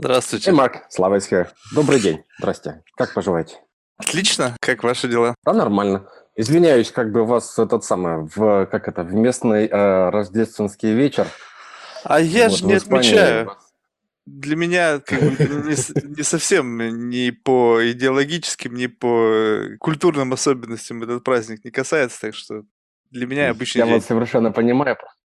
Здравствуйте. Эй, Марк, слава СХ. Добрый день. Здрасте. Как поживаете? Отлично. Как ваши дела? Да, нормально. Извиняюсь, как бы у вас этот самый, в, как это, в местный э, рождественский вечер. А я Вот, же не отмечаю. Для меня как бы, это не, не совсем ни по идеологическим, ни по культурным особенностям этот праздник не касается, так что для меня обычный Я день. вас совершенно понимаю.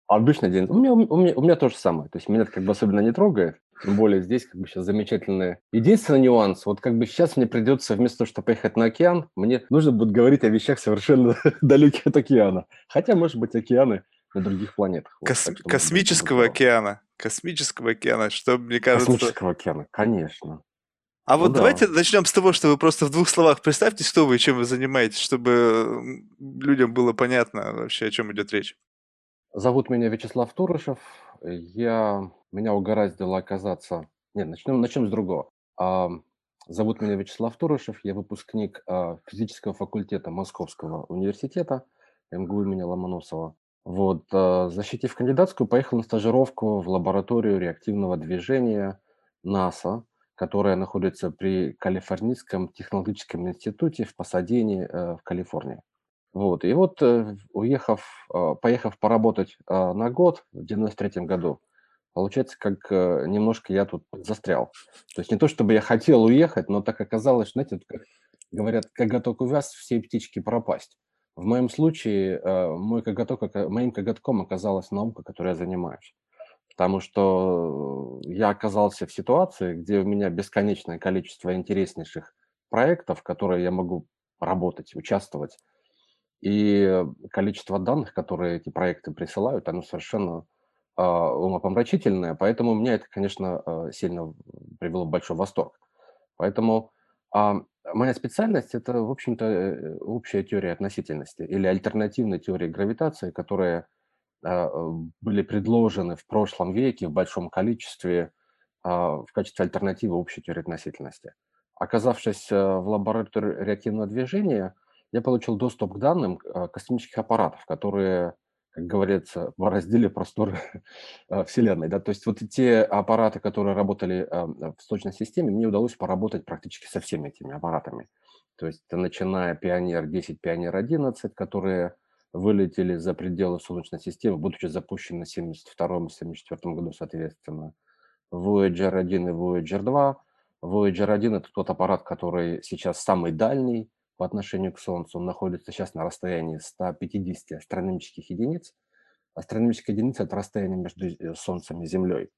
Обычный день. У меня, у, меня, у меня то же самое. То есть меня это как бы особенно не трогает. Тем более здесь как бы сейчас замечательное. Единственный нюанс, вот как бы сейчас мне придется вместо того, чтобы поехать на океан, мне нужно будет говорить о вещах совершенно далеких от океана. Хотя, может быть, океаны на других планетах. Вот, Кос- так может быть, космического океана. Космического океана, что мне кажется... Космического океана, конечно. А Ну вот да. давайте начнем с того, что вы просто в двух словах представьте, что вы и чем вы занимаетесь, чтобы людям было понятно вообще, о чем идет речь. Зовут меня Вячеслав Турышев. Я, меня угораздило оказаться... Нет, начнем, начнем с другого. А, Зовут меня Вячеслав Турышев. Я выпускник а, физического факультета Московского университета МГУ имени Ломоносова. Вот, а, защитив кандидатскую, поехал на стажировку в лабораторию реактивного движения НАСА, которая находится при Калифорнийском технологическом институте в Пасадене э, в Калифорнии. Вот, и вот, э, уехав, э, поехав поработать на год в 93 году, получается, как э, немножко я тут застрял. То есть не то, чтобы я хотел уехать, но так оказалось, знаете, вот как говорят, коготок увяз, все птички пропасть. В моем случае э, мой коготок, моим коготком оказалась наука, которой я занимаюсь. Потому что я оказался в ситуации, где у меня бесконечное количество интереснейших проектов, в которые я могу работать, участвовать. И количество данных, которые эти проекты присылают, оно совершенно умопомрачительное. Поэтому меня это, конечно, а, сильно привело в большой восторг. Поэтому а, моя специальность– это, в общем-то, э, общая теория относительности или альтернативная теория гравитации, которые а, были предложены в прошлом веке в большом количестве а, в качестве альтернативы общей теории относительности. Оказавшись в лаборатории реактивного движения, я получил доступ к данным космических аппаратов, которые, как говорится, бороздили просторы э, Вселенной. Да? То есть вот те аппараты, которые работали э, в Солнечной системе, мне удалось поработать практически со всеми этими аппаратами. То есть начиная Пионер-10, Пионер-11, которые вылетели за пределы Солнечной системы, будучи запущены в 1972 и 1974 году, соответственно. Voyager 1 и Voyager 2. Voyager 1 – это тот аппарат, который сейчас самый дальний по отношению к Солнцу. Он находится сейчас на расстоянии 150 астрономических единиц. Астрономическая единица – это расстояние между э, Солнцем и Землей.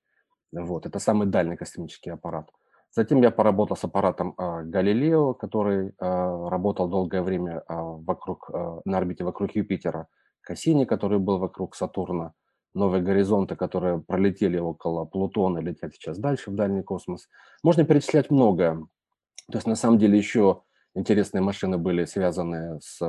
Вот, это самый дальний космический аппарат. Затем я поработал с аппаратом а, Галилео, который а, работал долгое время а, вокруг, на орбите вокруг Юпитера. Кассини, который был вокруг Сатурна. Новые горизонты, которые пролетели около Плутона, летят сейчас дальше в дальний космос. Можно перечислять многое. То есть на самом деле еще интересные машины были связаны с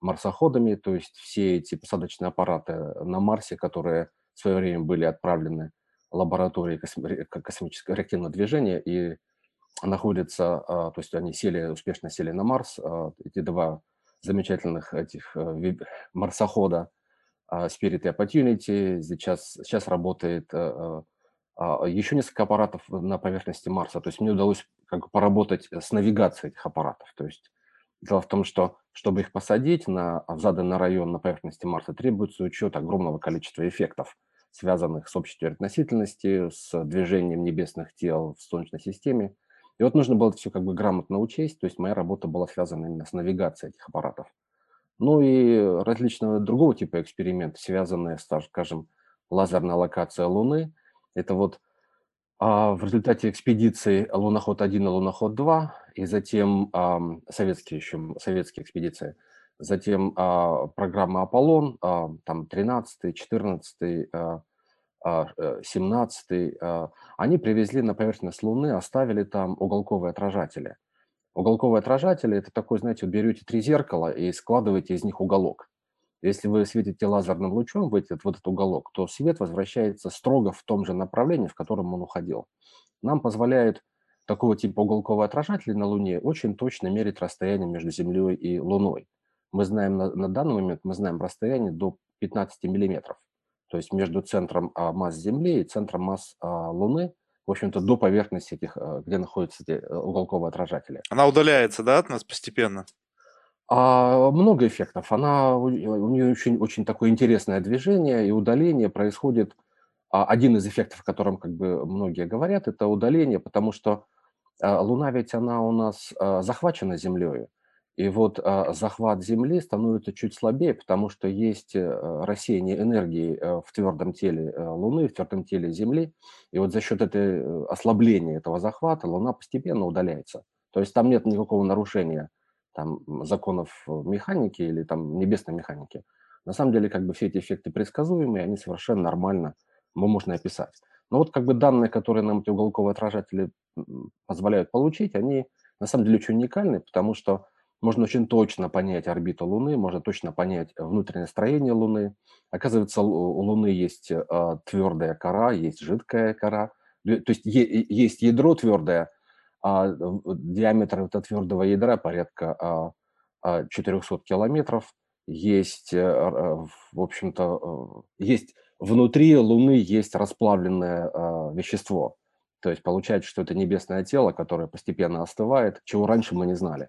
марсоходами, то есть все эти посадочные аппараты на Марсе, которые в свое время были отправлены лаборатории косми- ко- космического реактивного движения и находятся, а, то есть они сели, успешно сели на Марс, а, эти два замечательных этих э, марсохода, а, Spirit и Opportunity. Сейчас, сейчас работает э, э, еще несколько аппаратов на поверхности Марса. То есть мне удалось как бы поработать с навигацией этих аппаратов. То есть дело в том, что чтобы их посадить на, в заданный район на поверхности Марса, требуется учет огромного количества эффектов, связанных с общей относительности, с движением небесных тел в Солнечной системе. И вот нужно было это все как бы грамотно учесть. То есть моя работа была связана именно с навигацией этих аппаратов. Ну и различного другого типа эксперименты, связанные, скажем, лазерная локация Луны. Это вот а, в результате экспедиции Луноход-1 и Луноход-2, и затем ам, советские еще, советские экспедиции, затем а, программа Аполлон, а, там 13 14 а, а, э, 17 а, они привезли на поверхность Луны, оставили там уголковые отражатели. Уголковые отражатели – это такой, знаете, вот берете три зеркала и складываете из них уголок. Если вы светите лазерным лучом в этот, вот этот уголок, то свет возвращается строго в том же направлении, в котором он уходил. Нам позволяет такого типа уголковые отражатели на Луне очень точно мерить расстояние между Землей и Луной. Мы знаем на, на данный момент, мы знаем расстояние до 15 миллиметров. То есть между центром а, масс Земли и центром масс а, Луны в общем-то, до поверхности этих, э, где находятся эти э, уголковые отражатели. Она удаляется, да, от нас постепенно? А, много эффектов. Она, у нее очень, очень такое интересное движение и удаление происходит. А, один из эффектов, о котором как бы многие говорят, это удаление, потому что а, Луна ведь она у нас а, захвачена Землей. И вот захват Земли становится чуть слабее, потому что есть э, рассеяние энергии э, в твердом теле э, Луны, в твердом теле Земли. И вот за счет этой ослабления этого захвата Луна постепенно удаляется. То есть там нет никакого нарушения там, законов механики или там небесной механики. На самом деле, как бы все эти эффекты предсказуемые, они совершенно нормально, мы можно описать. Но вот как бы данные, которые нам эти уголковые отражатели позволяют получить, они на самом деле очень уникальны, потому что можно очень точно понять орбиту Луны, можно точно понять внутреннее строение Луны. Оказывается, у Луны есть э, твердая кора, есть жидкая кора, то есть есть ядро твердое, диаметр этого твердого ядра порядка 400 а, а, километров. Есть, э, в общем-то, э, есть внутри Луны есть расплавленное а, вещество. То есть получается, что это небесное тело, которое постепенно остывает, чего раньше мы не знали.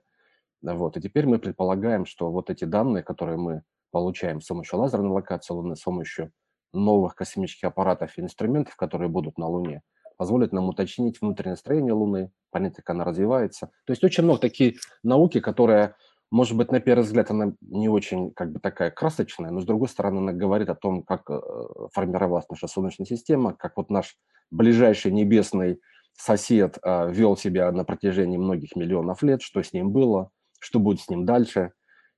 Вот. И теперь мы предполагаем, что вот эти данные, которые мы получаем с помощью лазерной локации Луны, с помощью новых космических аппаратов и инструментов, которые будут на Луне, позволит нам уточнить внутреннее строение Луны, понять, как она развивается. То есть очень много такие науки, которые, может быть, на первый взгляд, она не очень как бы такая красочная, но с другой стороны, она говорит о том, как э, формировалась наша Солнечная система, как вот наш ближайший небесный сосед э, вел себя на протяжении многих миллионов лет, что с ним было, что будет с ним дальше.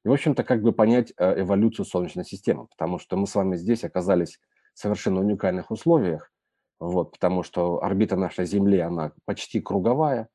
И, в общем-то, как бы понять э, эволюцию Солнечной системы, потому что мы с вами здесь оказались в совершенно уникальных условиях, вот, потому что орбита нашей Земли, она почти круговая,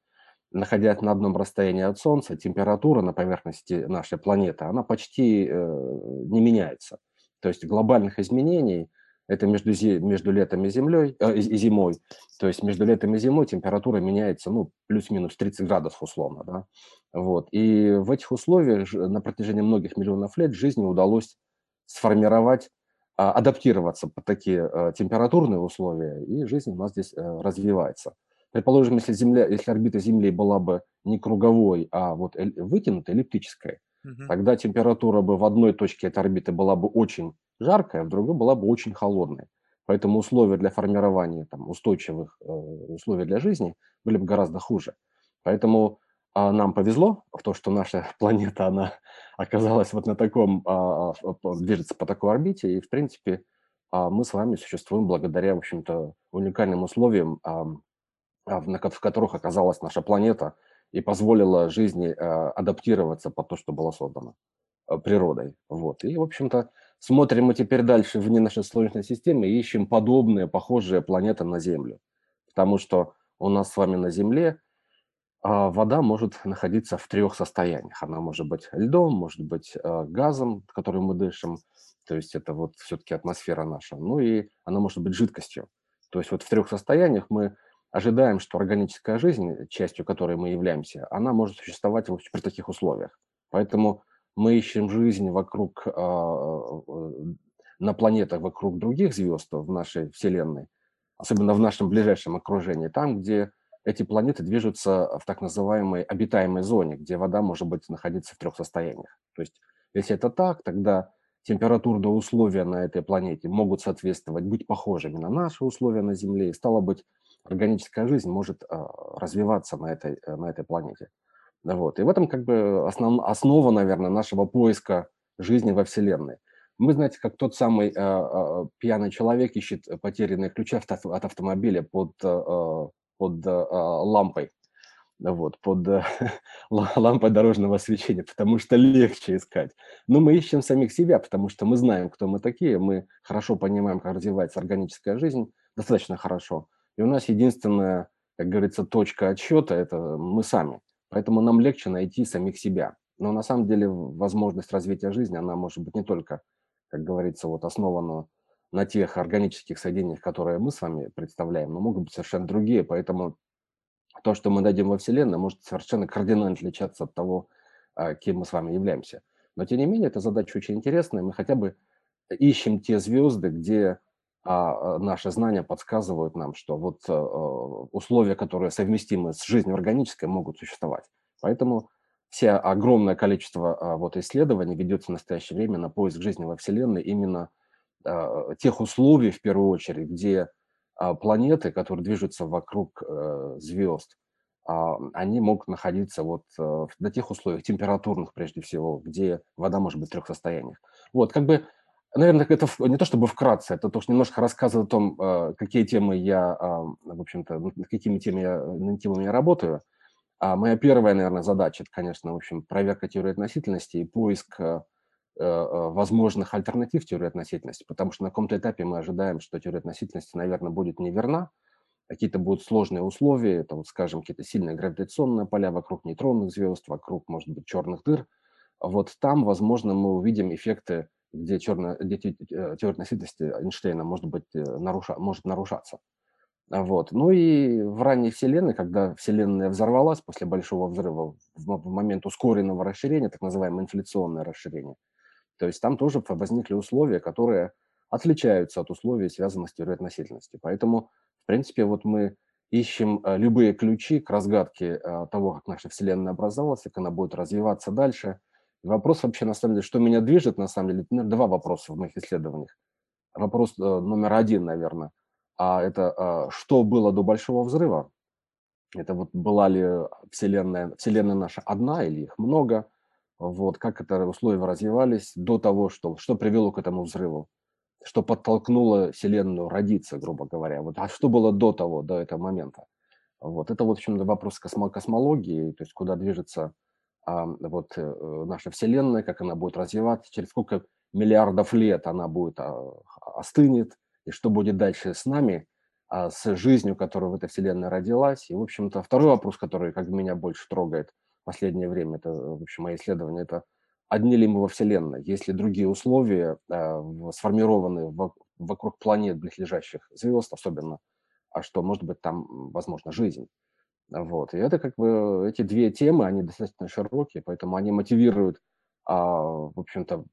находясь на одном расстоянии от Солнца, температура на поверхности нашей планеты, она почти э, не меняется. То есть глобальных изменений это между, между летом и, землей, э, и зимой. То есть между летом и зимой температура меняется ну, плюс-минус 30 градусов условно. Да? Вот. И в этих условиях на протяжении многих миллионов лет жизни удалось сформировать адаптироваться под такие а, температурные условия, и жизнь у нас здесь э, развивается. Предположим, если, Земля, если орбита Земли была бы не круговой, а вот вытянутой, эллиптической, угу. тогда температура бы в одной точке этой орбиты была бы очень жаркая, в другой была бы очень холодной. Поэтому условия для формирования там, устойчивых э, условий для жизни были бы гораздо хуже. Поэтому а нам повезло в то, что наша планета, она оказалась вот на таком, а, а, движется по такой орбите, и, в принципе, а, мы с вами существуем благодаря, в общем-то, уникальным условиям, в которых оказалась наша планета и позволила жизни адаптироваться под то, что было создано природой. Вот. И, в общем-то, смотрим мы теперь дальше вне нашей Солнечной системы и ищем подобные, похожие планеты на Землю. Потому что у нас с вами на Земле а, вода может находиться в трех состояниях. Она может быть льдом, может быть а, газом, которым мы дышим, то есть это вот все-таки атмосфера наша, ну и она может быть жидкостью. То есть вот в трех состояниях мы ожидаем, что органическая жизнь, частью которой мы являемся, она может существовать при таких условиях. Поэтому мы ищем жизнь вокруг, а, на планетах вокруг других звезд в нашей Вселенной, особенно в нашем ближайшем окружении, там, где эти планеты движутся в так называемой обитаемой зоне, где вода может быть находиться в трех состояниях. То есть, если это так, тогда температурные условия на этой планете могут соответствовать, быть похожими на наши условия на Земле, и стало быть, органическая жизнь может а, развиваться на этой, на этой планете. Вот. И в этом как бы основ, основа, наверное, нашего поиска жизни во Вселенной. Мы, знаете, как тот самый э, э, пьяный человек ищет потерянные ключи от автомобиля под э, под э, лампой, вот, под э, лампой дорожного освещения, потому что легче искать. Но мы ищем самих себя, потому что мы знаем, кто мы такие, мы хорошо понимаем, как развивается органическая жизнь, достаточно хорошо. И у нас единственная, как говорится, точка отсчета – это мы сами. Поэтому нам легче найти самих себя. Но на самом деле возможность развития жизни, она может быть не только, как говорится, вот основана на тех органических соединениях, которые мы с вами представляем, но могут быть совершенно другие. Поэтому то, что мы найдем во Вселенной, может совершенно кардинально отличаться от того, а, кем мы с вами являемся. Но тем не менее, эта задача очень интересная. Мы хотя бы ищем те звезды, где а, а наши знания подсказывают нам, что вот э, условия, которые совместимы с жизнью органической, могут существовать. Поэтому все огромное количество а, вот исследований ведется в настоящее время на поиск жизни во Вселенной именно а, тех условий, в первую очередь, где а, планеты, которые движутся вокруг э, звезд, они могут находиться вот э, на тех условиях, температурных прежде всего, где вода может быть в трех состояниях. Вот, как бы, наверное, это не то чтобы вкратце, это то, что немножко рассказывает о том, какие темы я, в общем-то, какими темами я, на темами я работаю – а моя первая, наверное, задача, это, конечно, в общем, проверка теории относительности и поиск э, э, возможных альтернатив теории относительности, потому что на каком-то этапе мы ожидаем, что теория относительности, наверное, будет неверна, какие-то будут сложные условия, это, вот, скажем, какие-то сильные гравитационные поля вокруг нейтронных звезд, вокруг, может быть, черных дыр. Вот там, возможно, мы увидим эффекты, где, черная, где теория относительности Эйнштейна может, быть, э, наруша, может нарушаться. Вот. Ну и в ранней Вселенной, когда Вселенная взорвалась после Большого взрыва, в момент ускоренного расширения, так называемое инфляционное расширение, то есть там тоже возникли условия, которые отличаются от условий, связанных с теорией относительности. Поэтому, в принципе, вот мы ищем э, любые ключи к разгадке э, того, как наша Вселенная образовалась, как она будет развиваться дальше. И вопрос вообще, на самом деле, что меня движет, на самом деле, два вопроса в моих исследованиях. Вопрос э, номер один, наверное – а это что было до Большого взрыва? Это вот была ли Вселенная, Вселенная наша одна или их много? Вот, как это условия развивались до того, что, что привело к этому взрыву? Что подтолкнуло Вселенную родиться, грубо говоря? Вот, а что было до того, до этого момента? Вот, это в общем, вопрос космо космологии, то есть куда движется а, вот э, наша Вселенная, как она будет развиваться, через сколько миллиардов лет она будет а, остынет, и что будет дальше с нами, а, с жизнью, которая в этой вселенной родилась. И, в общем-то, второй вопрос, который как меня больше трогает последнее время, это, в общем, мои исследования, это одни ли мы во Вселенной, есть ли другие условия, а, сформированы вокруг планет, близлежащих звезд особенно, а что, может быть, там, возможно, жизнь. Вот. И это как бы эти две темы, они достаточно широкие, поэтому они мотивируют, а, в общем-то,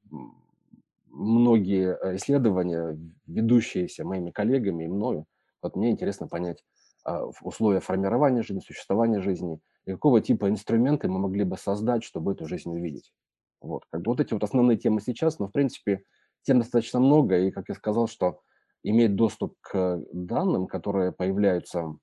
многие э, исследования, ведущиеся моими коллегами и мною, вот мне интересно понять условия формирования жизни, существования жизни и какого типа инструменты мы могли бы создать, чтобы эту жизнь увидеть. Вот, как бы вот эти вот основные темы сейчас, но в принципе тем достаточно много, и как я сказал, что иметь доступ к данным, которые появляются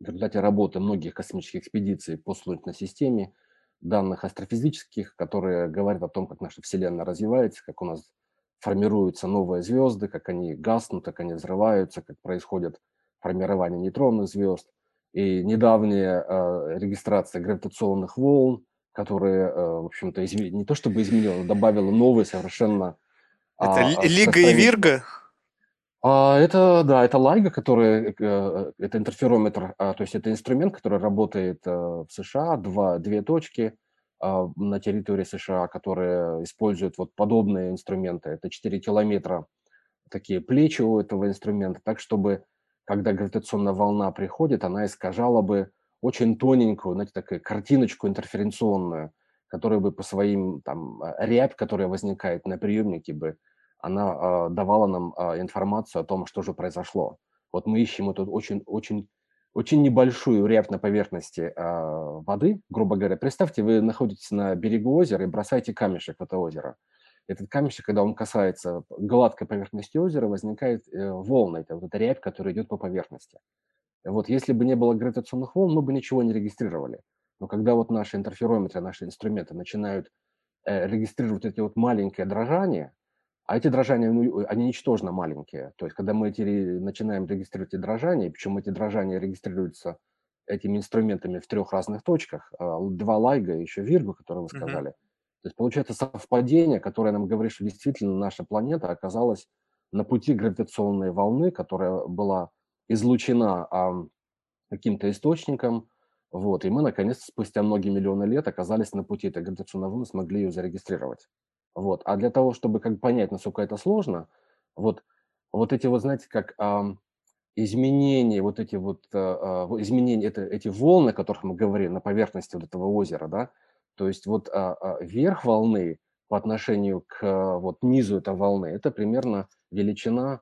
в результате работы многих космических экспедиций по Солнечной системе, данных астрофизических, которые говорят о том, как наша Вселенная развивается, как у нас формируются новые звезды, как они гаснут, как они взрываются, как происходит формирование нейтронных звезд. И недавняя э, регистрация гравитационных волн, которые, э, в общем-то, изме... не то чтобы изменила, но добавила новые совершенно... Это а, Лига и Вирга? А, это, да, это Лайга, который, э, это интерферометр, а, то есть это инструмент, который работает э, в США, два, две точки – а, на территории США, которые используют вот подобные инструменты. Это 4 километра такие плечи у этого инструмента, так чтобы, когда гравитационная волна приходит, она искажала бы очень тоненькую, знаете, такую картиночку интерференционную, которая бы по своим, там, а, рябь, которая возникает на приемнике бы, она э, давала нам э, информацию о том, что же произошло. Вот мы ищем эту очень, очень очень небольшую рябь на поверхности э, воды, грубо говоря. Представьте, вы находитесь на берегу озера и бросаете камешек в это озеро. Этот камешек, когда он касается гладкой поверхности озера, возникает э, волна, это вот эта рябь, которая идет по поверхности. Вот если бы не было гравитационных волн, мы бы ничего не регистрировали. Но когда вот наши интерферометры, наши инструменты начинают э, регистрировать эти вот маленькие дрожания, а эти дрожания, ну, они ничтожно маленькие. То есть, когда мы эти, начинаем регистрировать эти дрожания, причем эти дрожания регистрируются этими инструментами в трех разных точках, а, два лайга и еще виргу, которые вы сказали. Mm-hmm. То есть получается совпадение, которое нам говорит, что действительно наша планета оказалась на пути гравитационной волны, которая была излучена а, каким-то источником, вот, и мы, наконец, спустя многие миллионы лет оказались на пути этой гравитационной волны, смогли ее зарегистрировать. Вот. А для того, чтобы как понять, насколько это сложно, вот, вот эти вот, знаете, как а, изменения, вот эти вот а, изменения, это, эти волны, о которых мы говорили на поверхности вот этого озера, да, то есть вот а, а, верх волны по отношению к а, вот низу этой волны, это примерно величина,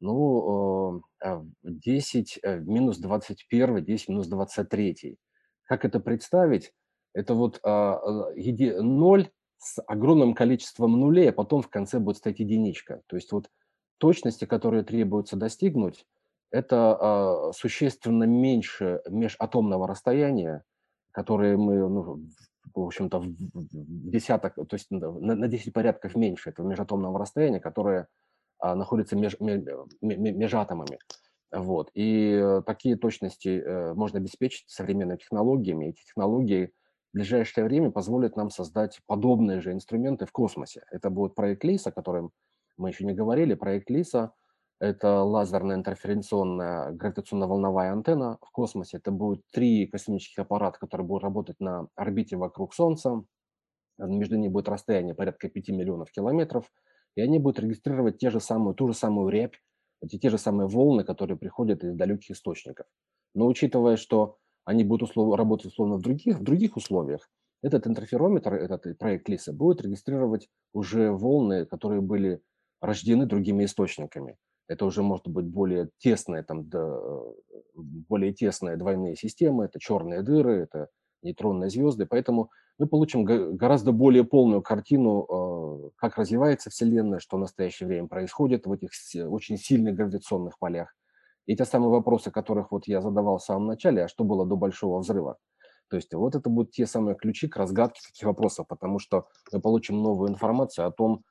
Ну, э, а, 10 э, минус 21, 10 минус 23. Как это представить? Это вот а, а, еди- 0 с огромным количеством нулей, а потом в конце будет стоять единичка. То есть вот точности, которые требуется достигнуть, это а, существенно меньше межатомного расстояния, которое мы, ну, в общем-то, в десяток, то есть на, на 10 порядков меньше этого межатомного расстояния, которое а, находится меж, ме- ме- ме- между атомами. Вот. И э, такие точности э, можно обеспечить современными технологиями. Эти технологии в ближайшее время позволят нам создать подобные же инструменты в космосе. Это будет проект ЛИС, о котором мы еще не говорили. Проект ЛИСа– это лазерная интерференционная гравитационно-волновая антенна в космосе. Это будут три космических аппарата, которые будут работать на орбите вокруг Солнца. Между ними будет расстояние порядка 5 миллионов километров – и они будут регистрировать те же самые, ту же самую рябь, эти те же самые волны, которые приходят из далеких источников. Но учитывая, что они будут услов, работать условно в других, в других условиях, этот интерферометр, этот проект ЛИСа будет регистрировать уже волны, которые были рождены другими источниками. Это уже может быть более тесные, там, да, более тесные двойные системы, это черные дыры, это нейтронные звезды. Поэтому мы получим гораздо более полную картину, а, как развивается Вселенная, что в настоящее время происходит в этих очень сильных гравитационных полях. И те самые вопросы, которых вот я задавал в самом начале, а что было до Большого взрыва? То есть вот это будут те самые ключи к разгадке таких вопросов, потому что мы получим новую информацию о том,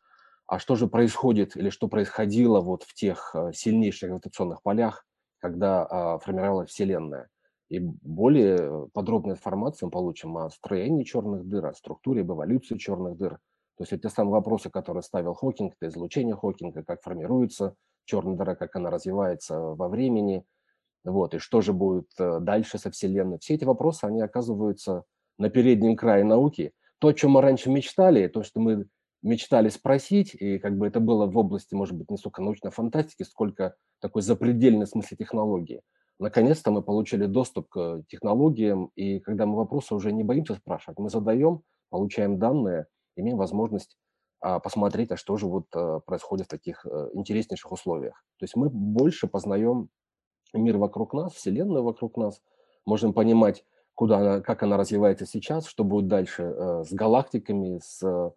а что же происходит или что происходило вот в тех а, сильнейших гравитационных полях, когда а, формировалась Вселенная. И более подробную информацию мы получим о строении черных дыр, о структуре, об эволюции черных дыр. То есть это те самые вопросы, которые ставил Хокинг, это излучение Хокинга, как формируется черная дыра, как она развивается во времени, вот, и что же будет э, дальше со Вселенной. Все эти вопросы, они оказываются на переднем крае науки. То, о чем мы раньше мечтали, то, что мы мечтали спросить, и как бы это было в области, может быть, не столько научной фантастики, сколько такой запредельной смысле технологии – Наконец-то мы получили доступ к технологиям, и когда мы вопросы уже не боимся спрашивать, мы задаем, получаем данные, имеем возможность а, посмотреть, а что же вот а, происходит в таких а, интереснейших условиях. То есть мы больше познаем мир вокруг нас, Вселенную вокруг нас, можем понимать, куда она, как она развивается сейчас, что будет дальше а, с галактиками, с...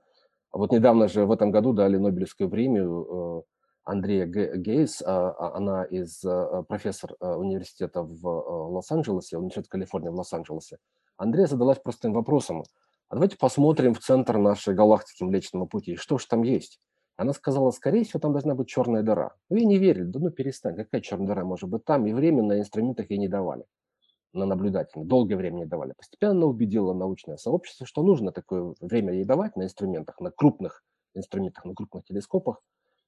Вот недавно же в этом году дали Нобелевскую премию Андрея Гейс, а, а, она из а, профессор университета в Лос-Анджелесе, университет Калифорнии в Лос-Анджелесе. Андрея задалась простым вопросом. А давайте посмотрим в центр нашей галактики Млечного Пути, что же там есть. Она сказала, скорее всего, там должна быть черная дыра. Ну, я не верю, да ну перестань, какая черная дыра может быть там? И временно инструментах ей не давали, на наблюдательных, долгое время не давали. Постепенно убедила научное сообщество, что нужно такое время ей давать на инструментах, на крупных инструментах, на крупных телескопах,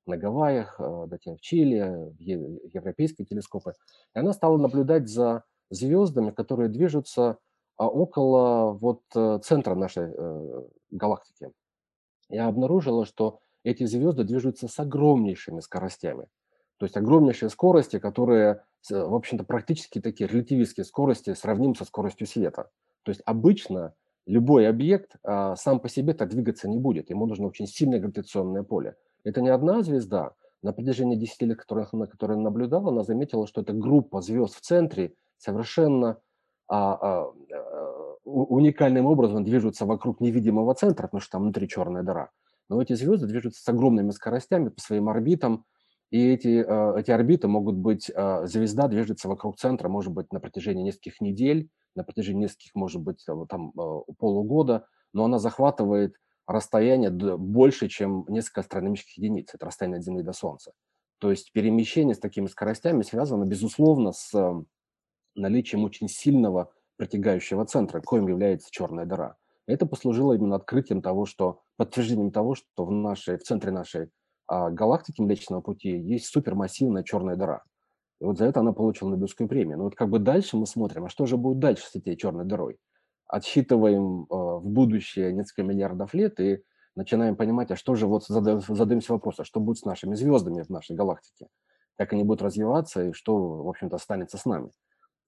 на Гавайях, э, затем в Чили, европейские телескопы. И она стала наблюдать за звездами, которые движутся а, около вот э, центра нашей э, галактики. Я обнаружила, что эти звезды движутся с огромнейшими скоростями. То есть огромнейшие скорости, которые, в общем-то, практически такие релятивистские скорости, сравнимы со скоростью света. То есть обычно любой объект а, сам по себе так двигаться не будет. Ему нужно очень сильное гравитационное поле. Это не одна звезда. На протяжении 10 лет, которых, на которые наблюдала, она заметила, что эта группа звезд в центре совершенно а, а, а, уникальным образом движутся вокруг невидимого центра, потому что там внутри черная дыра. Но эти звезды движутся с огромными скоростями по своим орбитам, и эти, а, эти орбиты могут быть, а, звезда движется вокруг центра, может быть, на протяжении нескольких недель, на протяжении нескольких, может быть, там полугода, но она захватывает расстояние больше, чем несколько астрономических единиц. Это расстояние от Земли до Солнца. То есть перемещение с такими скоростями связано, безусловно, с наличием очень сильного притягающего центра, коим является черная дыра. Это послужило именно открытием того, что подтверждением того, что в нашей, в центре нашей а, галактики Млечного Пути есть супермассивная черная дыра. И вот за это она получила Нобелевскую премию. Но вот как бы дальше мы смотрим, а что же будет дальше с этой черной дырой? отсчитываем э, в будущее несколько миллиардов лет и начинаем понимать, а что же, вот задаем, задаемся вопросом, а что будет с нашими звездами в нашей галактике, как они будут развиваться и что, в общем-то, останется с нами.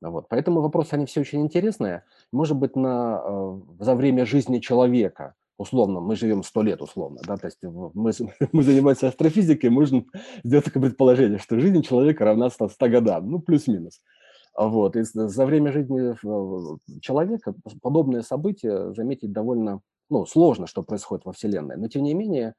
Вот. Поэтому вопросы, они все очень интересные. Может быть, на, э, за время жизни человека условно, мы живем 100 лет условно, да, то есть мы, мы занимаемся астрофизикой, можем сделать такое предположение, что жизнь человека равна 100, 100 годам, ну, плюс-минус. Вот, и за время жизни человека подобные события заметить довольно, ну, сложно, что происходит во Вселенной, но тем не менее,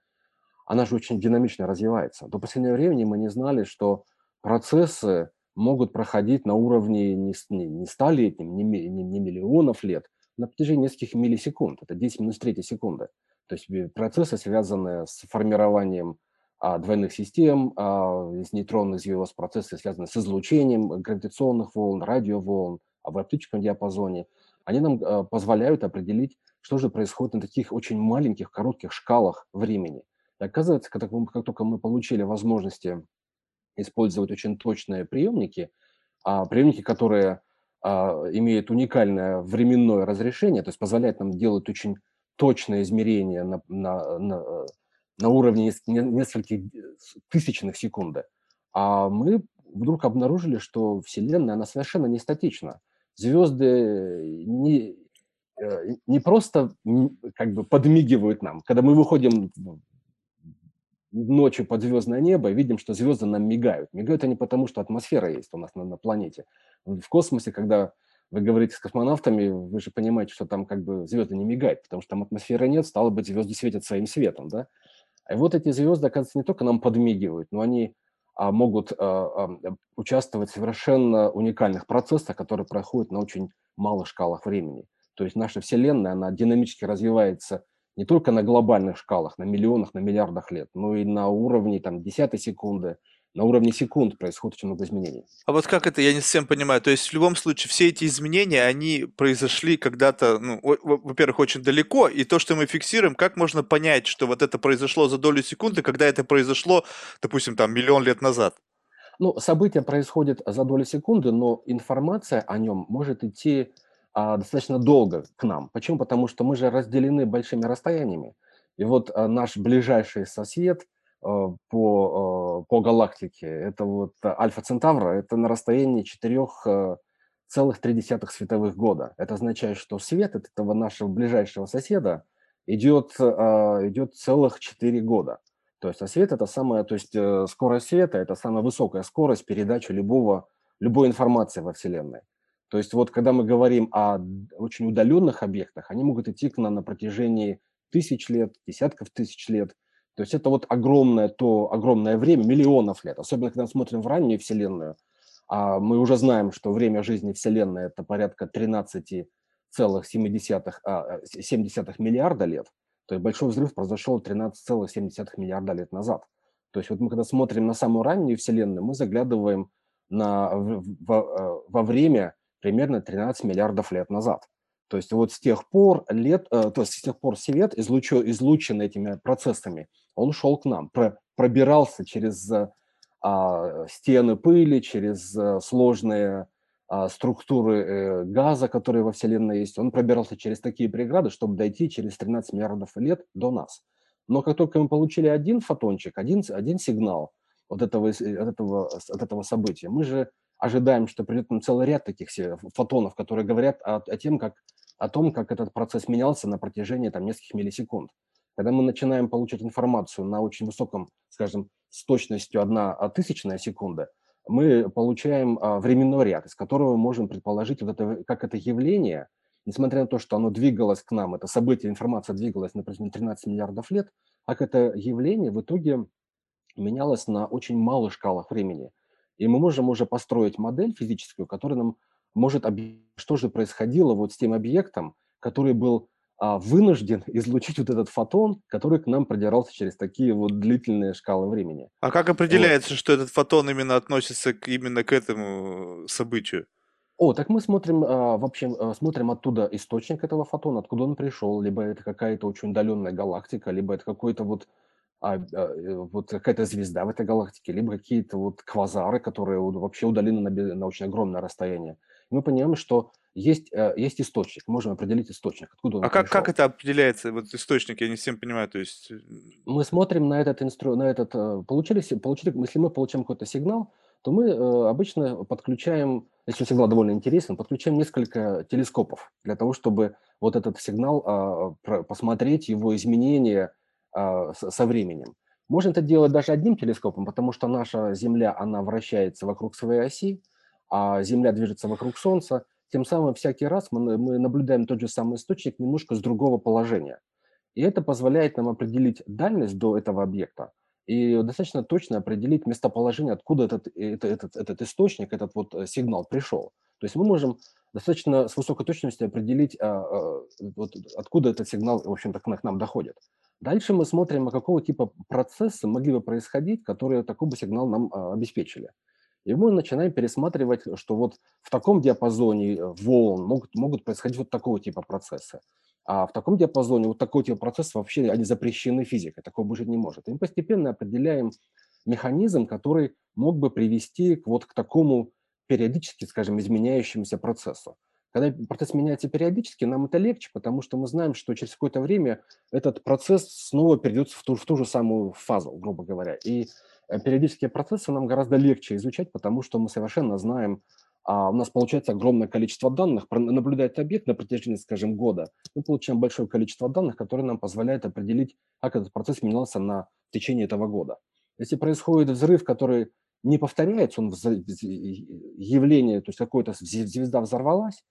она же очень динамично развивается. До последнего времени мы не знали, что процессы могут проходить на уровне не, не, не столетним, не, не, не миллионов лет, на протяжении нескольких миллисекунд. Это 10 минус 3 секунды. То есть э, процессы, связанные с формированием а, двойных систем, а, из нейтронных звезд, процессы, связанные с излучением гравитационных волн, радиоволн, а в оптическом диапазоне, они нам а, позволяют определить, что же происходит на таких очень маленьких, коротких шкалах времени. И оказывается, как, как только мы получили возможности использовать очень точные приемники, а приемники, которые а, имеют уникальное временное разрешение, то есть позволяет нам делать очень точное измерение на, на, на, на уровне нескольких тысячных секунды. А мы вдруг обнаружили, что Вселенная, она совершенно не статична. Звезды не, э, не просто как бы подмигивают нам. Когда мы выходим ночью под звездное небо и видим, что звезды нам мигают. Мигают они потому, что атмосфера есть у нас на, на планете. В космосе, когда вы говорите с космонавтами, вы же понимаете, что там как бы звезды не мигают, потому что там атмосферы нет, стало быть, звезды светят своим светом, да? И вот эти звезды, оказывается, не только нам подмигивают, но они а, могут а, а, участвовать в совершенно уникальных процессах, которые проходят на очень малых шкалах времени. То есть наша Вселенная, она динамически развивается не только на глобальных шкалах, на миллионах, на миллиардах лет, но и на уровне там, десятой секунды, на уровне секунд происходит очень много изменений. А вот как это, я не совсем понимаю. То есть в любом случае все эти изменения, они произошли когда-то, ну, во-первых, очень далеко, и то, что мы фиксируем, как можно понять, что вот это произошло за долю секунды, когда это произошло, допустим, там миллион лет назад? Ну, события происходят за долю секунды, но информация о нем может идти достаточно долго к нам. Почему? Потому что мы же разделены большими расстояниями. И вот а, наш ближайший сосед а, по, а, по галактике, это вот Альфа Центавра, это на расстоянии 4,3 световых года. Это означает, что свет от этого нашего ближайшего соседа идет, а, идет целых 4 года. То есть, а свет это самая, то есть э, скорость света это самая высокая скорость передачи любого, любой информации во Вселенной. То есть вот когда мы говорим о очень удаленных объектах, они могут идти к нам на протяжении тысяч лет, десятков тысяч лет. То есть это вот огромное, то огромное время, миллионов лет. Особенно когда мы смотрим в раннюю Вселенную, а мы уже знаем, что время жизни Вселенной это порядка 13,7 а, миллиарда лет. То есть большой взрыв произошел 13,7 миллиарда лет назад. То есть вот мы когда смотрим на самую раннюю Вселенную, мы заглядываем на, во, во время примерно 13 миллиардов лет назад. То есть вот с тех пор лет, э, то есть с тех пор свет, излучу, излучен этими процессами, он шел к нам, про, пробирался через а, стены пыли, через а, сложные а, структуры э, газа, которые во Вселенной есть. Он пробирался через такие преграды, чтобы дойти через 13 миллиардов лет до нас. Но как только мы получили один фотончик, один, один сигнал от этого, от, этого, от этого события, мы же ожидаем, что придет нам целый ряд таких фотонов, которые говорят о, о, тем, как, о том, как этот процесс менялся на протяжении там, нескольких миллисекунд. Когда мы начинаем получать информацию на очень высоком, скажем, с точностью одна тысячная секунда, мы получаем а, временной ряд, из которого мы можем предположить, вот это, как это явление, несмотря на то, что оно двигалось к нам, это событие, информация двигалась на протяжении 13 миллиардов лет, как это явление в итоге менялось на очень малых шкалах времени. И мы можем уже построить модель физическую, которая нам может объяснить, что же происходило вот с тем объектом, который был а, вынужден излучить вот этот фотон, который к нам продирался через такие вот длительные шкалы времени. А как определяется, вот. что этот фотон именно относится к, именно к этому событию? О, так мы смотрим а, вообще а, смотрим оттуда источник этого фотона, откуда он пришел, либо это какая-то очень удаленная галактика, либо это какой-то вот а, а, э, вот какая-то звезда в этой галактике, либо какие-то вот квазары, которые вообще удалены на, на очень огромное расстояние. И мы понимаем, что есть, э, есть источник, можем определить источник, откуда он А как, как это определяется, вот источник, я не всем понимаю, то есть... Э, мы смотрим на этот инструмент, на этот, получили, получили, если мы получаем какой-то сигнал, то мы э, обычно подключаем, если сигнал довольно интересен, подключаем несколько телескопов для того, чтобы вот этот сигнал а, посмотреть, его изменения со временем. Можно это делать даже одним телескопом, потому что наша Земля, она вращается вокруг своей оси, а Земля движется вокруг Солнца. Тем самым всякий раз мы, мы наблюдаем тот же самый источник немножко с другого положения. И это позволяет нам определить дальность до этого объекта и достаточно точно определить местоположение, откуда этот, этот, этот, этот источник, этот вот э, сигнал пришел. То есть мы можем достаточно с высокой точностью определить, а, а, вот, откуда этот сигнал, в общем-то, к нам доходит. Дальше мы смотрим, а какого типа процессы могли бы происходить, которые такой бы сигнал нам а, обеспечили. И мы начинаем пересматривать, что вот в таком диапазоне э, волн могут, могут происходить вот такого типа процессы. А в таком диапазоне вот такой типа процесс вообще они запрещены физикой, такого быть не может. И мы постепенно определяем механизм, который мог бы привести к, вот к такому периодически, скажем, изменяющемуся процессу. Когда процесс меняется периодически, нам это легче, потому что мы знаем, что через какое-то время этот процесс снова перейдет в ту, в ту же самую фазу, грубо говоря. И э, периодические процессы нам гораздо легче изучать, потому что мы совершенно знаем, а у нас получается огромное количество данных, наблюдает объект на протяжении, скажем, года, мы получаем большое количество данных, которые нам позволяют определить, как этот процесс менялся на в течение этого года. Если происходит взрыв, который не повторяется, он явление, то есть какая-то звезда взорвалась,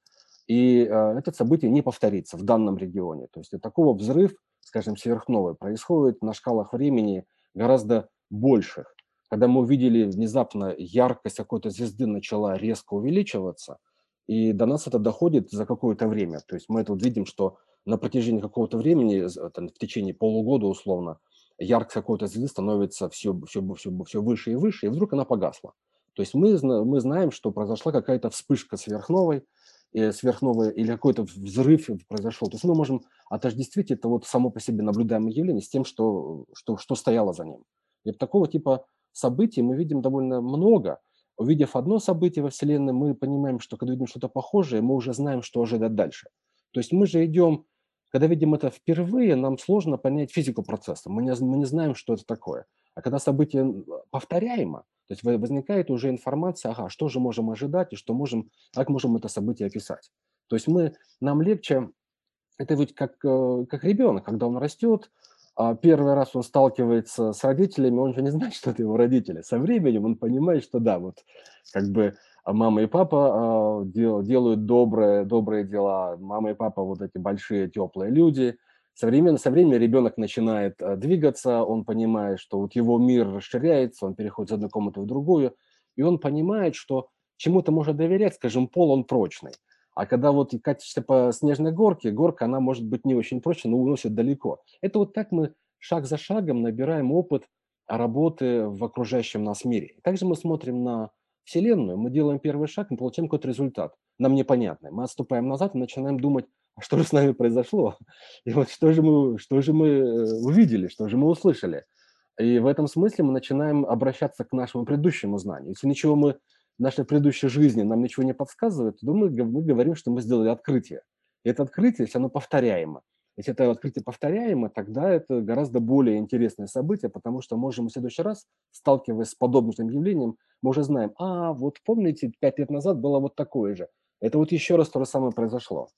и э, это событие не повторится в данном регионе. То есть такого взрыв, скажем, сверхновой происходит на шкалах времени гораздо больших. Когда мы увидели внезапно яркость какой-то звезды начала резко увеличиваться, и до нас это доходит за какое-то время. То есть мы это вот видим, что на протяжении какого-то времени, там, в течение полугода условно, яркость какой-то звезды становится все, все, все, все выше и выше, и вдруг она погасла. То есть мы, мы знаем, что произошла какая-то вспышка сверхновой, сверхновая или какой-то взрыв произошел. То есть мы можем отождествить это вот само по себе наблюдаемое явление с тем, что, что, что стояло за ним. И такого типа событий мы видим довольно много. Увидев одно событие во Вселенной, мы понимаем, что когда видим что-то похожее, мы уже знаем, что ожидать дальше. То есть мы же идем когда видим это впервые, нам сложно понять физику процесса. Мы не, мы не знаем, что это такое. А когда событие повторяемо, то есть возникает уже информация, ага, что же можем ожидать и что можем, как можем это событие описать. То есть мы, нам легче, это ведь как, э, как ребенок, когда он растет, а первый раз он сталкивается с родителями, он же не знает, что это его родители. Со временем он понимает, что да, вот как бы а мама и папа дел, делают добрые, добрые дела, мама и папа вот эти большие теплые люди. Со временем, со временем ребенок начинает э, двигаться, он понимает, что вот его мир расширяется, он переходит из одной комнаты в другую, и он понимает, что чему-то можно доверять, скажем, пол он прочный. А когда вот катишься по снежной горке, горка, она может быть не очень прочная, но уносит далеко. Это вот так мы шаг за шагом набираем опыт работы в окружающем нас мире. Также мы смотрим на Вселенную, мы делаем первый шаг, мы получаем какой-то результат. Нам непонятный. Мы отступаем назад и начинаем думать, что же с нами произошло? И вот что же мы, что же мы э, увидели, что же мы услышали? И в этом смысле мы начинаем обращаться к нашему предыдущему знанию. Если ничего мы нашей предыдущей жизни нам ничего не подсказывает, то мы, мы говорим, что мы сделали открытие. И это открытие, если оно повторяемо, если это открытие повторяемо, тогда это гораздо более интересное событие, потому что можем в следующий раз, сталкиваясь с подобным явлением, мы уже знаем, а вот помните, пять лет назад было вот такое же. Это вот еще раз то же самое произошло.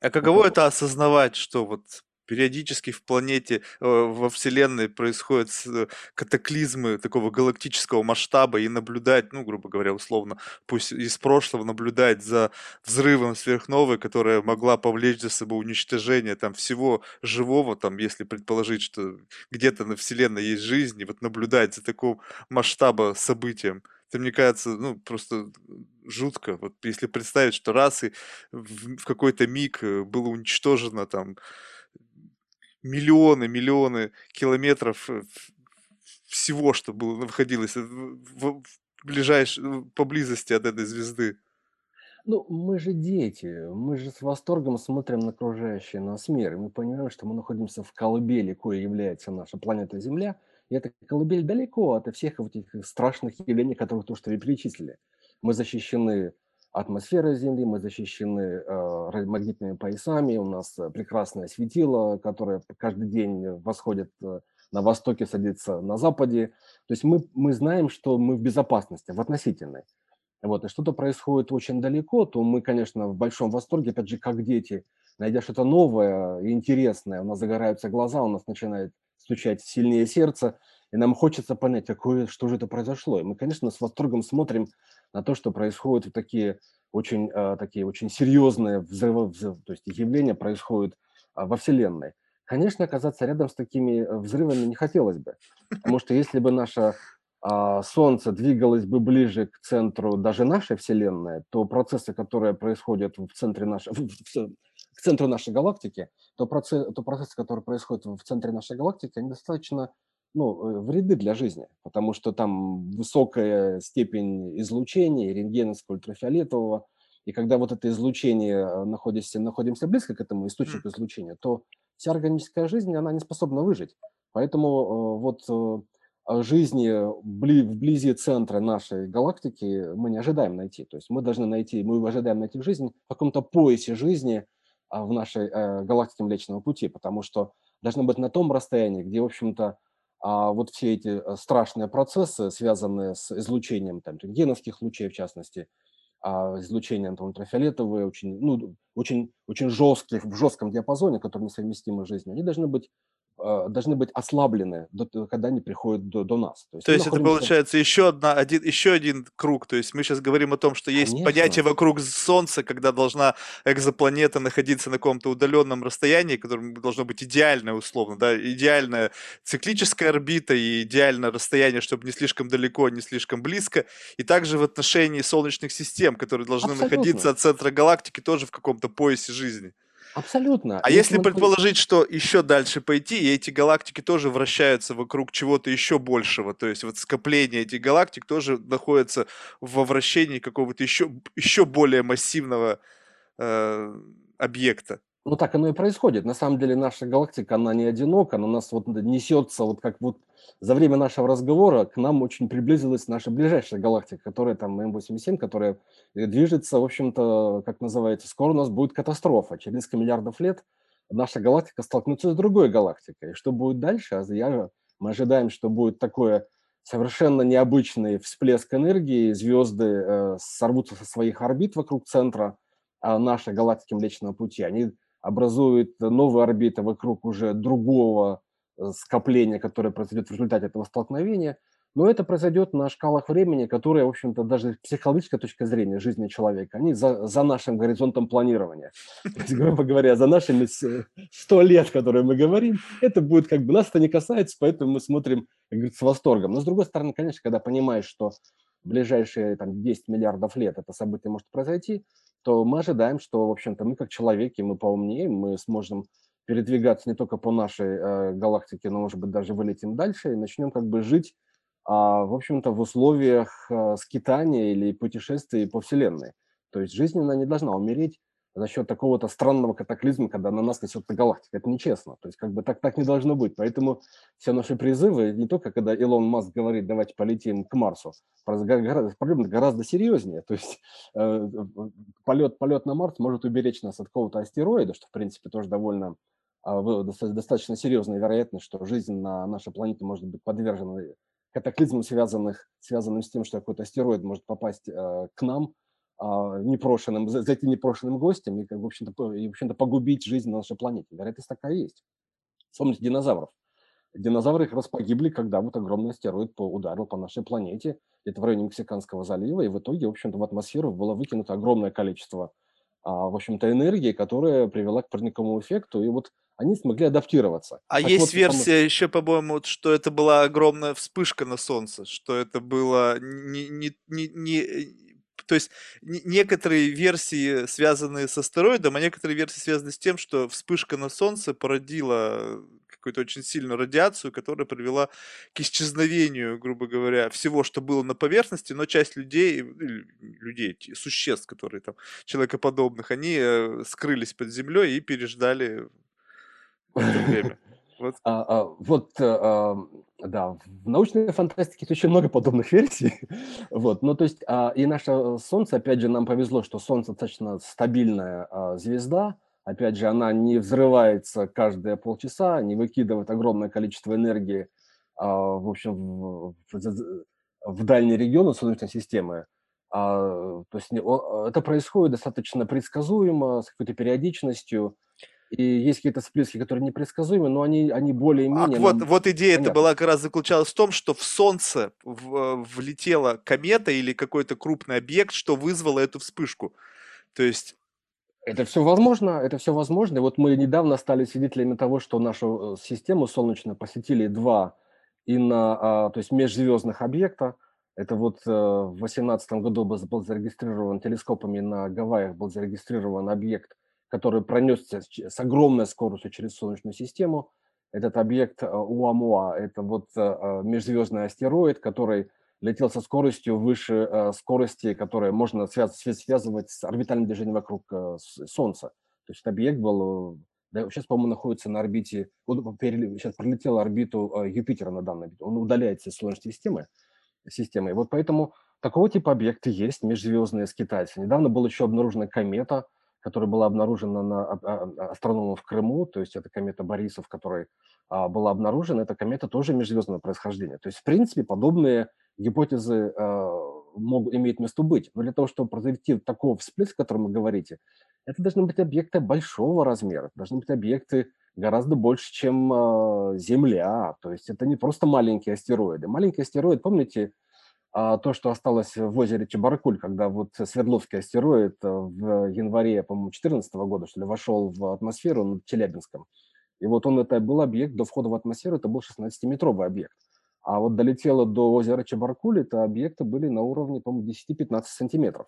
А каково это осознавать, что вот периодически в планете, э, во Вселенной происходят э, катаклизмы такого галактического масштаба и наблюдать, ну, грубо говоря, условно, пусть из прошлого наблюдать за взрывом сверхновой, которая могла повлечь за собой уничтожение там всего живого, там, если предположить, что где-то на Вселенной есть жизнь, и вот наблюдать за такого масштаба событием. Это, мне кажется, ну, просто жутко. Вот если представить, что раз и в, в какой-то миг э, было уничтожено там миллионы, миллионы километров э, всего, что было, находилось в, в ближайшей, поблизости от этой звезды. Ну, мы же дети, мы же с восторгом смотрим на окружающий нас мир, и мы понимаем, что мы находимся в колыбели, кое является наша планета Земля, и эта колыбель далеко от всех этих страшных явлений, которые то, что вы перечислили. Мы защищены атмосферы Земли, мы защищены э, магнитными поясами, у нас э, прекрасное светило, которое каждый день восходит э, на востоке садится на западе. То есть мы, мы знаем, что мы в безопасности, в относительной. Вот, и что-то происходит очень далеко, то мы, конечно, в большом восторге, опять же, как дети, найдя что-то новое и интересное, у нас загораются глаза, у нас начинает стучать сильнее сердце, и нам хочется понять, какое, что же это произошло. И мы, конечно, с восторгом смотрим на то, что происходит в такие очень, э, такие очень серьезные взрывы, взрыв, то есть явления происходят э, во Вселенной. Конечно, оказаться рядом с такими э, взрывами не хотелось бы, потому что если бы наше э, Солнце двигалось бы ближе к центру даже нашей Вселенной, то процессы, которые происходят в центре нашей, к центру нашей галактики, то, процесс, то процессы, которые происходят в центре нашей галактики, они достаточно ну, э, вреды для жизни, потому что там высокая степень излучения, рентгеновского, ультрафиолетового, и когда вот это излучение э, находимся, находимся близко к этому источнику излучения, то вся органическая жизнь, она не способна выжить. Поэтому э, вот жизни вблизи центра нашей галактики мы не ожидаем найти. То есть мы должны найти, мы ожидаем найти жизнь в каком-то поясе жизни в нашей галактике Млечного Пути, потому что должно быть на том расстоянии, где, в общем-то, а вот все эти э, страшные процессы, связанные с излучением там, рентгеновских лучей, в частности, а излучением там, ультрафиолетовые, очень, ну, очень, очень жестких, в жестком диапазоне, которые несовместимы с жизнью, они должны быть должны быть ослаблены, когда они приходят до, до нас. То есть, то есть находимся... это получается еще, одна, один, еще один круг. То есть мы сейчас говорим о том, что есть Конечно. понятие вокруг Солнца, когда должна экзопланета находиться на каком-то удаленном расстоянии, которое должно быть идеальное условно, да, идеальная циклическая орбита и идеальное расстояние, чтобы не слишком далеко, не слишком близко. И также в отношении солнечных систем, которые должны Абсолютно. находиться от центра галактики тоже в каком-то поясе жизни. Абсолютно. А если, если предположить, что еще дальше пойти, и эти галактики тоже вращаются вокруг чего-то еще большего, то есть вот скопление этих галактик тоже находится во вращении какого-то еще, еще более массивного э, объекта. Ну так оно и происходит. На самом деле наша галактика, она не одинока, она нас вот несется, вот как вот за время нашего разговора к нам очень приблизилась наша ближайшая галактика, которая там М87, которая э, движется, в общем-то, как называется, скоро у нас будет катастрофа. Через несколько миллиардов лет наша галактика столкнется с другой галактикой. И что будет дальше? А я, мы ожидаем, что будет такое совершенно необычный всплеск энергии, звезды э, сорвутся со своих орбит вокруг центра а нашей галактики Млечного Пути. Они образует новые орбиты вокруг уже другого э, скопления, которое произойдет в результате этого столкновения. Но это произойдет на шкалах времени, которые, в общем-то, даже с психологической точки зрения жизни человека, они за, за нашим горизонтом планирования. То есть, грубо говоря, за нашими 100 лет, которые мы говорим, это будет как бы, нас это не касается, поэтому мы смотрим, как говорится, с восторгом. Но с другой стороны, конечно, когда понимаешь, что в ближайшие там, 10 миллиардов лет это событие может произойти, то мы ожидаем, что, в общем-то, мы как человеки, мы поумнеем, мы сможем передвигаться не только по нашей э, галактике, но, может быть, даже вылетим дальше и начнем как бы жить, э, в общем-то, в условиях э, скитания или путешествий по Вселенной. То есть жизнь, она не должна умереть, за счет такого-то странного катаклизма, когда на нас несет галактика. Это нечестно. То есть как бы так, так не должно быть. Поэтому все наши призывы, не только когда Илон Маск говорит, давайте полетим к Марсу, проблема гораздо серьезнее. То есть э, полет, полет на Марс может уберечь нас от какого-то астероида, что в принципе тоже довольно э, достаточно серьезная вероятность, что жизнь на нашей планете может быть подвержена катаклизмам, связанных, связанным с тем, что какой-то астероид может попасть э, к нам, а, непрошенным, зайти непрошенным гостем и, в общем-то, и, в общем-то, погубить жизнь на нашей планете. Вероятность такая есть. Вспомните динозавров. Динозавры как раз погибли, когда вот огромный астероид ударил по нашей планете, где-то в районе Мексиканского залива, и в итоге, в общем-то, в атмосферу было выкинуто огромное количество, а, в общем-то, энергии, которая привела к парниковому эффекту, и вот они смогли адаптироваться. А так есть вот, версия потому... еще, по-моему, что это была огромная вспышка на Солнце, что это было не, не, не, не то есть некоторые версии связаны с астероидом, а некоторые версии связаны с тем, что вспышка на Солнце породила какую-то очень сильную радиацию, которая привела к исчезновению, грубо говоря, всего, что было на поверхности, но часть людей, людей, существ, которые там, человекоподобных, они э, скрылись под землей и переждали это время. Вот, а, а, вот а, да, в научной фантастике очень много подобных версий. вот, ну то есть а, и наше Солнце, опять же, нам повезло, что Солнце достаточно стабильная а, звезда, Опять же, она не взрывается каждые полчаса, не выкидывает огромное количество энергии, а, в общем, в, в, в дальние регионы Солнечной системы. А, то есть это происходит достаточно предсказуемо, с какой-то периодичностью, и есть какие-то всплески, которые непредсказуемы, но они, они более-менее... А, вот, вот идея это была как раз заключалась в том, что в Солнце в, влетела комета или какой-то крупный объект, что вызвало эту вспышку. То есть... Это все возможно, это все возможно. И вот мы недавно стали свидетелями того, что нашу э, систему солнечную посетили два и на, а, то есть межзвездных объекта. Это вот э, в 2018 году был зарегистрирован телескопами на Гавайях, был зарегистрирован объект который пронесся с огромной скоростью через Солнечную систему. Этот объект Уамуа – это вот э, э, межзвездный астероид, который летел со скоростью выше э, скорости, которая можно связывать с орбитальным движением вокруг Солнца. То есть этот объект был, сейчас, по-моему, находится на орбите, он сейчас пролетел орбиту Юпитера на данный момент, он удаляется из Солнечной системы. системы. И вот поэтому такого типа объекты есть, межзвездные с китайцами. Недавно была еще обнаружена комета – которая была обнаружена на а, а, астрономом в Крыму, то есть это комета Борисов, которая а, была обнаружена, эта комета тоже межзвездного происхождения. То есть, в принципе, подобные гипотезы могут, имеют место быть. Но для того, чтобы произойти такого всплеск, о котором вы говорите, это должны быть объекты большого размера, должны быть объекты гораздо больше, чем Земля. То есть это не просто маленькие астероиды. Маленький астероид, помните, а то, что осталось в озере Чебаркуль, когда вот Свердловский астероид э, в январе, по-моему, 2014 года, что ли, вошел в атмосферу над Челябинском. И вот он, это был объект, до входа в атмосферу это был 16-метровый объект. А вот долетело до озера Чебаркуль, это объекты были на уровне, по-моему, 10-15 сантиметров.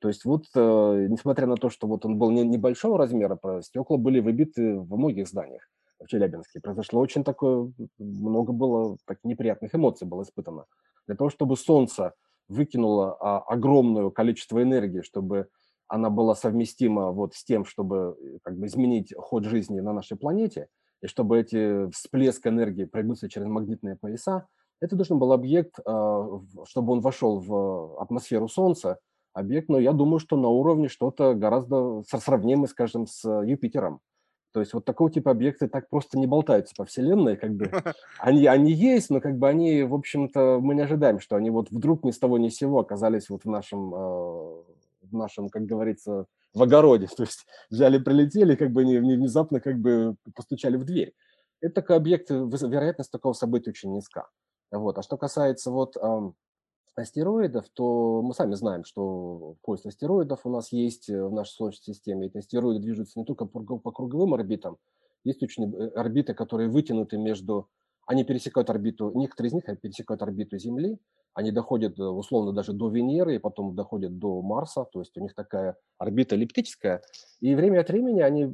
То есть вот, э, несмотря на то, что вот он был не, небольшого размера, стекла были выбиты в многих зданиях в Челябинске. Произошло очень такое, много было таких неприятных эмоций было испытано. Для того, чтобы Солнце выкинуло а, огромное количество энергии, чтобы она была совместима вот с тем, чтобы э, как бы изменить ход жизни на нашей планете, и чтобы эти всплеск энергии прыгнулся через магнитные пояса, это должен был объект, а, чтобы он вошел в атмосферу Солнца, объект, но я думаю, что на уровне что-то гораздо сравнимое, скажем, с Юпитером. То есть вот такого типа объекты так просто не болтаются по Вселенной, как бы. Они, они есть, но как бы они, в общем-то, мы не ожидаем, что они вот вдруг ни с того ни с сего оказались вот в нашем, э, в нашем, как говорится, в огороде. То есть взяли, прилетели, как бы не, не внезапно как бы постучали в дверь. Это такой объект, вероятность такого события очень низка. Вот. А что касается вот астероидов, то мы сами знаем, что пояс астероидов у нас есть э, в нашей Солнечной системе. Эти астероиды движутся не только по круговым орбитам, есть очень э, орбиты, которые вытянуты между... Они пересекают орбиту, некоторые из них пересекают орбиту Земли, они доходят э, условно даже до Венеры, и потом доходят до Марса, то есть у них такая орбита эллиптическая. И время от времени они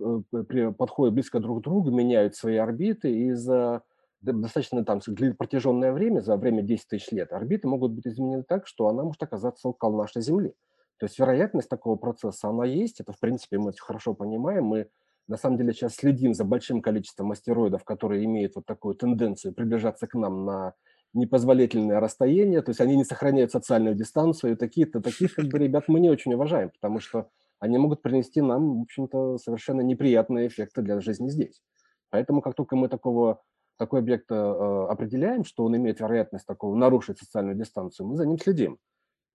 подходят близко друг к другу, меняют свои орбиты, из-за достаточно там протяженное время, за время 10 тысяч лет, орбиты могут быть изменены так, что она может оказаться около нашей Земли. То есть вероятность такого процесса, она есть, это в принципе мы хорошо понимаем, мы на самом деле сейчас следим за большим количеством астероидов, которые имеют вот такую тенденцию приближаться к нам на непозволительное расстояние, то есть они не сохраняют социальную дистанцию, и такие-то, таких как бы ребят мы не очень уважаем, потому что они могут принести нам, в общем-то, совершенно неприятные эффекты для жизни здесь. Поэтому как только мы такого такой объект э, определяем, что он имеет вероятность такого нарушить социальную дистанцию, мы за ним следим.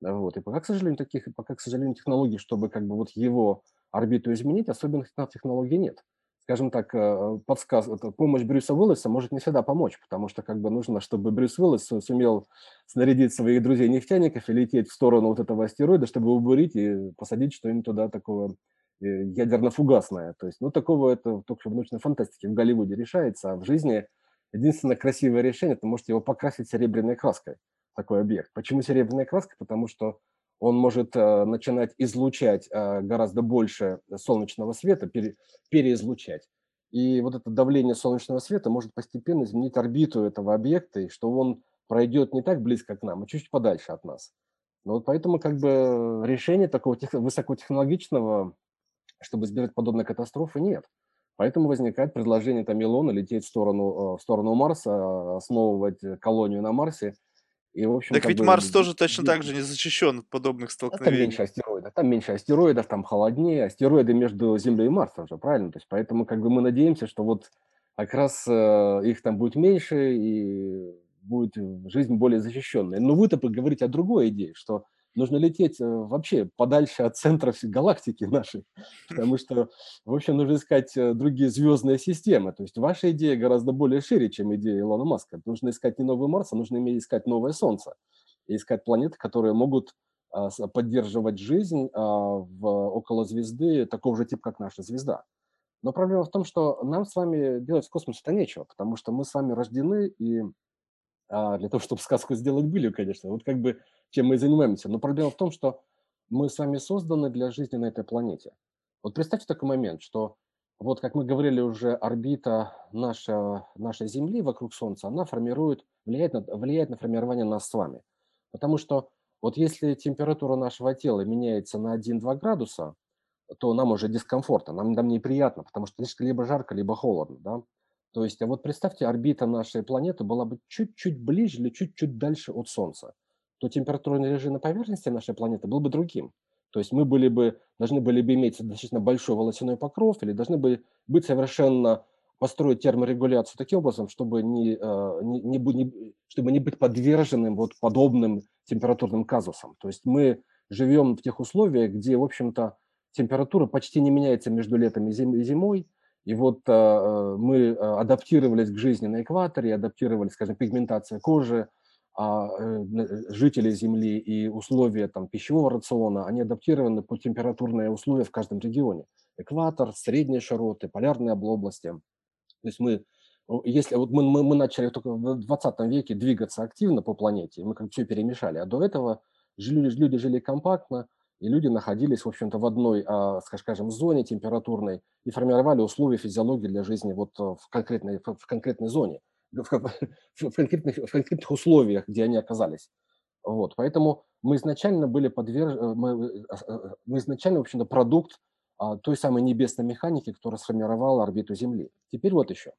Вот. И пока, к сожалению, таких, пока, к сожалению, технологий, чтобы как бы вот его орбиту изменить, особенных технологий нет. Скажем так, э, подсказ, помощь Брюса Уиллиса может не всегда помочь, потому что как бы нужно, чтобы Брюс Уиллис сумел снарядить своих друзей-нефтяников и лететь в сторону вот этого астероида, чтобы убурить и посадить что-нибудь туда такого э, ядерно-фугасное. То есть, ну, такого это только в научной фантастике в Голливуде решается, а в жизни Единственное красивое решение, это можете его покрасить серебряной краской, такой объект. Почему серебряная краска? Потому что он может э, начинать излучать э, гораздо больше солнечного света, пере, переизлучать. И вот это давление солнечного света может постепенно изменить орбиту этого объекта, и что он пройдет не так близко к нам, а чуть подальше от нас. Но вот поэтому как бы решения такого тех, высокотехнологичного, чтобы избежать подобной катастрофы, нет. Поэтому возникает предложение там Илона лететь в сторону, э, в сторону Марса, основывать колонию на Марсе. И, в общем, так ведь бы, Марс тоже точно так же не защищен от подобных столкновений. Это меньше астероидов. Там меньше астероидов, там холоднее. Астероиды между Землей и Марсом же, правильно? То есть поэтому как бы мы надеемся, что вот как раз э, их там будет меньше и будет жизнь более защищенной. Но вы-то говорите о другой идее, что нужно лететь э, вообще подальше от центра галактики нашей, потому что, в общем, нужно искать э, другие звездные системы. То есть ваша идея гораздо более шире, чем идея Илона Маска. Нужно искать не новый Марс, а нужно искать новое Солнце. И искать планеты, которые могут а, поддерживать жизнь а, в, около звезды такого же типа, как наша звезда. Но проблема в том, что нам с вами делать в космосе-то нечего, потому что мы с вами рождены и а, для того, чтобы сказку сделать былью, конечно. Вот как бы чем мы и занимаемся. Но проблема в том, что мы с вами созданы для жизни на этой планете. Вот представьте такой момент, что вот как мы говорили уже, орбита наша, нашей Земли вокруг Солнца, она формирует, влияет на, влияет на формирование нас с вами. Потому что вот если температура нашего тела меняется на 1-2 градуса, то нам уже дискомфортно, нам, нам неприятно, потому что либо жарко, либо холодно. Да? То есть, а вот представьте, орбита нашей планеты была бы чуть-чуть ближе или чуть-чуть дальше от Солнца, то температурный режим на поверхности нашей планеты был бы другим. То есть мы были бы, должны были бы иметь достаточно большой волосяной покров или должны бы быть совершенно построить терморегуляцию таким образом, чтобы не, э, не, не, чтобы не быть подверженным вот подобным температурным казусам. То есть мы живем в тех условиях, где, в общем-то, температура почти не меняется между летом и зимой, и вот э, э, мы э, адаптировались к жизни на экваторе, адаптировались, скажем, пигментация кожи, а жители Земли и условия там, пищевого рациона, они адаптированы под температурные условия в каждом регионе. Экватор, средние широты, полярные области. То есть мы, если вот мы, мы, мы начали только в 20 веке двигаться активно по планете, мы как все перемешали, а до этого жили, люди жили компактно, и люди находились, в общем-то, в одной, а, скажем, зоне температурной и формировали условия физиологии для жизни вот э, в конкретной, в конкретной зоне, в, конкретных, в конкретных условиях, где они оказались. Вот, поэтому мы изначально были подвержены, э, мы, э, мы изначально, в общем-то, продукт а, той самой небесной механики, которая сформировала орбиту Земли. Теперь вот еще.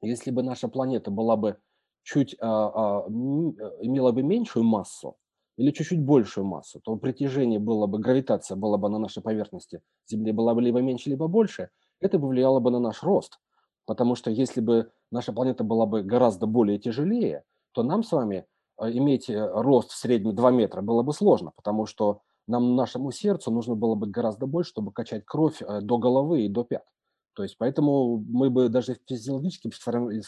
Если бы наша планета была бы чуть, а, а, имела бы меньшую массу, или чуть-чуть большую массу, то притяжение было бы, гравитация была бы на нашей поверхности Земли была бы либо меньше, либо больше, это бы влияло бы на наш рост. Потому что если бы наша планета была бы гораздо более тяжелее, то нам с вами э, иметь э, рост в среднем 2 метра было бы сложно, потому что нам, нашему сердцу нужно было бы гораздо больше, чтобы качать кровь э, до головы и до пят. То есть поэтому мы бы даже физиологически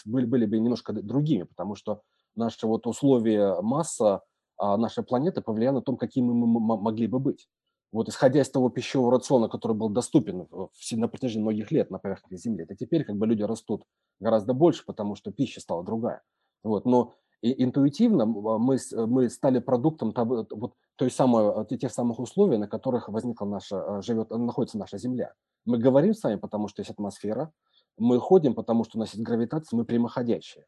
были, были бы немножко другими, потому что наши вот условия масса нашей планеты повлияла на том, какими мы могли бы быть. Вот исходя из того пищевого рациона, который был доступен на протяжении многих лет на поверхности Земли, это теперь как бы люди растут гораздо больше, потому что пища стала другая. Вот, но и интуитивно мы, мы стали продуктом того, вот той самой, тех самых условий, на которых возникла наша, живет, находится наша Земля. Мы говорим с вами, потому что есть атмосфера, мы ходим, потому что у нас есть гравитация, мы прямоходящие.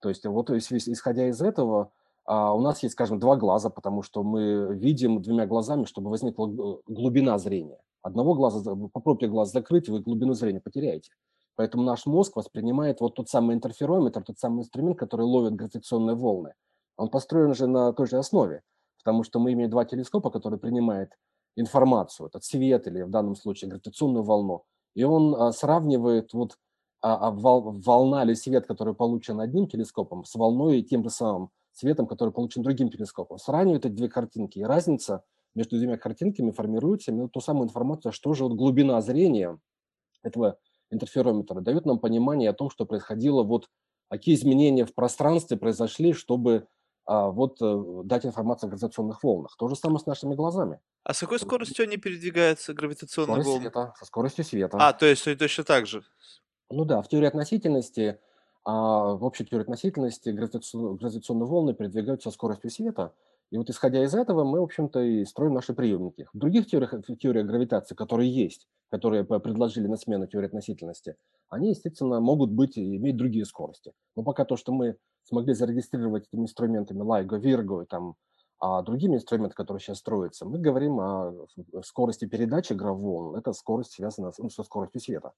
То есть вот исходя из этого, а у нас есть, скажем, два глаза, потому что мы видим двумя глазами, чтобы возникла глубина зрения. Одного глаза, попробуйте глаз закрыть, вы глубину зрения потеряете. Поэтому наш мозг воспринимает вот тот самый интерферометр, тот самый инструмент, который ловит гравитационные волны. Он построен же на той же основе, потому что мы имеем два телескопа, которые принимают информацию, этот свет или в данном случае гравитационную волну, и он а, сравнивает вот а, а, волна или свет, который получен одним телескопом, с волной тем же самым цветом, который получен другим телескопом. Сравнивают эти две картинки, и разница между двумя картинками формируется именно ту самую информацию, что же вот глубина зрения этого интерферометра дает нам понимание о том, что происходило, вот какие изменения в пространстве произошли, чтобы а, вот э, дать информацию о гравитационных волнах. То же самое с нашими глазами. А с какой скоростью они передвигаются, гравитационные Скорость волны? света, со скоростью света. А, то есть точно так же. Ну да, в теории относительности а в общей теории относительности гравитационные волны передвигаются со скоростью света. И вот исходя из этого мы, в общем-то, и строим наши приемники. В других теориях, в теориях гравитации, которые есть, которые предложили на смену теории относительности, они, естественно, могут быть и иметь другие скорости. Но пока то, что мы смогли зарегистрировать этими инструментами LIGO, Virgo и там, а другими инструментами, которые сейчас строятся, мы говорим о скорости передачи граволн. Это скорость связана ну, со скоростью света.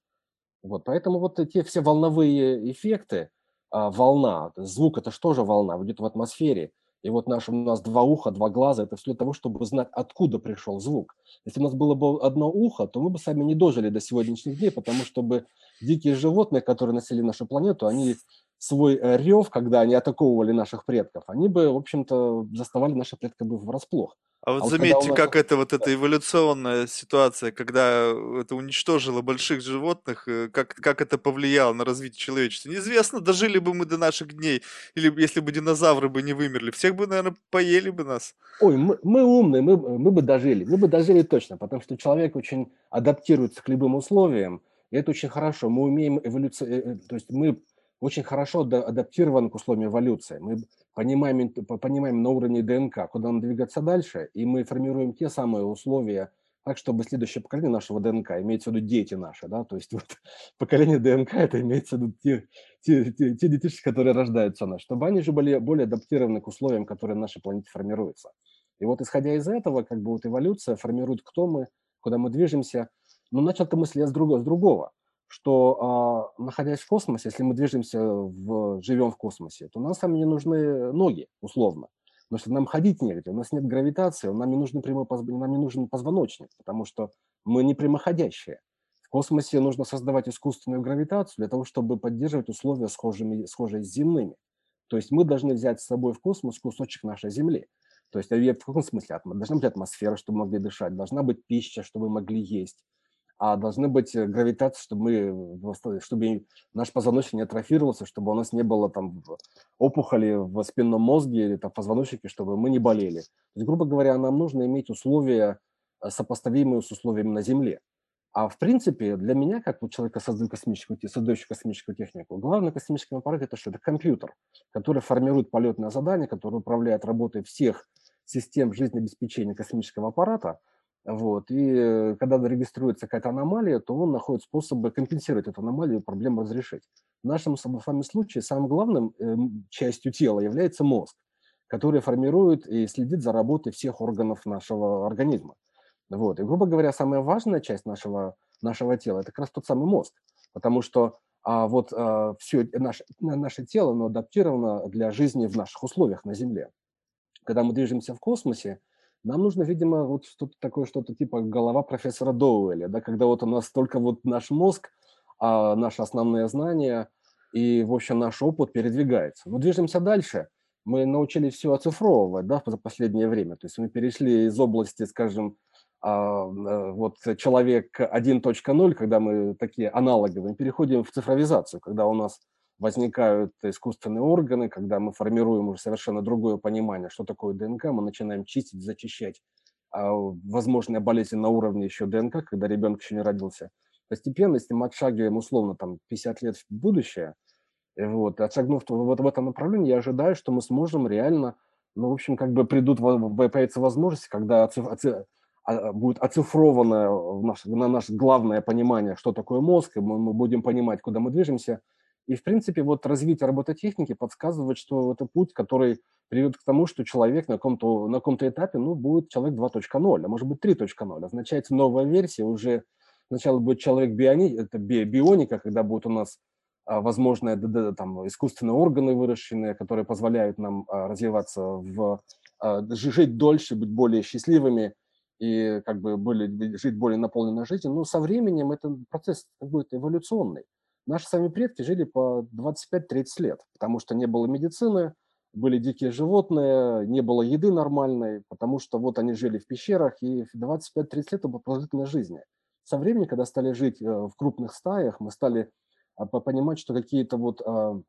Вот, поэтому вот эти все волновые эффекты, а, волна, звук это что же волна, идет в атмосфере, И вот наш, у нас два уха, два глаза, это все для того, чтобы знать, откуда пришел звук. Если у нас было бы одно ухо, то мы бы сами не дожили до сегодняшних дней, потому что бы дикие животные, которые населили нашу планету, они свой э, рев, когда они атаковывали наших предков, они бы, в общем-то, заставали наших предков бы врасплох. А вот а заметьте, вот как это вот эта эволюционная ситуация, когда это уничтожило больших животных, э, как, как это повлияло на развитие человечества. Неизвестно, дожили бы мы до наших дней, или если бы динозавры бы не вымерли, всех бы, наверное, поели бы нас. Ой, мы, мы умные, мы, мы бы дожили, мы бы дожили точно, потому что человек очень адаптируется к любым условиям, и это очень хорошо. Мы умеем эволюцию, э, то есть мы очень хорошо адаптирован к условиям эволюции. Мы понимаем, понимаем на уровне ДНК, куда нам двигаться дальше, и мы формируем те самые условия, так, чтобы следующее поколение нашего ДНК, имеется в виду дети наши, да, то есть вот поколение ДНК, это имеется в виду те, те, те, те детишки, которые рождаются у нас, чтобы они же были более адаптированы к условиям, которые на нашей планете формируются. И вот исходя из этого, как бы вот эволюция формирует, кто мы, куда мы движемся. Но начал-то мысль я с другого, с другого что а, находясь в космосе, если мы движемся, в, живем в космосе, то нам сами не нужны ноги, условно. Потому что нам ходить негде, у нас нет гравитации, нам не, нужен прямой, нам не нужен позвоночник, потому что мы не прямоходящие. В космосе нужно создавать искусственную гравитацию для того, чтобы поддерживать условия, схожими, схожие с земными. То есть мы должны взять с собой в космос кусочек нашей Земли. То есть в каком смысле? Должна быть атмосфера, чтобы могли дышать, должна быть пища, чтобы могли есть, а должны быть э, гравитации, чтобы мы, чтобы наш позвоночник не атрофировался, чтобы у нас не было там опухоли в спинном мозге или там позвоночнике, чтобы мы не болели. То есть, грубо говоря, нам нужно иметь условия, э, сопоставимые с условиями на Земле. А в принципе, для меня, как у человека, создающего космическую, создающего космическую технику, главный космический аппарат – это что? Это компьютер, который формирует полетное задание, который управляет работой всех систем жизнеобеспечения космического аппарата – вот. И э, когда регистрируется какая-то аномалия, то он находит способы компенсировать эту аномалию проблему разрешить. В нашем с вами случае самым главным э, частью тела является мозг, который формирует и следит за работой всех органов нашего организма. Вот. И, грубо говоря, самая важная часть нашего, нашего тела – это как раз тот самый мозг, потому что а, вот а, все наше, наше тело оно адаптировано для жизни в наших условиях на Земле. Когда мы движемся в космосе, нам нужно, видимо, вот что-то такое, что-то типа голова профессора Доуэля, да, когда вот у нас только вот наш мозг, а наши основные знания и, в общем, наш опыт передвигается. Но движемся дальше. Мы научились все оцифровывать, да, за последнее время. То есть мы перешли из области, скажем, а, э, вот человек 1.0, когда мы такие аналоговые, переходим в цифровизацию, когда у нас возникают искусственные органы, когда мы формируем уже совершенно другое понимание, что такое ДНК, мы начинаем чистить, зачищать а, возможные болезни на уровне еще ДНК, когда ребенок еще не родился. Постепенно, если мы отшагиваем условно там 50 лет в будущее, вот, отшагнув вот в этом направлении, я ожидаю, что мы сможем реально, ну, в общем, как бы придут, появятся возможности, когда оциф, оциф, а, будет оцифровано наш, на наше главное понимание, что такое мозг, и мы, мы будем понимать, куда мы движемся – и, в принципе, вот развитие робототехники подсказывает, что это путь, который приведет к тому, что человек на каком-то, на каком-то этапе ну, будет человек 2.0, а может быть 3.0. Означает новая версия, уже сначала будет человек биони, это бионика, когда будут у нас а, возможные там, искусственные органы выращенные, которые позволяют нам а, развиваться, в, а, жить дольше, быть более счастливыми и как бы более, жить более наполненной жизнью. Но со временем это процесс будет эволюционный. Наши сами предки жили по 25-30 лет, потому что не было медицины, были дикие животные, не было еды нормальной, потому что вот они жили в пещерах, и 25-30 лет это продолжительность жизни. Со временем, когда стали жить э, в крупных стаях, мы стали а, понимать, что какие-то вот а,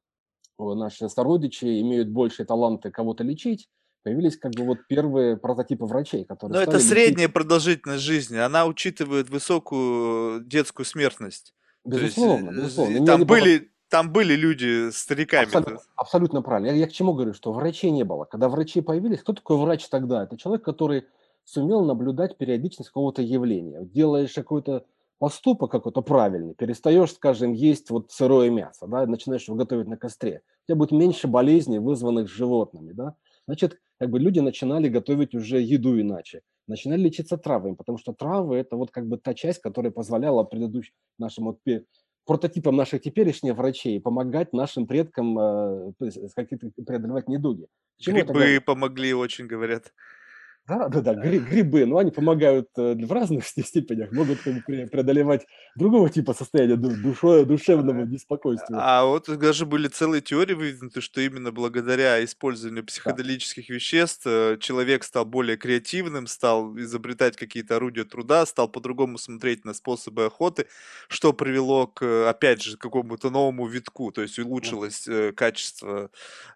наши сородичи имеют большие таланты кого-то лечить, появились как бы вот первые прототипы врачей, которые... Но это средняя продолжительность жизни, она учитывает высокую детскую смертность. Безусловно, есть, безусловно. Там были, там были люди стариками. Абсолютно, абсолютно правильно. Я, я к чему говорю, что врачей не было. Когда врачи появились, кто такой врач тогда? Это человек, который сумел наблюдать периодичность какого-то явления. Делаешь какой-то поступок какой-то правильный, перестаешь, скажем, есть вот сырое мясо, да, начинаешь его готовить на костре, у тебя будет меньше болезней, вызванных животными, да, значит, как бы люди начинали готовить уже еду иначе, начинали лечиться травами, потому что травы – это вот как бы та часть, которая позволяла предыдущим нашим вот прототипом наших теперешних врачей помогать нашим предкам э, преодолевать недуги. Грибы помогли очень, говорят. Да, да, да, грибы, но они помогают э, в разных степенях, могут преодолевать другого типа состояния душой, душевного беспокойства. А вот даже были целые теории выдвинуты, что именно благодаря использованию психоделических веществ э, человек стал более креативным, стал изобретать какие-то орудия труда, стал по-другому смотреть на способы охоты, что привело к, опять же, какому-то новому витку, то есть улучшилось э, качество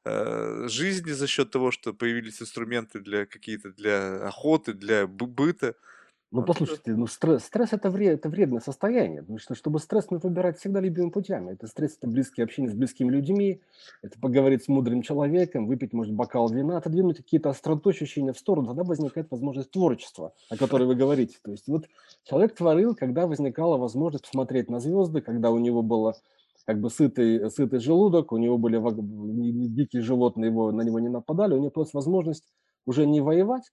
жизни за счет того, что появились инструменты для какие-то для охоты, для быта. Ну, послушайте, ну, стресс, стресс это, вред, это вредное состояние. Потому что, чтобы стресс нужно выбирать всегда любимыми путями. Это стресс, это близкие общение с близкими людьми, это поговорить с мудрым человеком, выпить, может, бокал вина, отодвинуть какие-то остроты ощущения в сторону, тогда возникает возможность творчества, о которой вы говорите. То есть вот человек творил, когда возникала возможность посмотреть на звезды, когда у него было как бы сытый, сытый желудок, у него были дикие животные, его, на него не нападали, у него появилась возможность уже не воевать,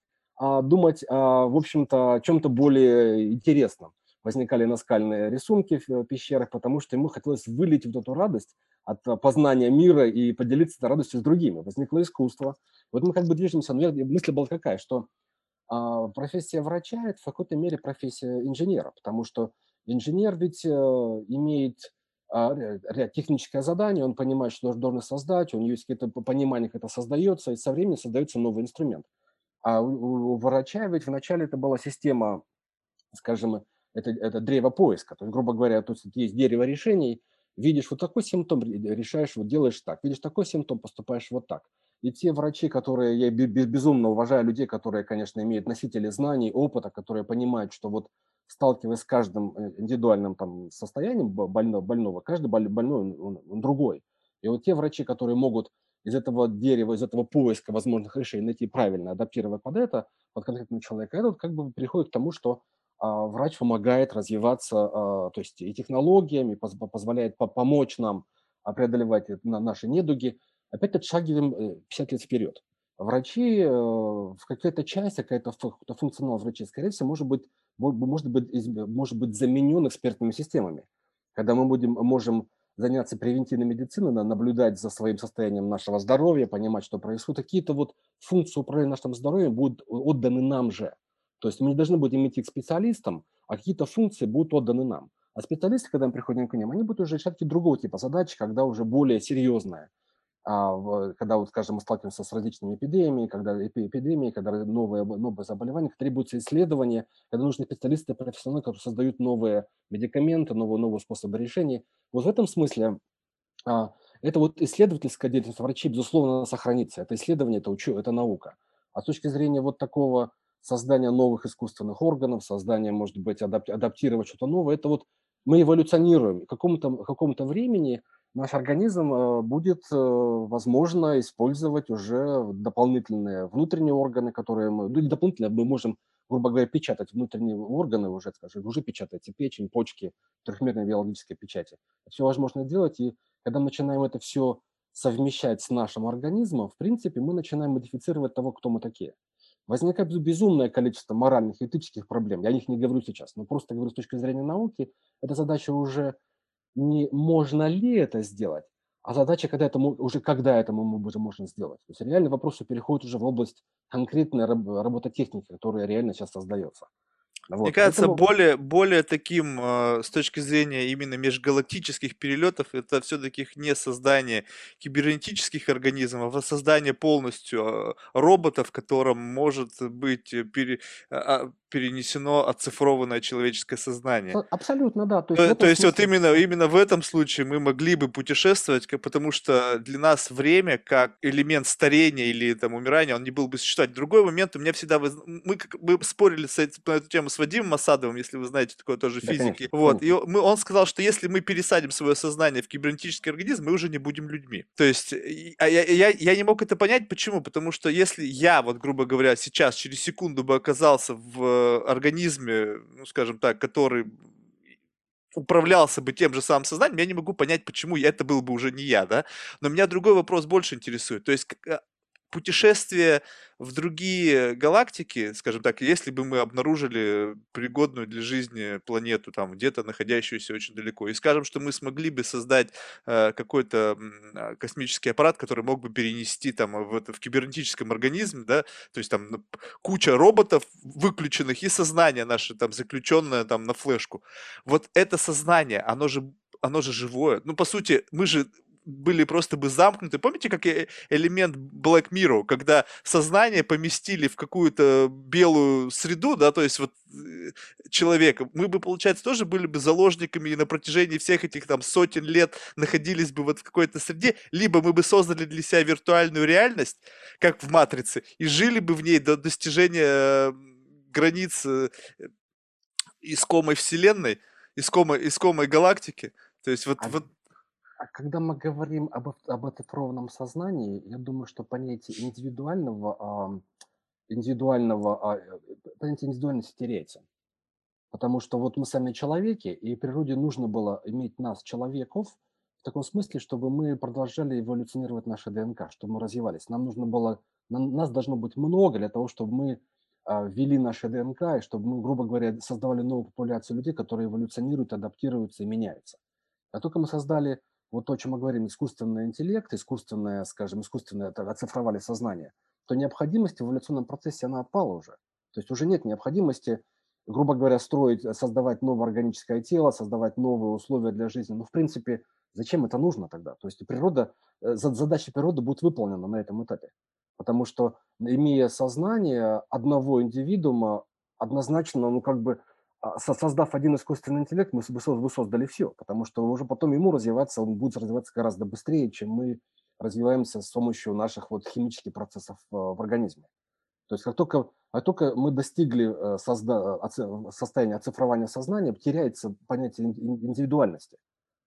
думать, а, в общем-то, о чем-то более интересном. Возникали наскальные рисунки в пещерах, потому что ему хотелось вылить вот эту радость от познания мира и поделиться этой радостью с другими. Возникло искусство. Вот мы как бы движемся, мысль была какая, что а, профессия врача – это в какой-то мере профессия инженера, потому что инженер ведь э, имеет а, ряд техническое задание, он понимает, что должен создать, у него есть какое-то понимание, как это создается, и со временем создается новый инструмент. А у, у врача ведь вначале это была система, скажем, это, это древо поиска. То есть, грубо говоря, то есть есть дерево решений, видишь вот такой симптом, решаешь, вот делаешь так. Видишь такой симптом, поступаешь вот так. И те врачи, которые, я безумно уважаю людей, которые, конечно, имеют носители знаний, опыта, которые понимают, что вот сталкиваясь с каждым э, индивидуальным там, состоянием больного, больного каждый больной он, он другой. И вот те врачи, которые могут из этого дерева, из этого поиска возможных решений найти правильно, адаптировать под это, под конкретного человека, это вот как бы приходит к тому, что а, врач помогает развиваться, а, то есть и технологиями, поз, позволяет по помочь нам преодолевать наши недуги. Опять отшагиваем 50 э, лет вперед. Врачи э, в какой-то части, какая-то функционал врачей, скорее всего, может быть, может быть, может быть заменен экспертными системами. Когда мы будем, можем заняться превентивной медициной, наблюдать за своим состоянием нашего здоровья, понимать, что происходит. Какие-то вот функции управления нашим здоровьем будут отданы нам же. То есть мы не должны будем идти к специалистам, а какие-то функции будут отданы нам. А специалисты, когда мы приходим к ним, они будут уже решать какие-то другого типа задачи, когда уже более серьезная. А, когда, вот, скажем, мы сталкиваемся с различными эпидемиями, когда эпидемии, когда новые, новые заболевания, требуются исследования, когда нужны специалисты, профессионалы, которые создают новые медикаменты, новые, новые способы решения. Вот в этом смысле а, это вот исследовательская деятельность врачей, безусловно, сохранится. Это исследование, это учу, это наука. А с точки зрения вот такого создания новых искусственных органов, создания, может быть, адаптировать что-то новое, это вот мы эволюционируем. К какому-то какому времени – наш организм э, будет, э, возможно, использовать уже дополнительные внутренние органы, которые мы, ну, дополнительно мы можем, грубо говоря, печатать внутренние органы уже, скажем, уже печатаете печень, почки, трехмерной биологической печати. Все возможно делать, и когда мы начинаем это все совмещать с нашим организмом, в принципе, мы начинаем модифицировать того, кто мы такие. Возникает безумное количество моральных и этических проблем. Я о них не говорю сейчас, но просто говорю с точки зрения науки. Эта задача уже не можно ли это сделать, а задача, когда это уже когда это мы уже можем сделать. То есть реально вопрос переходит уже в область конкретной робототехники, которая реально сейчас создается. Вот. Мне кажется, Поэтому... более, более таким э, с точки зрения именно межгалактических перелетов, это все-таки не создание кибернетических организмов, а создание полностью э, робота, в котором может быть пере, э, перенесено оцифрованное человеческое сознание. Абсолютно, да. То есть, то, то есть смысле... вот именно, именно в этом случае мы могли бы путешествовать, потому что для нас время как элемент старения или там умирания, он не был бы существовать. Другой момент у меня всегда... Мы, мы спорили с, на эту тему с Вадимом Асадовым, если вы знаете такое тоже да, физики. Конечно. Вот. И мы, он сказал, что если мы пересадим свое сознание в кибернетический организм, мы уже не будем людьми. То есть а я, я, я не мог это понять, почему? Потому что если я, вот грубо говоря, сейчас через секунду бы оказался в организме, ну, скажем так, который управлялся бы тем же самым сознанием, я не могу понять, почему это был бы уже не я, да. Но меня другой вопрос больше интересует. То есть, путешествие в другие галактики, скажем так, если бы мы обнаружили пригодную для жизни планету, там, где-то находящуюся очень далеко, и скажем, что мы смогли бы создать э, какой-то э, космический аппарат, который мог бы перенести там в, в кибернетическом организме, да, то есть там куча роботов выключенных и сознание наше там заключенное там на флешку. Вот это сознание, оно же оно же живое. Ну, по сути, мы же были просто бы замкнуты. Помните, как элемент Black Mirror, когда сознание поместили в какую-то белую среду, да, то есть вот э, человека, мы бы, получается, тоже были бы заложниками и на протяжении всех этих там сотен лет находились бы вот в какой-то среде, либо мы бы создали для себя виртуальную реальность, как в «Матрице», и жили бы в ней до достижения границ э, искомой вселенной, искомой, искомой галактики. То есть вот, а, вот а когда мы говорим об, об оцифрованном сознании, я думаю, что понятие индивидуального, а, индивидуального, а, понятие индивидуальности теряется. Потому что вот мы сами человеки, и природе нужно было иметь нас, человеков, в таком смысле, чтобы мы продолжали эволюционировать наши ДНК, чтобы мы развивались. Нам нужно было, нам, нас должно быть много для того, чтобы мы а, ввели наши ДНК, и чтобы мы, грубо говоря, создавали новую популяцию людей, которые эволюционируют, адаптируются и меняются. А только мы создали вот то, о чем мы говорим, искусственный интеллект, искусственное, скажем, искусственное, оцифровали сознание, то необходимость в эволюционном процессе, она отпала уже. То есть уже нет необходимости, грубо говоря, строить, создавать новое органическое тело, создавать новые условия для жизни. Ну, в принципе, зачем это нужно тогда? То есть природа, э, задача природы будет выполнена на этом этапе. Потому что, имея сознание одного индивидуума, однозначно, ну, как бы создав один искусственный интеллект, мы бы создали все, потому что уже потом ему развиваться, он будет развиваться гораздо быстрее, чем мы развиваемся с помощью наших вот химических процессов э, в организме. То есть как только, как только мы достигли э, созда, состояния оцифрования сознания, теряется понятие индивидуальности.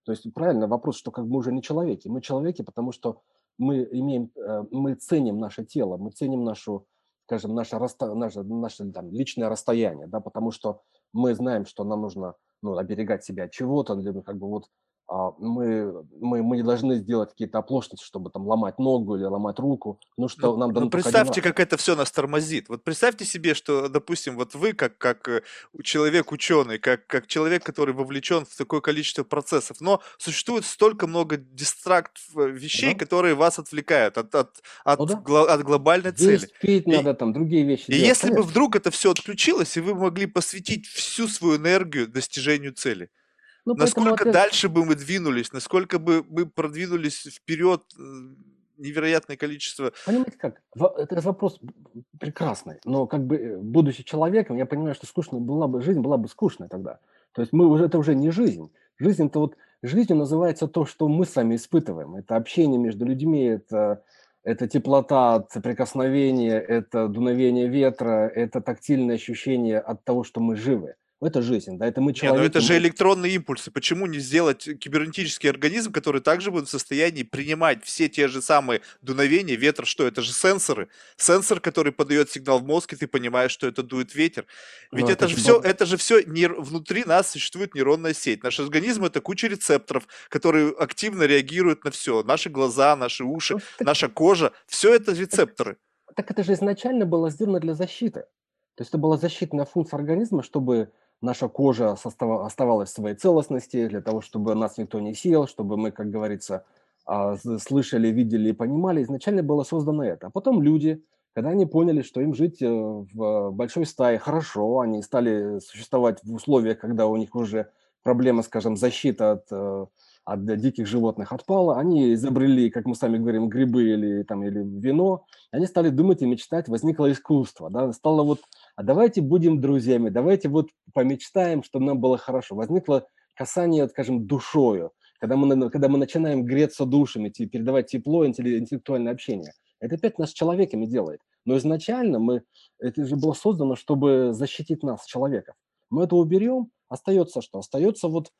То есть правильно вопрос, что как мы уже не человеки. Мы человеки, потому что мы имеем, э, мы ценим наше тело, мы ценим нашу, скажем, наше, наше, наше там, личное расстояние, да, потому что мы знаем, что нам нужно ну, оберегать себя от чего-то, как бы вот мы, мы, мы не должны сделать какие-то оплошности, чтобы там ломать ногу или ломать руку. Ну что ну, нам ну, представьте, как это все нас тормозит. Вот представьте себе, что, допустим, вот вы как, как э, человек ученый, как, как человек, который вовлечен в такое количество процессов, но существует столько много дистракт э, вещей, да. которые вас отвлекают от, от, от, ну, да. гло, от глобальной Здесь цели. Пить и, надо, там другие вещи. И делать, если конечно. бы вдруг это все отключилось, и вы могли посвятить всю свою энергию достижению цели, ну, насколько ответ... дальше бы мы двинулись, насколько бы мы продвинулись вперед невероятное количество. Понимаете как? Это вопрос прекрасный, но как бы э, будучи человеком, я понимаю, что скучно была бы жизнь была бы скучной тогда. То есть мы уже это уже не жизнь. Жизнь это вот жизнью называется то, что мы сами испытываем. Это общение между людьми, это это теплота от прикосновения, это дуновение ветра, это тактильное ощущение от того, что мы живы. Это жизнь, да, это мы человек. Но это же электронные импульсы. Почему не сделать кибернетический организм, который также будет в состоянии принимать все те же самые дуновения, ветра, что это же сенсоры. Сенсор, который подает сигнал в мозг, и ты понимаешь, что это дует ветер. Ведь это, это же все, это же все нейр... внутри нас существует нейронная сеть. Наш организм это куча рецепторов, которые активно реагируют на все. Наши глаза, наши уши, ну, так... наша кожа, все это рецепторы. Так, так это же изначально было сделано для защиты. То есть это была защитная функция организма, чтобы наша кожа оставалась в своей целостности, для того, чтобы нас никто не съел, чтобы мы, как говорится, а, слышали, видели и понимали. Изначально было создано это. А потом люди, когда они поняли, что им жить э, в большой стае хорошо, они стали существовать в условиях, когда у них уже проблема, скажем, защита от, э, от диких животных отпала, они изобрели, как мы сами говорим, грибы или, там, или вино, они стали думать и мечтать, возникло искусство, да, стало вот а давайте будем друзьями, давайте вот помечтаем, чтобы нам было хорошо. Возникло касание, скажем, душою, когда мы, когда мы начинаем греться душами, передавать тепло, интеллектуальное общение. Это опять нас человеками делает. Но изначально мы, это же было создано, чтобы защитить нас, человеков. Мы это уберем, остается что? Остается вот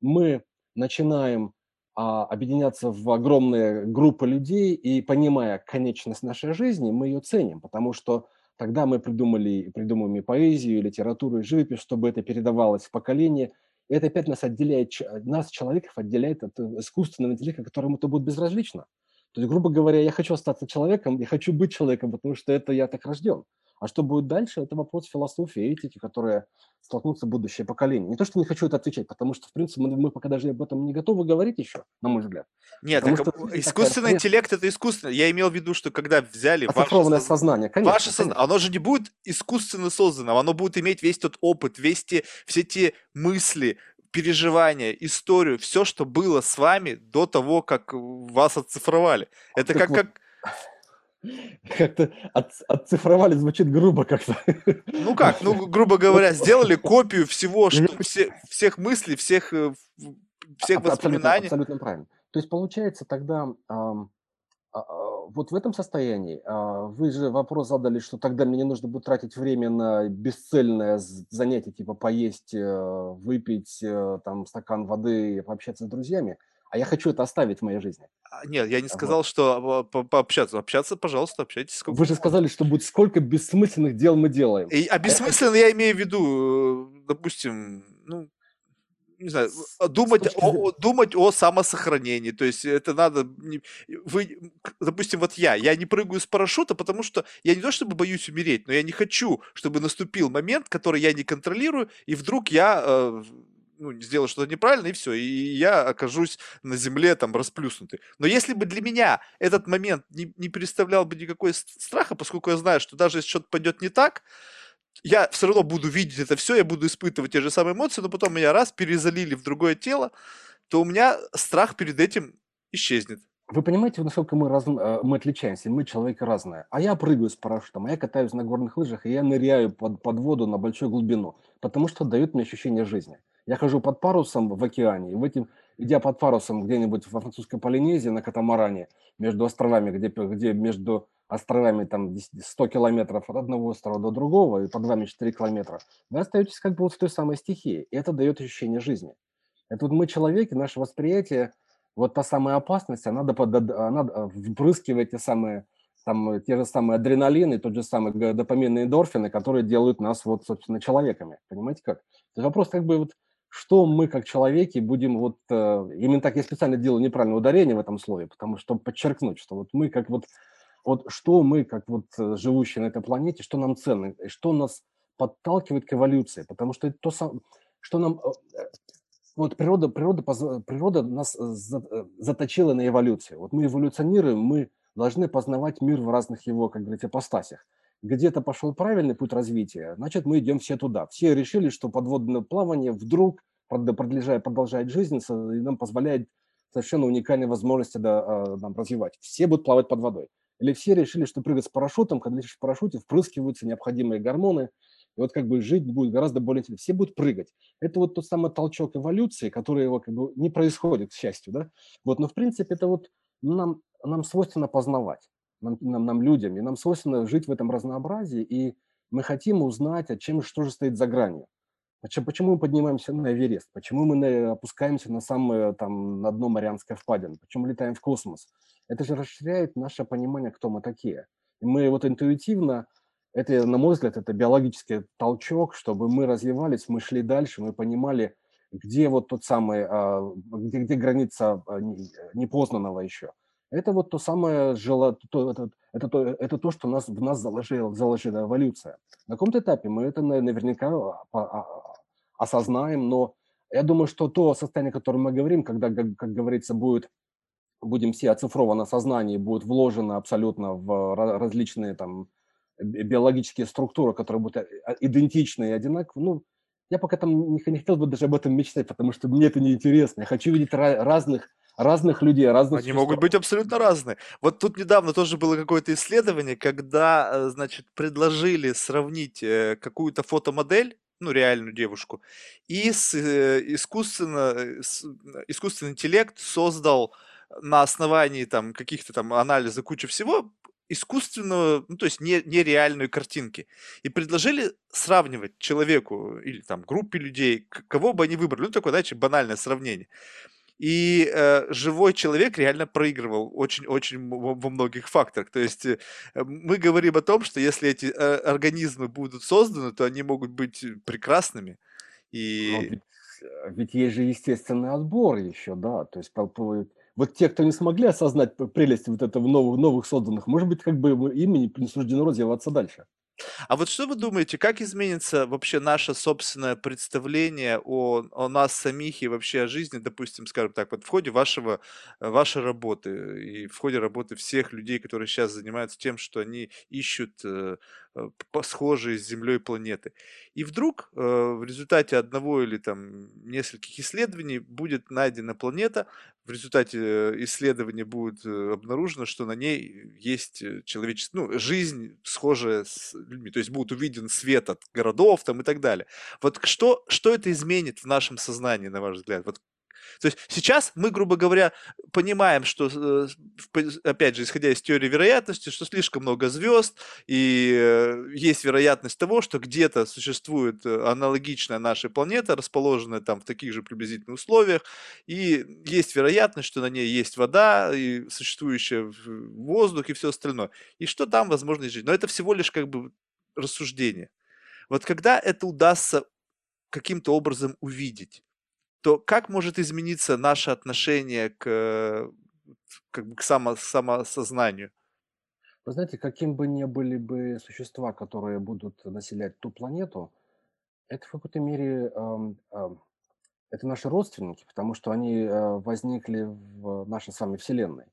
мы начинаем а, объединяться в огромные группы людей и понимая конечность нашей жизни, мы ее ценим, потому что Тогда мы придумали, придумываем и поэзию, и литературу, и живопись, чтобы это передавалось в поколение. И это опять нас отделяет, нас, человеков, отделяет от искусственного интеллекта, которому это будет безразлично. То есть, грубо говоря, я хочу остаться человеком, я хочу быть человеком, потому что это я так рожден. А что будет дальше, это вопрос философии, этики, которые столкнутся будущее поколение. Не то, что не хочу это отвечать, потому что, в принципе, мы, мы пока даже об этом не готовы говорить еще, на мой взгляд. Нет, так, что, искусственный такая... интеллект это искусственно. Я имел в виду, что когда взяли Оцифрованное ваше сознание, конечно. Ваше сознание, оно же не будет искусственно создано, оно будет иметь весь тот опыт, весь те, все те мысли, переживания, историю, все, что было с вами до того, как вас оцифровали. Это так как, вот, как как-то от, отцифровали, звучит грубо как-то. Ну как, ну, грубо говоря, сделали копию всего, что, все, всех мыслей, всех, э, всех абсолютно, воспоминаний. Абсолютно правильно. То есть получается тогда, а, а, вот в этом состоянии, а, вы же вопрос задали, что тогда мне не нужно будет тратить время на бесцельное занятие, типа поесть, э, выпить э, там стакан воды, пообщаться с друзьями – а я хочу это оставить в моей жизни. А, нет, я не сказал, вот. что по пообщаться. Общаться, пожалуйста, общайтесь. Сколько Вы же сказали, что будет сколько бессмысленных дел мы делаем. И, а бессмысленно я имею в виду, э, допустим, ну, не знаю, думать о, думать о самосохранении. То есть это надо... Вы, допустим, вот я, я не прыгаю с парашюта, потому что я не то чтобы боюсь умереть, но я не хочу, чтобы наступил момент, который я не контролирую, и вдруг я э, ну, сделал что-то неправильно, и все, и я окажусь на земле там расплюснутый. Но если бы для меня этот момент не, не представлял бы никакой страха, поскольку я знаю, что даже если что-то пойдет не так, я все равно буду видеть это все, я буду испытывать те же самые эмоции, но потом меня раз перезалили в другое тело, то у меня страх перед этим исчезнет. Вы понимаете, насколько мы, раз, э, мы отличаемся, мы человек разные. А я прыгаю с парашютом, а я катаюсь на горных лыжах, и я ныряю под, под воду на большую глубину, потому что дает мне ощущение жизни. Я хожу под парусом в океане, и в этим, идя под парусом где-нибудь во французской Полинезии на катамаране, между островами, где, где между островами там 100 километров от одного острова до другого, и под вами 4 километра, вы остаетесь как бы вот в той самой стихии, и это дает ощущение жизни. Это вот мы, человеки, наше восприятие, вот та самая опасность, она, она впрыскивает те самые там те же самые адреналины, тот же самый допамин эндорфины, которые делают нас вот, собственно, человеками. Понимаете как? То вопрос как бы вот что мы как человеки будем вот э, именно так я специально делаю неправильное ударение в этом слове, потому что подчеркнуть, что вот мы как вот вот что мы как вот э, живущие на этой планете, что нам ценно, что нас подталкивает к эволюции, потому что это то что нам э, вот природа природа природа нас заточила на эволюцию. Вот мы эволюционируем, мы должны познавать мир в разных его, как говорится, постасях где-то пошел правильный путь развития, значит, мы идем все туда. Все решили, что подводное плавание вдруг продолжает, продолжает жизнь и нам позволяет совершенно уникальные возможности да, а, нам развивать. Все будут плавать под водой. Или все решили, что прыгать с парашютом, когда летишь в парашюте, впрыскиваются необходимые гормоны, и вот как бы жить будет гораздо более интересно. Все будут прыгать. Это вот тот самый толчок эволюции, который его как бы не происходит, к счастью, да. Вот, но в принципе это вот нам, нам свойственно познавать нам, нам, нам людям, и нам свойственно жить в этом разнообразии, и мы хотим узнать, о чем, что же стоит за гранью. Почему, мы поднимаемся на Эверест? Почему мы опускаемся на самое, там, на дно Марианской впадины? Почему летаем в космос? Это же расширяет наше понимание, кто мы такие. И мы вот интуитивно, это, на мой взгляд, это биологический толчок, чтобы мы развивались, мы шли дальше, мы понимали, где вот тот самый, а, где, где граница а, непознанного еще. Это вот то самое жело, то, это, это, то, это то, что нас, в нас заложила, заложила эволюция. На каком-то этапе мы это наверняка а, осознаем, но я думаю, что то состояние, о котором мы говорим, когда, как, как говорится, будет, будем все оцифровано сознание, будет вложено абсолютно в различные там биологические структуры, которые будут э, идентичны и одинаковы, ну, я пока там не, не хотел бы даже об этом мечтать, потому что мне это неинтересно. Я хочу видеть разных разных людей, разных Они могут быть абсолютно разные. Вот тут недавно тоже было какое-то исследование, когда, э, значит, предложили сравнить э, какую-то фотомодель, ну, реальную девушку, и с, искусственно, с, искусственный интеллект создал на основании там каких-то там анализа кучи всего искусственного, ну, то есть не, нереальной картинки. И предложили сравнивать человеку или там группе людей, кого бы они выбрали. Ну, такое, знаете, банальное сравнение. И э, живой человек реально проигрывал очень-очень во многих факторах. То есть э, мы говорим о том, что если эти э, организмы будут созданы, то они могут быть прекрасными. И... Но ведь, э, ведь есть же естественный отбор еще, да. То есть вот те, кто не смогли осознать прелесть вот этого новых, новых созданных, может быть, как бы им не суждено развиваться дальше. А вот что вы думаете, как изменится вообще наше собственное представление о, о нас самих и вообще о жизни, допустим, скажем так, вот в ходе вашего, э, вашей работы и в ходе работы всех людей, которые сейчас занимаются тем, что они ищут э, схожие с Землей планеты. И вдруг э, в результате одного или там нескольких исследований будет найдена планета, в результате э, исследования будет э, обнаружено, что на ней есть человеческая, ну, жизнь схожая с людьми, то есть будет увиден свет от городов там и так далее. Вот что, что это изменит в нашем сознании, на ваш взгляд? Вот то есть сейчас мы, грубо говоря, понимаем, что, э, опять же, исходя из теории вероятности, что слишком много звезд, и э, есть вероятность того, что где-то существует э, аналогичная нашей планета, расположенная там в таких же приблизительных условиях, и есть вероятность, что на ней есть вода, и существующая воздух и все остальное. И что там возможно жить. Но это всего лишь как бы рассуждение. Вот когда это удастся каким-то образом увидеть, то как может измениться наше отношение к, как бы к само, самосознанию? Вы знаете, каким бы ни были бы существа, которые будут населять ту планету, это в какой-то мере ам, ам, это наши родственники, потому что они э, возникли в нашей с вами Вселенной.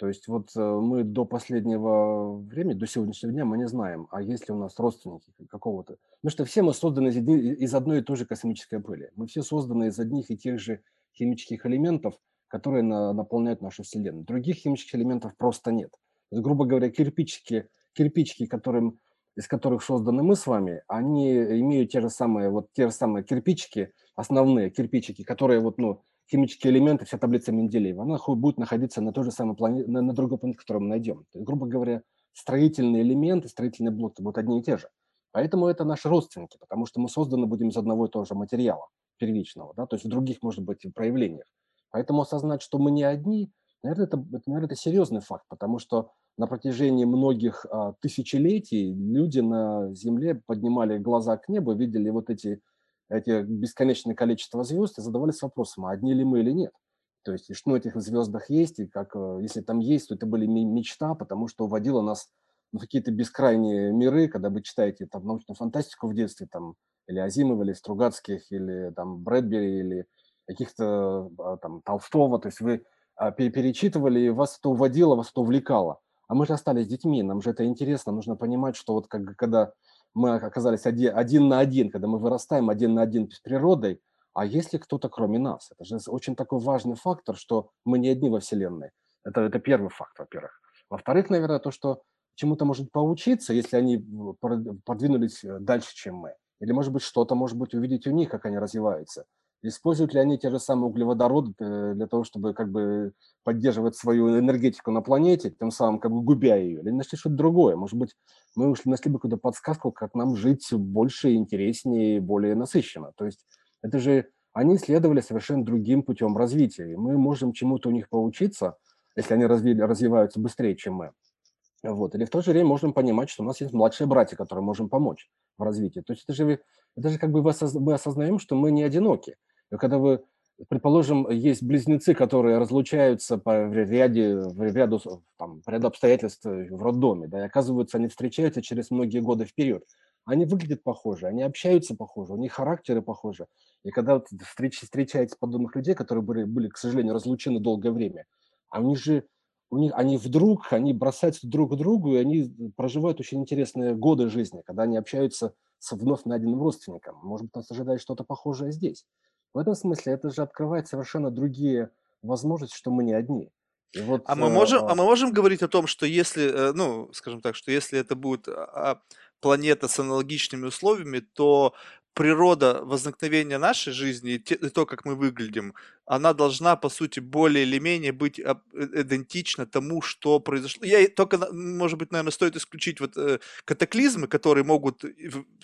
То есть вот э, мы до последнего времени, до сегодняшнего дня мы не знаем, а есть ли у нас родственники какого-то. Потому что все мы созданы из, одной и той же космической пыли. Мы все созданы из одних и тех же химических элементов, которые на, наполняют нашу Вселенную. Других химических элементов просто нет. есть, грубо говоря, кирпичики, кирпичики которым, из которых созданы мы с вами, они имеют те же самые, вот те же самые кирпичики, основные кирпичики, которые вот, ну, химические элементы, вся таблица Менделеева, она будет находиться на той же самой планете, на, на другой планете, которую мы найдем. То есть, грубо говоря, строительные элементы, строительные блоки будут одни и те же. Поэтому это наши родственники, потому что мы созданы будем из одного и того же материала первичного, да, то есть в других, может быть, проявлениях. Поэтому осознать, что мы не одни, наверное, это, это, наверное, это серьезный факт, потому что на протяжении многих а, тысячелетий люди на Земле поднимали глаза к небу, видели вот эти эти бесконечное количество звезд и задавались вопросом, а одни ли мы или нет. То есть, что в этих звездах есть, и как, э, если там есть, то это были мечта, потому что уводило нас в какие-то бескрайние миры, когда вы читаете там научную фантастику в детстве, там, или Азимова, или Стругацких, или там Брэдбери, или каких-то а, там Толстого, то есть вы а, перечитывали, и вас это уводило, вас это увлекало. А мы же остались детьми, нам же это интересно, нужно понимать, что вот как, когда мы оказались один, один на один, когда мы вырастаем один на один с природой, а есть ли кто-то кроме нас? Это же очень такой важный фактор, что мы не одни во Вселенной. Это, это первый факт, во-первых. Во-вторых, наверное, то, что чему-то может поучиться, если они продвинулись э, дальше, чем мы. Или, может быть, что-то, может быть, увидеть у них, как они развиваются. Используют ли они те же самые углеводороды э, для того, чтобы как бы поддерживать свою энергетику на планете, тем самым как бы губя ее? Или нашли что-то другое? Может быть, мы ушли, нашли бы какую-то подсказку, как нам жить больше, интереснее, более насыщенно. То есть это же они следовали совершенно другим путем развития. И мы можем чему-то у них поучиться, если они развили, развиваются быстрее, чем мы. Вот. Или в то же время можем понимать, что у нас есть младшие братья, которые можем помочь в развитии. То есть это же, это же как бы мы осознаем, что мы не одиноки. Когда вы, предположим, есть близнецы, которые разлучаются по ряде, в ряду, там, по ряду обстоятельств в роддоме, да, и оказывается, они встречаются через многие годы вперед. Они выглядят похоже, они общаются похоже, у них характеры похожи. И когда вот встреч, встречаете подобных людей, которые были, были, к сожалению, разлучены долгое время, они же у них, они вдруг, они бросаются друг к другу, и они проживают очень интересные годы жизни, когда они общаются с вновь найденным родственником. Может быть, нас ожидает что-то похожее здесь. В этом смысле это же открывает совершенно другие возможности, что мы не одни. И вот, А мы можем, а, а мы можем говорить о том, что если, э, ну, скажем так, что если это будет а, планета с аналогичными условиями, то природа возникновения нашей жизни и то, как мы выглядим, она должна, по сути, более или менее быть э, идентична тому, что произошло. Я только, может быть, наверное, стоит исключить вот э, катаклизмы, которые могут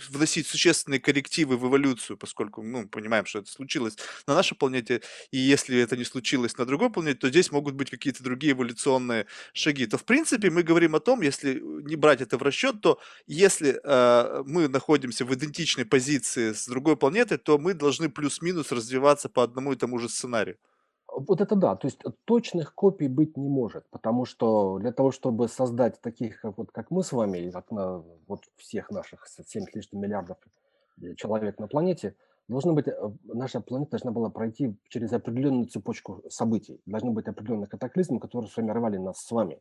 вносить существенные коррективы в эволюцию, поскольку, ну, понимаем, что это случилось на нашей планете, и если это не случилось на другой планете, то здесь могут быть какие-то другие эволюционные шаги. То, в принципе, мы говорим о том, если не брать это в расчет, то если э, мы находимся в идентичной позиции с другой планетой, то мы должны плюс-минус развиваться по одному и тому же сценарию. Вот это да, то есть точных копий быть не может, потому что для того, чтобы создать таких, как, вот, как мы с вами, и как на, вот всех наших 7 с лишним миллиардов э, человек на планете, должно быть, э, наша планета должна была пройти через определенную цепочку событий. Должны быть определенные катаклизмы, которые сформировали нас с вами.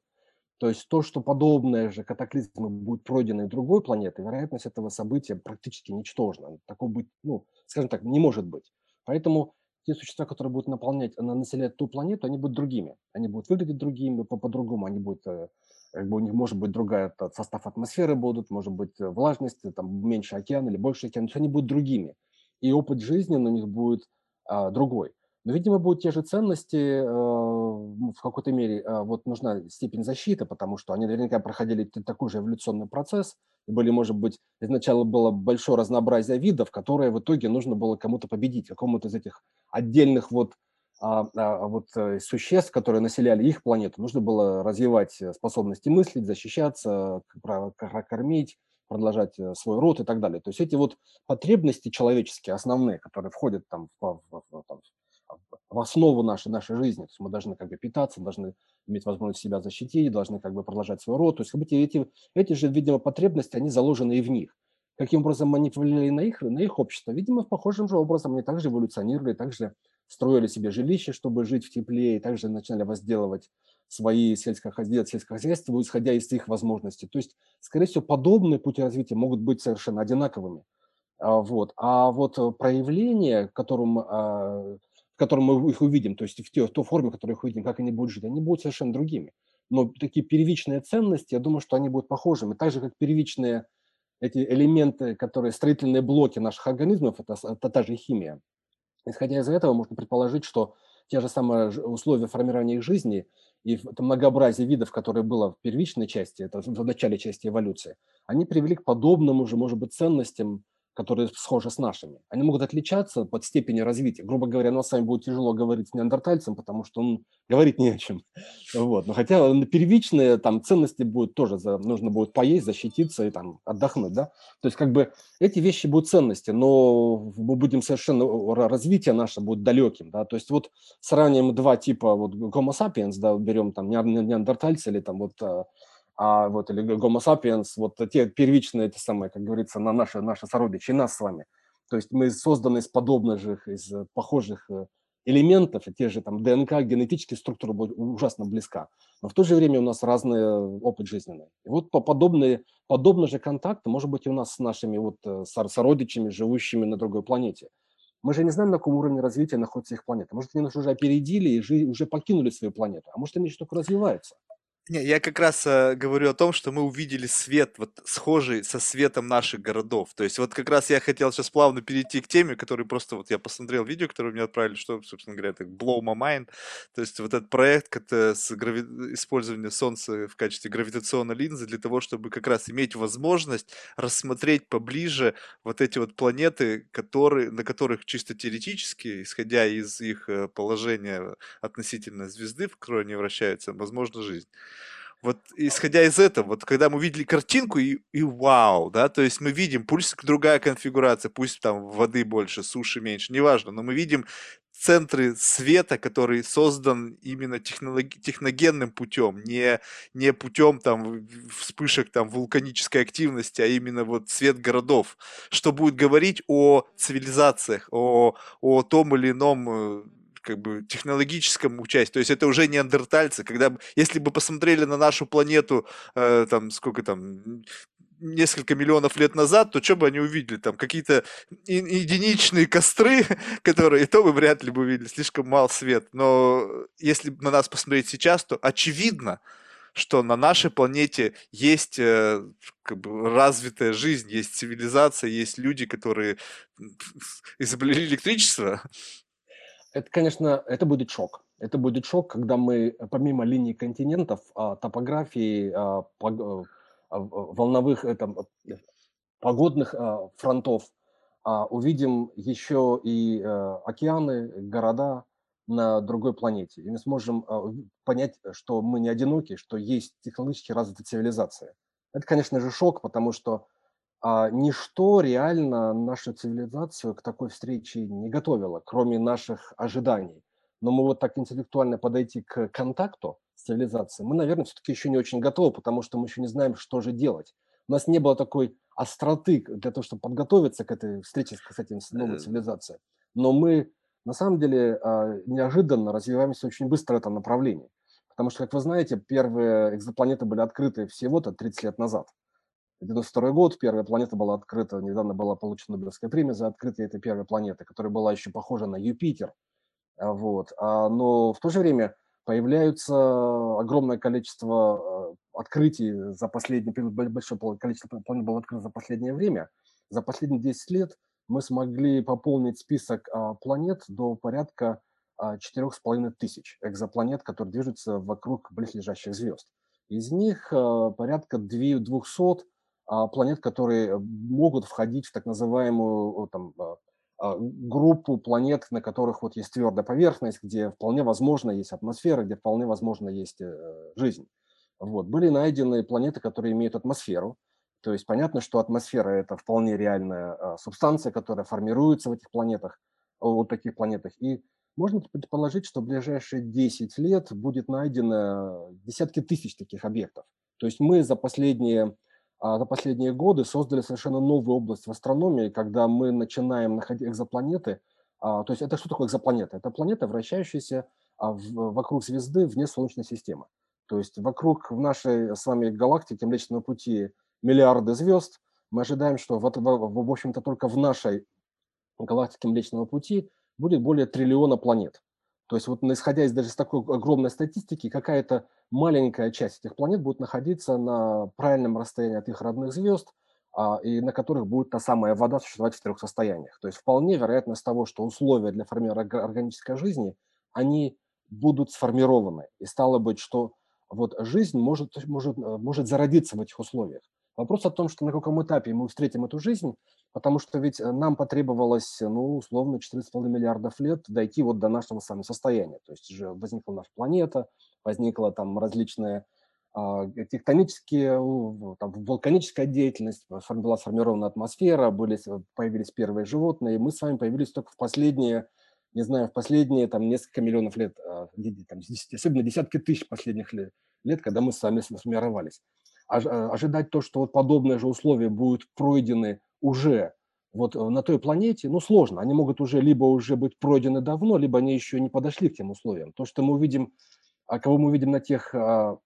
То есть то, что подобное же катаклизмы будут пройдены другой планетой, вероятность этого события практически ничтожна. Такого быть, ну, скажем так, не может быть. Поэтому те существа, которые будут наполнять, населять ту планету, они будут другими. Они будут выглядеть другими, по-другому, они будут, э, как бы у них может быть другая состав атмосферы будут, может быть э, влажность, там меньше океана или больше океана, то они будут другими. И опыт жизни у них будет а, другой. Но, видимо, будут те же ценности, э, в какой-то мере э, вот нужна степень защиты, потому что они наверняка проходили такой же эволюционный процесс, были, может быть, изначально было большое разнообразие видов, которые в итоге нужно было кому-то победить, какому-то из этих отдельных вот, а, а, вот э, существ, которые населяли их планету, нужно было развивать способности мыслить, защищаться, кормить, продолжать свой род и так далее. То есть эти вот потребности человеческие, основные, которые входят там в, в, в, там, в основу нашей, нашей жизни. То есть мы должны как бы питаться, должны иметь возможность себя защитить, должны как бы продолжать свой род. То есть как бы эти, эти же, видимо, потребности, они заложены и в них. Каким образом они повлияли на их, на их общество? Видимо, похожим же образом они также эволюционировали, также строили себе жилище, чтобы жить в тепле, и также начинали возделывать свои сельскохозяйства, сельскохозяйство, исходя из их возможностей. То есть, скорее всего, подобные пути развития могут быть совершенно одинаковыми. А, вот. А вот проявление, которым а, в котором мы их увидим, то есть в, те, в той форме, в которой их увидим, как они будут жить, они будут совершенно другими. Но такие первичные ценности, я думаю, что они будут похожими. Так же, как первичные эти элементы, которые строительные блоки наших организмов, это, это та же химия. Исходя из этого, можно предположить, что те же самые условия формирования их жизни и это многообразие видов, которое было в первичной части, это в начале части эволюции, они привели к подобным уже, может быть, ценностям, которые схожи с нашими. Они могут отличаться под степенью развития. Грубо говоря, нам с вами будет тяжело говорить с неандертальцем, потому что он говорит не о чем. Вот. Но хотя первичные там ценности будут тоже, за, нужно будет поесть, защититься и там отдохнуть, да. То есть как бы эти вещи будут ценности, но мы будем совершенно, развитие наше будет далеким, да. То есть вот сравним два типа вот Homo sapiens, да, берем там неандертальцы или там вот а, вот или Homo sapiens, вот те первичные, эти самые, как говорится, на наши, наши сородичи, нас с вами. То есть мы созданы из подобных же, из похожих э, элементов, и те же там ДНК, генетическая структура будет ужасно близка. Но в то же время у нас разный опыт жизненный. И вот по подобные, подобные же контакты, может быть, и у нас с нашими вот э, сородичами, живущими на другой планете. Мы же не знаем, на каком уровне развития находится их планета. Может, они нас уже опередили и уже покинули свою планету, а может, они еще только развиваются. Не, я как раз э, говорю о том, что мы увидели свет, вот схожий со светом наших городов. То есть вот как раз я хотел сейчас плавно перейти к теме, который просто вот я посмотрел видео, которое мне отправили, что, собственно говоря, это blow my mind. То есть вот этот проект это с грави... использования Солнца в качестве гравитационной линзы для того, чтобы как раз иметь возможность рассмотреть поближе вот эти вот планеты, которые, на которых чисто теоретически, исходя из их э, положения относительно звезды, в которой они вращаются, возможно жизнь. Вот исходя из этого, вот когда мы видели картинку и, и вау, да, то есть мы видим, пусть другая конфигурация, пусть там воды больше, суши меньше, неважно, но мы видим центры света, который создан именно технолог... техногенным путем, не, не путем там вспышек там вулканической активности, а именно вот свет городов, что будет говорить о цивилизациях, о, о том или ином э, как бы технологическом участии. То есть это уже неандертальцы. Когда, если бы посмотрели на нашу планету, э, там, сколько там, несколько миллионов лет назад, то что бы они увидели? Там какие-то единичные костры, которые то бы вряд ли бы увидели, слишком мал свет. Но если на нас посмотреть сейчас, то очевидно, что на нашей планете есть э, как бы, развитая жизнь, есть цивилизация, есть люди, которые изобрели электричество, это, конечно, это будет шок. Это будет шок, когда мы помимо линии континентов, а, топографии, а, э, а, волновых, это, погодных фронтов, увидим еще и э, океаны, города на другой планете. И мы сможем понять, что мы не одиноки, что есть технологически развитая цивилизация. Это, конечно же, шок, потому что а, ничто реально нашу цивилизацию к такой встрече не готовило, кроме наших ожиданий. но мы вот так интеллектуально подойти к контакту с цивилизацией, мы, наверное, все-таки еще не очень готовы, потому что мы еще не знаем, что же делать. У нас не было такой остроты для того, чтобы подготовиться к этой встрече с этим новой цивилизацией. Но мы, на самом деле, а, неожиданно развиваемся очень быстро в этом направлении. Потому что, как вы знаете, первые экзопланеты были открыты всего-то 30 лет назад. 92 год, первая планета была открыта, недавно была получена Нобелевская премия за открытие этой первой планеты, которая была еще похожа на Юпитер. А, вот. А, но в то же время появляются огромное количество а, открытий за последнее, большое количество планет было открыто за последнее время. За последние 10 лет мы смогли пополнить список планет до порядка четырех с половиной тысяч экзопланет, которые движутся вокруг близлежащих звезд. Из них порядка 200 планет, которые могут входить в так называемую там, а, группу планет, на которых вот есть твердая поверхность, где вполне возможно есть атмосфера, где вполне возможно есть э, жизнь. Вот. Были найдены планеты, которые имеют атмосферу. То есть понятно, что атмосфера – это вполне реальная а, субстанция, которая формируется в этих планетах, вот таких планетах. И можно предположить, что в ближайшие 10 лет будет найдено десятки тысяч таких объектов. То есть мы за последние а за последние годы создали совершенно новую область в астрономии, когда мы начинаем находить экзопланеты. А, то есть это что такое экзопланета? Это планета, вращающаяся а, вокруг звезды вне Солнечной системы. То есть вокруг в нашей с вами галактике Млечного Пути миллиарды звезд. Мы ожидаем, что в общем-то только в нашей галактике Млечного Пути будет более триллиона планет. То есть вот исходя из даже с такой огромной статистики, какая-то маленькая часть этих планет будет находиться на правильном расстоянии от их родных звезд, а, и на которых будет та самая вода существовать в трех состояниях. То есть вполне вероятность того, что условия для формирования органической жизни, они будут сформированы. И стало быть, что вот жизнь может, может, может зародиться в этих условиях. Вопрос о том, что на каком этапе мы встретим эту жизнь, потому что ведь э, нам потребовалось, ну, условно, 4,5 миллиардов лет дойти вот до нашего с состояния. То есть уже возникла наша планета, возникла там различные а, тектонические, там, вулканическая деятельность, была сформирована атмосфера, были, появились первые животные, и мы с вами появились только в последние, не знаю, в последние там несколько миллионов лет, а, там, особенно десятки тысяч последних лет, лет, когда мы с вами сформировались. Э, ожидать то, что вот подобные же условия будут пройдены уже вот э, на той планете, ну, сложно. Они могут уже либо уже быть пройдены давно, либо они еще не подошли к тем условиям. То, что мы увидим, а кого мы видим на тех а,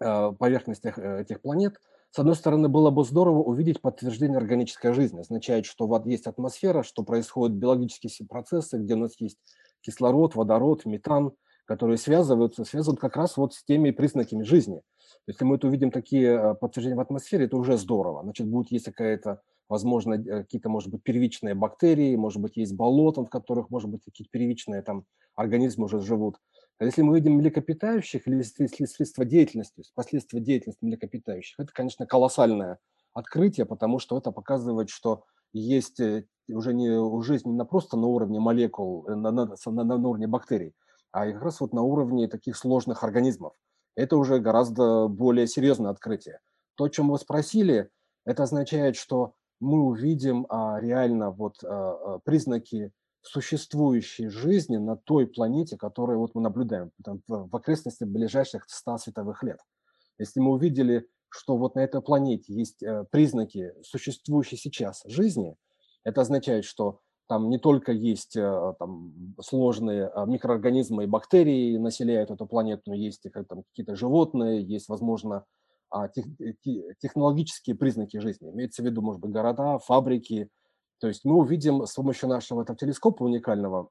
а, поверхностях э, этих планет, с одной стороны, было бы здорово увидеть подтверждение органической жизни. Означает, что вот есть атмосфера, что происходят биологические процессы, где у нас есть кислород, водород, метан, которые связываются, связывают как раз вот с теми признаками жизни. Если мы это увидим такие э, подтверждения в атмосфере, это уже здорово. Значит, будет есть какая-то, возможно, э, какие-то, может быть, первичные бактерии, может быть, есть болота, в которых, может быть, какие-то первичные там организмы уже живут. А если мы видим млекопитающих или средства деятельности, последствия деятельности млекопитающих, это, конечно, колоссальное открытие, потому что это показывает, что есть э, уже не у жизни не просто на уровне молекул, на, на, на, на уровне бактерий, а как раз вот на уровне таких сложных организмов это уже гораздо более серьезное открытие. То, о чем вы спросили, это означает, что мы увидим а, реально вот а, а, признаки существующей жизни на той планете, которую вот мы наблюдаем там, в, в окрестности ближайших 100 световых лет. Если мы увидели, что вот на этой планете есть э, признаки существующей сейчас жизни, это означает, что там не только есть э, там, сложные э, микроорганизмы и бактерии населяют эту планету, но есть там, какие-то животные, есть, возможно, а, технологические признаки жизни. Имеется в виду, может быть, города, фабрики. То есть мы увидим с помощью нашего там, телескопа уникального,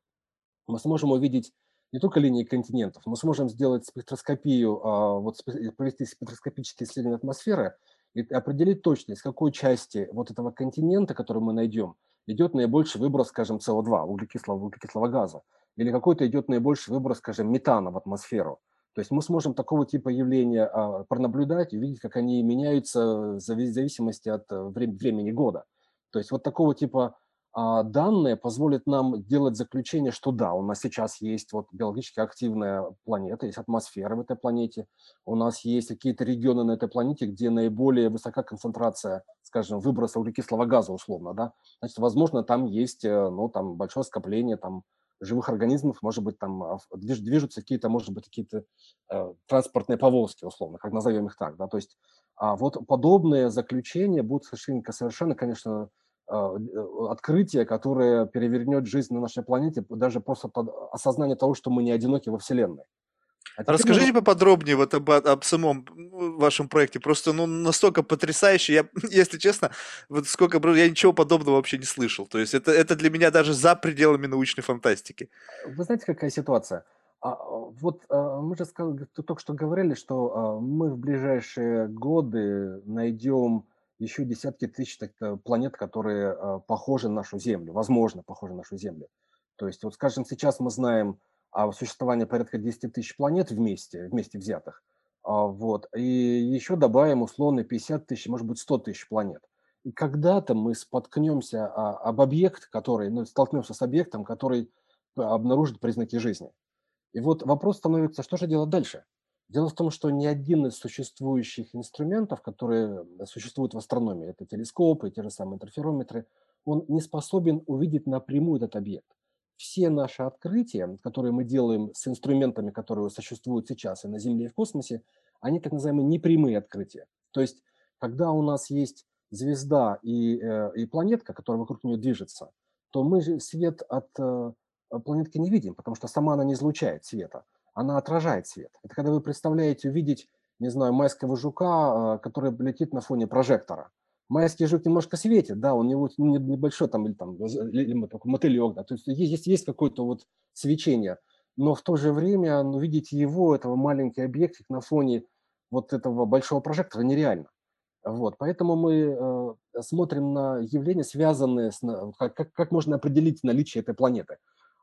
мы сможем увидеть не только линии континентов, мы сможем сделать спектроскопию, а, вот, провести спектроскопические исследования атмосферы и определить точно, из какой части вот этого континента, который мы найдем, идет наибольший выброс, скажем, СО2, углекислого, углекислого газа, или какой-то идет наибольший выброс, скажем, метана в атмосферу. То есть мы сможем такого типа явления а, пронаблюдать и увидеть, как они меняются в зависимости от э, времени года. То есть вот такого типа а данные позволят нам делать заключение, что да, у нас сейчас есть вот биологически активная планета, есть атмосфера в этой планете, у нас есть какие-то регионы на этой планете, где наиболее высока концентрация, скажем, выброса углекислого газа условно, да, значит, возможно, там есть, э, ну, там большое скопление там живых организмов, может быть, там движутся какие-то, может быть, какие-то э, транспортные повозки, условно, как назовем их так, да, то есть а вот подобные заключения будут совершенно, совершенно конечно, а, э, открытие, которое перевернет жизнь на нашей планете, даже просто осознание того, что мы не одиноки во Вселенной. А Расскажите мы... поподробнее вот об, об самом вашем проекте. Просто ну, настолько потрясающе. Я, если честно, вот сколько я ничего подобного вообще не слышал. То есть это, это для меня даже за пределами научной фантастики. Вы знаете, какая ситуация? А, вот а, мы же сказали, только что говорили, что а, мы в ближайшие годы найдем еще десятки тысяч так, э, планет, которые э, похожи на нашу Землю, возможно, похожи на нашу Землю. То есть, вот, скажем, сейчас мы знаем о существовании порядка 10 тысяч планет вместе, вместе взятых, а, вот, и еще добавим условно 50 тысяч, может быть, 100 тысяч планет. И когда-то мы споткнемся об объект, который, ну, столкнемся с объектом, который обнаружит признаки жизни. И вот вопрос становится, что же делать дальше? Дело в том, что ни один из существующих инструментов, которые существуют в астрономии, это телескопы, те же самые интерферометры, он не способен увидеть напрямую этот объект. Все наши открытия, которые мы делаем с инструментами, которые существуют сейчас и на Земле, и в космосе, они так называемые непрямые открытия. То есть, когда у нас есть звезда и, э, и планетка, которая вокруг нее движется, то мы же свет от э, планетки не видим, потому что сама она не излучает света она отражает свет. Это когда вы представляете увидеть, не знаю, майского жука, а, который летит на фоне прожектора. Майский жук немножко светит, да, он него небольшой там, или там, или такой мотылек, да, то есть есть, есть какое-то вот свечение, но в то же время ну, видеть его, этого маленький объектик на фоне вот этого большого прожектора нереально. Вот, поэтому мы э, смотрим на явления, связанные с, как, как, как можно определить наличие этой планеты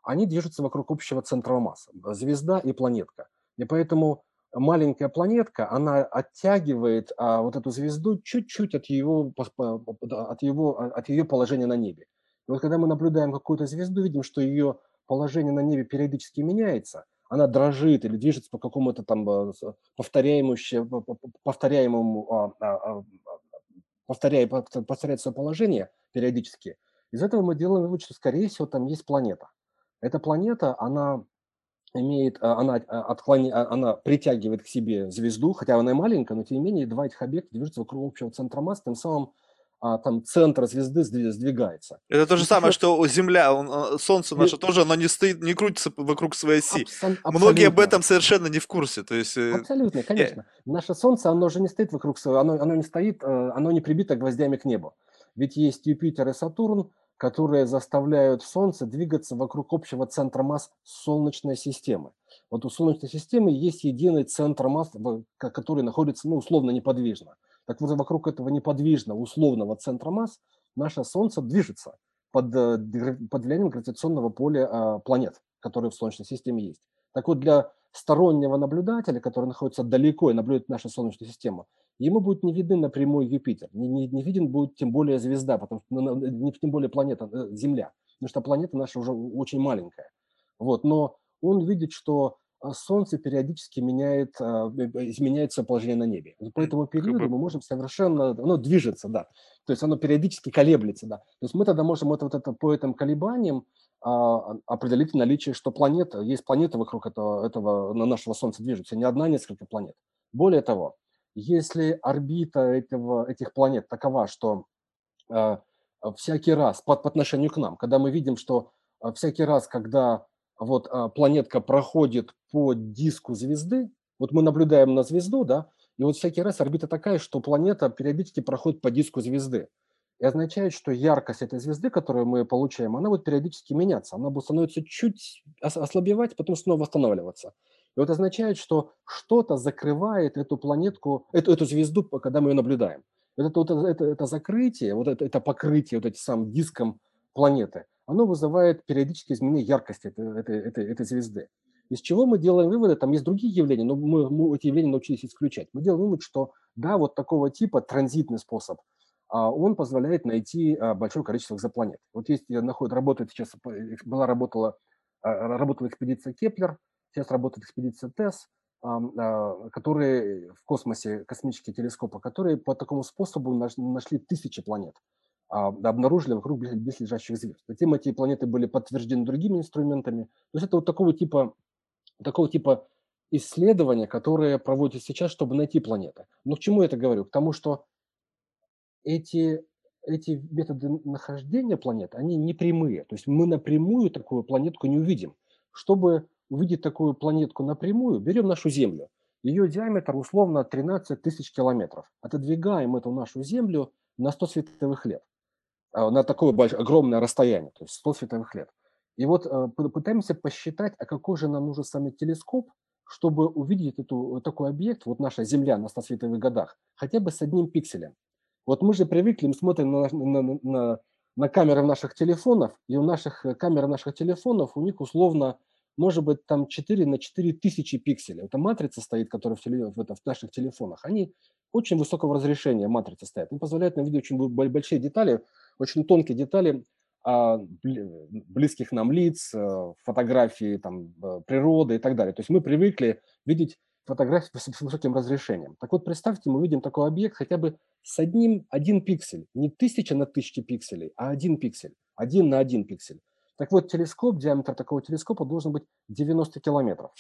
они движутся вокруг общего центра массы, звезда и планетка. И поэтому маленькая планетка, она оттягивает а, вот эту звезду чуть-чуть от ее, от, его, от ее положения на небе. И вот когда мы наблюдаем какую-то звезду, видим, что ее положение на небе периодически меняется, она дрожит или движется по какому-то там э, повторяемому, повторяемому а, а, повторяет, повторяет свое положение периодически. Из этого мы делаем вывод, что, скорее всего, там есть планета. Эта планета, она имеет, а, она, а, отклони, а, она притягивает к себе звезду, хотя она и маленькая, но тем не менее два этих объекта движутся вокруг общего центра массы, тем самым а, там центр звезды сдвигается. Это то же самое, что Земля, он, Солнце наше и... тоже, оно не стоит, не крутится вокруг своей оси. Абсол... Многие об этом совершенно не в курсе. То есть... Э, абсолютно, конечно. Я... Наше Солнце, оно же не стоит вокруг своего, оно, оно не стоит, э, оно не прибито гвоздями к небу. Ведь есть Юпитер и Сатурн, которые заставляют Солнце двигаться вокруг общего центра масс Солнечной системы. Вот у Солнечной системы есть единый центр масс, который находится ну, условно неподвижно. Так вот, вокруг этого неподвижного, условного центра масс наше Солнце движется под, э, под влиянием гравитационного поля а, планет, которые в Солнечной системе есть. Так вот, для стороннего наблюдателя, который находится далеко и наблюдает нашу Солнечную систему, ему будет не виден напрямую Юпитер, не, не, не виден будет тем более звезда, потому что, ну, не, тем более планета, э, Земля, потому что планета наша уже очень маленькая. Вот, но он видит, что Солнце периодически меняет, а, изменяется положение на небе. По этому периоду мы можем совершенно, оно движется, да, то есть оно периодически колеблется, да. То есть мы тогда можем это, вот это, по этим колебаниям а, определить наличие, что планета, есть планета вокруг этого, этого на нашего Солнца движется, не одна, а несколько планет. Более того, если орбита этого, этих планет такова, что э, всякий раз по, по отношению к нам, когда мы видим, что всякий раз, когда вот э, планетка проходит по диску звезды, вот мы наблюдаем на звезду, да, и вот всякий раз орбита такая, что планета периодически проходит по диску звезды. И означает, что яркость этой звезды, которую мы получаем, она будет периодически меняться. Она будет становиться чуть ослабевать, потом снова восстанавливаться. И вот означает, что что-то закрывает эту планетку, эту, эту звезду, когда мы ее наблюдаем. Это, вот это, это, это закрытие, вот это, это покрытие вот этим самым диском планеты, оно вызывает периодические изменения яркости этой, этой, этой, звезды. Из чего мы делаем выводы, там есть другие явления, но мы, мы эти явления научились исключать. Мы делаем вывод, что да, вот такого типа транзитный способ, а, он позволяет найти а, большое количество экзопланет. Вот есть, находит, работает сейчас, была работала, а, работала экспедиция Кеплер, Сейчас работает экспедиция TESS, которые в космосе, космические телескопы, которые по такому способу нашли тысячи планет. А, обнаружили вокруг близлежащих звезд. Затем эти планеты были подтверждены другими инструментами. То есть это вот такого типа, такого типа исследования, которые проводятся сейчас, чтобы найти планеты. Но к чему я это говорю? К тому, что эти, эти методы нахождения планет, они не прямые. То есть мы напрямую такую планетку не увидим. Чтобы увидеть такую планетку напрямую, берем нашу Землю. Ее диаметр условно 13 тысяч километров. Отодвигаем эту нашу Землю на 100 световых лет. А, на такое большое, огромное расстояние, то есть 100 световых лет. И вот э, пытаемся посчитать, а какой же нам нужен самый телескоп, чтобы увидеть эту, такой объект, вот наша Земля на 100 световых годах, хотя бы с одним пикселем. Вот мы же привыкли, мы смотрим на, на, на, на камеры наших телефонов, и у наших э, камер наших телефонов, у них условно, может быть, там 4 на 4 тысячи пикселей. Это матрица стоит, которая в, теле, в, это, в наших телефонах. Они очень высокого разрешения матрицы стоят. Они позволяют нам видеть очень большие детали, очень тонкие детали а, близких нам лиц, э, фотографии там, э, природы и так далее. То есть мы привыкли видеть фотографии с высоким разрешением. Так вот, представьте, мы видим такой объект хотя бы с одним, один пиксель, не тысяча на тысячи пикселей, а один пиксель, один на один пиксель. Так вот, телескоп, диаметр такого телескопа должен быть 90 километров.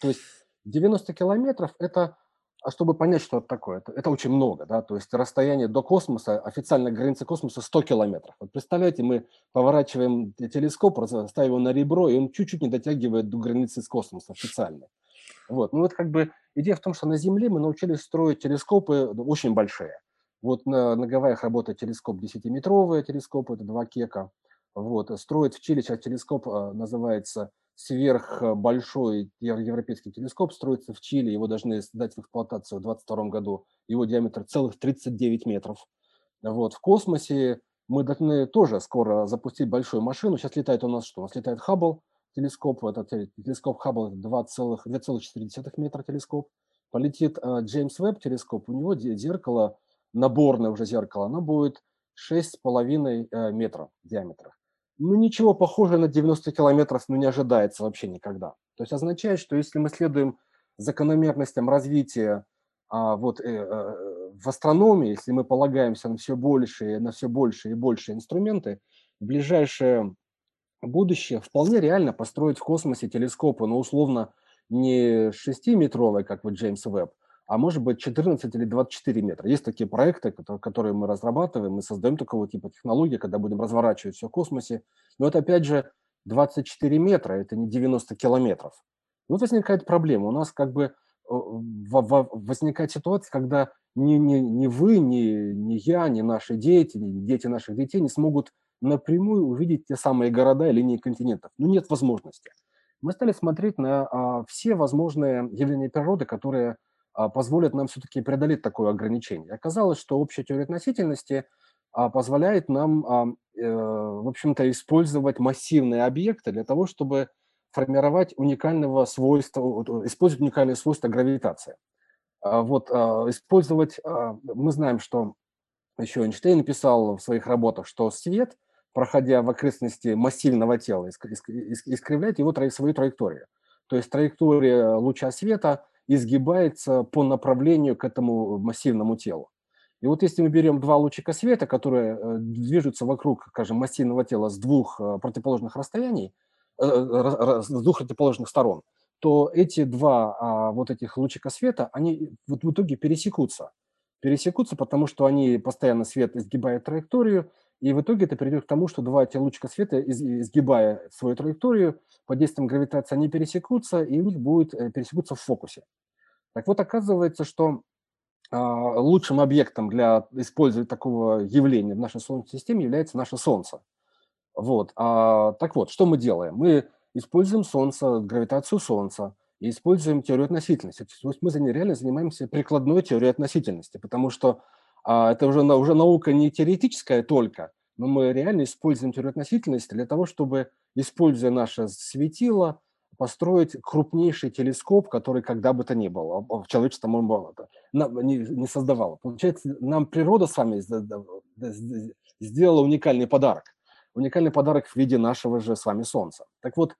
То есть 90 километров – это а чтобы понять, что это такое, это, это очень много, да, то есть расстояние до космоса, официальная граница космоса 100 километров. Вот представляете, мы поворачиваем телескоп, ставим его на ребро, и он чуть-чуть не дотягивает до границы с космоса официально. Вот, ну вот как бы идея в том, что на Земле мы научились строить телескопы очень большие. Вот на, на Гавайях работает телескоп 10-метровый, телескоп, это два кека. Вот, строит в Чили сейчас телескоп, а, называется сверхбольшой европейский телескоп строится в Чили, его должны сдать в эксплуатацию в 2022 году, его диаметр целых 39 метров. Вот. В космосе мы должны тоже скоро запустить большую машину. Сейчас летает у нас что? У нас летает Хаббл телескоп, это телескоп Хаббл 2,4 метра телескоп. Полетит э, Джеймс Веб телескоп, у него зеркало, наборное уже зеркало, оно будет 6,5 э, метра диаметра ну, ничего похожего на 90 километров ну, не ожидается вообще никогда. То есть означает, что если мы следуем закономерностям развития а, вот, э, э, в астрономии, если мы полагаемся на все больше, на все больше и больше инструменты, в ближайшее будущее вполне реально построить в космосе телескопы, но ну, условно не 6-метровые, как вот Джеймс Веб, а может быть 14 или 24 метра. Есть такие проекты, которые мы разрабатываем, мы создаем такого типа технологии, когда будем разворачивать все в космосе. Но это опять же 24 метра, это не 90 километров. И вот возникает проблема. У нас как бы э, возникает ситуация, когда ни, ни, ни вы, ни, ни я, ни наши дети, ни дети наших детей не смогут напрямую увидеть те самые города и линии континентов. Ну, нет возможности. Мы стали смотреть на а, все возможные явления природы, которые а, позволит нам все-таки преодолеть такое ограничение. Оказалось, что общая теория относительности а, позволяет нам, а, э, в общем-то, использовать массивные объекты для того, чтобы формировать уникального свойства, использовать уникальные свойства гравитации. Вот, использовать, мы знаем, что еще Эйнштейн писал в своих работах, что свет, проходя в окрестности массивного тела, искривляет его свою траекторию. То есть траектория луча света изгибается по направлению к этому массивному телу. И вот если мы берем два лучика света, которые э, движутся вокруг, скажем, массивного тела с двух э, противоположных расстояний, э, с двух противоположных сторон, то эти два а, вот этих лучика света, они вот в итоге пересекутся. Пересекутся, потому что они постоянно свет изгибают траекторию, и в итоге это приведет к тому, что два эти лучика света, изгибая свою траекторию, под действием гравитации они пересекутся, и у них будет э, пересекутся в фокусе. Так вот, оказывается, что а, лучшим объектом для использования такого явления в нашей Солнечной системе является наше Солнце. Вот. А, так вот, что мы делаем? Мы используем Солнце, гравитацию Солнца, и используем теорию относительности. То есть мы реально занимаемся прикладной теорией относительности, потому что а, это уже, уже наука не теоретическая только, но мы реально используем теорию относительности для того, чтобы, используя наше светило, построить крупнейший телескоп, который когда бы то ни было, в человечество не, не создавало. Получается, нам природа с вами сделала уникальный подарок. Уникальный подарок в виде нашего же с вами Солнца. Так вот,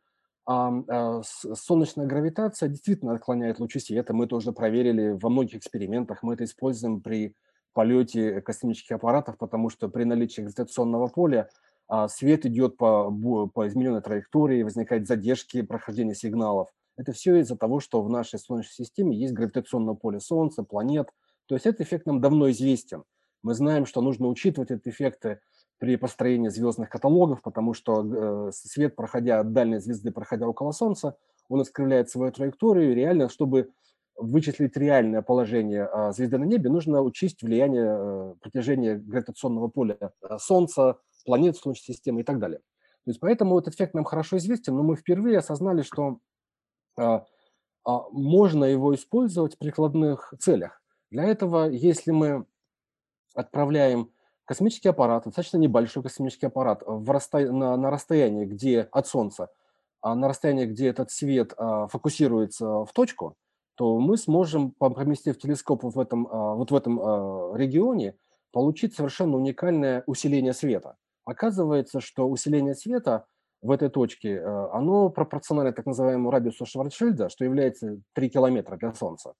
а, солнечная гравитация действительно отклоняет лучи света. Мы тоже проверили во многих экспериментах. Мы это используем при полете космических аппаратов, потому что при наличии гравитационного поля а, свет идет по, по измененной траектории, возникают задержки прохождения сигналов. Это все из-за того, что в нашей Солнечной системе есть гравитационное поле Солнца, планет. То есть этот эффект нам давно известен. Мы знаем, что нужно учитывать эти эффекты при построении звездных каталогов, потому что э, свет, проходя от дальней звезды, проходя около Солнца, он искривляет свою траекторию. И реально, чтобы вычислить реальное положение а, звезды на небе, нужно учесть влияние э, протяжения гравитационного поля э, Солнца, планет Солнечной системы и так далее. То есть поэтому этот эффект нам хорошо известен, но мы впервые осознали, что а, а, можно его использовать в прикладных целях. Для этого, если мы отправляем космический аппарат, достаточно небольшой космический аппарат, в расто... на, на расстоянии, где от Солнца, на расстоянии, где этот свет фокусируется в точку, то мы сможем, поместив телескоп в этом, а, вот в этом а, регионе, получить совершенно уникальное усиление света. Оказывается, что усиление света в этой точке, э, оно пропорционально так называемому радиусу Шварцшильда, что является 3 километра для Солнца.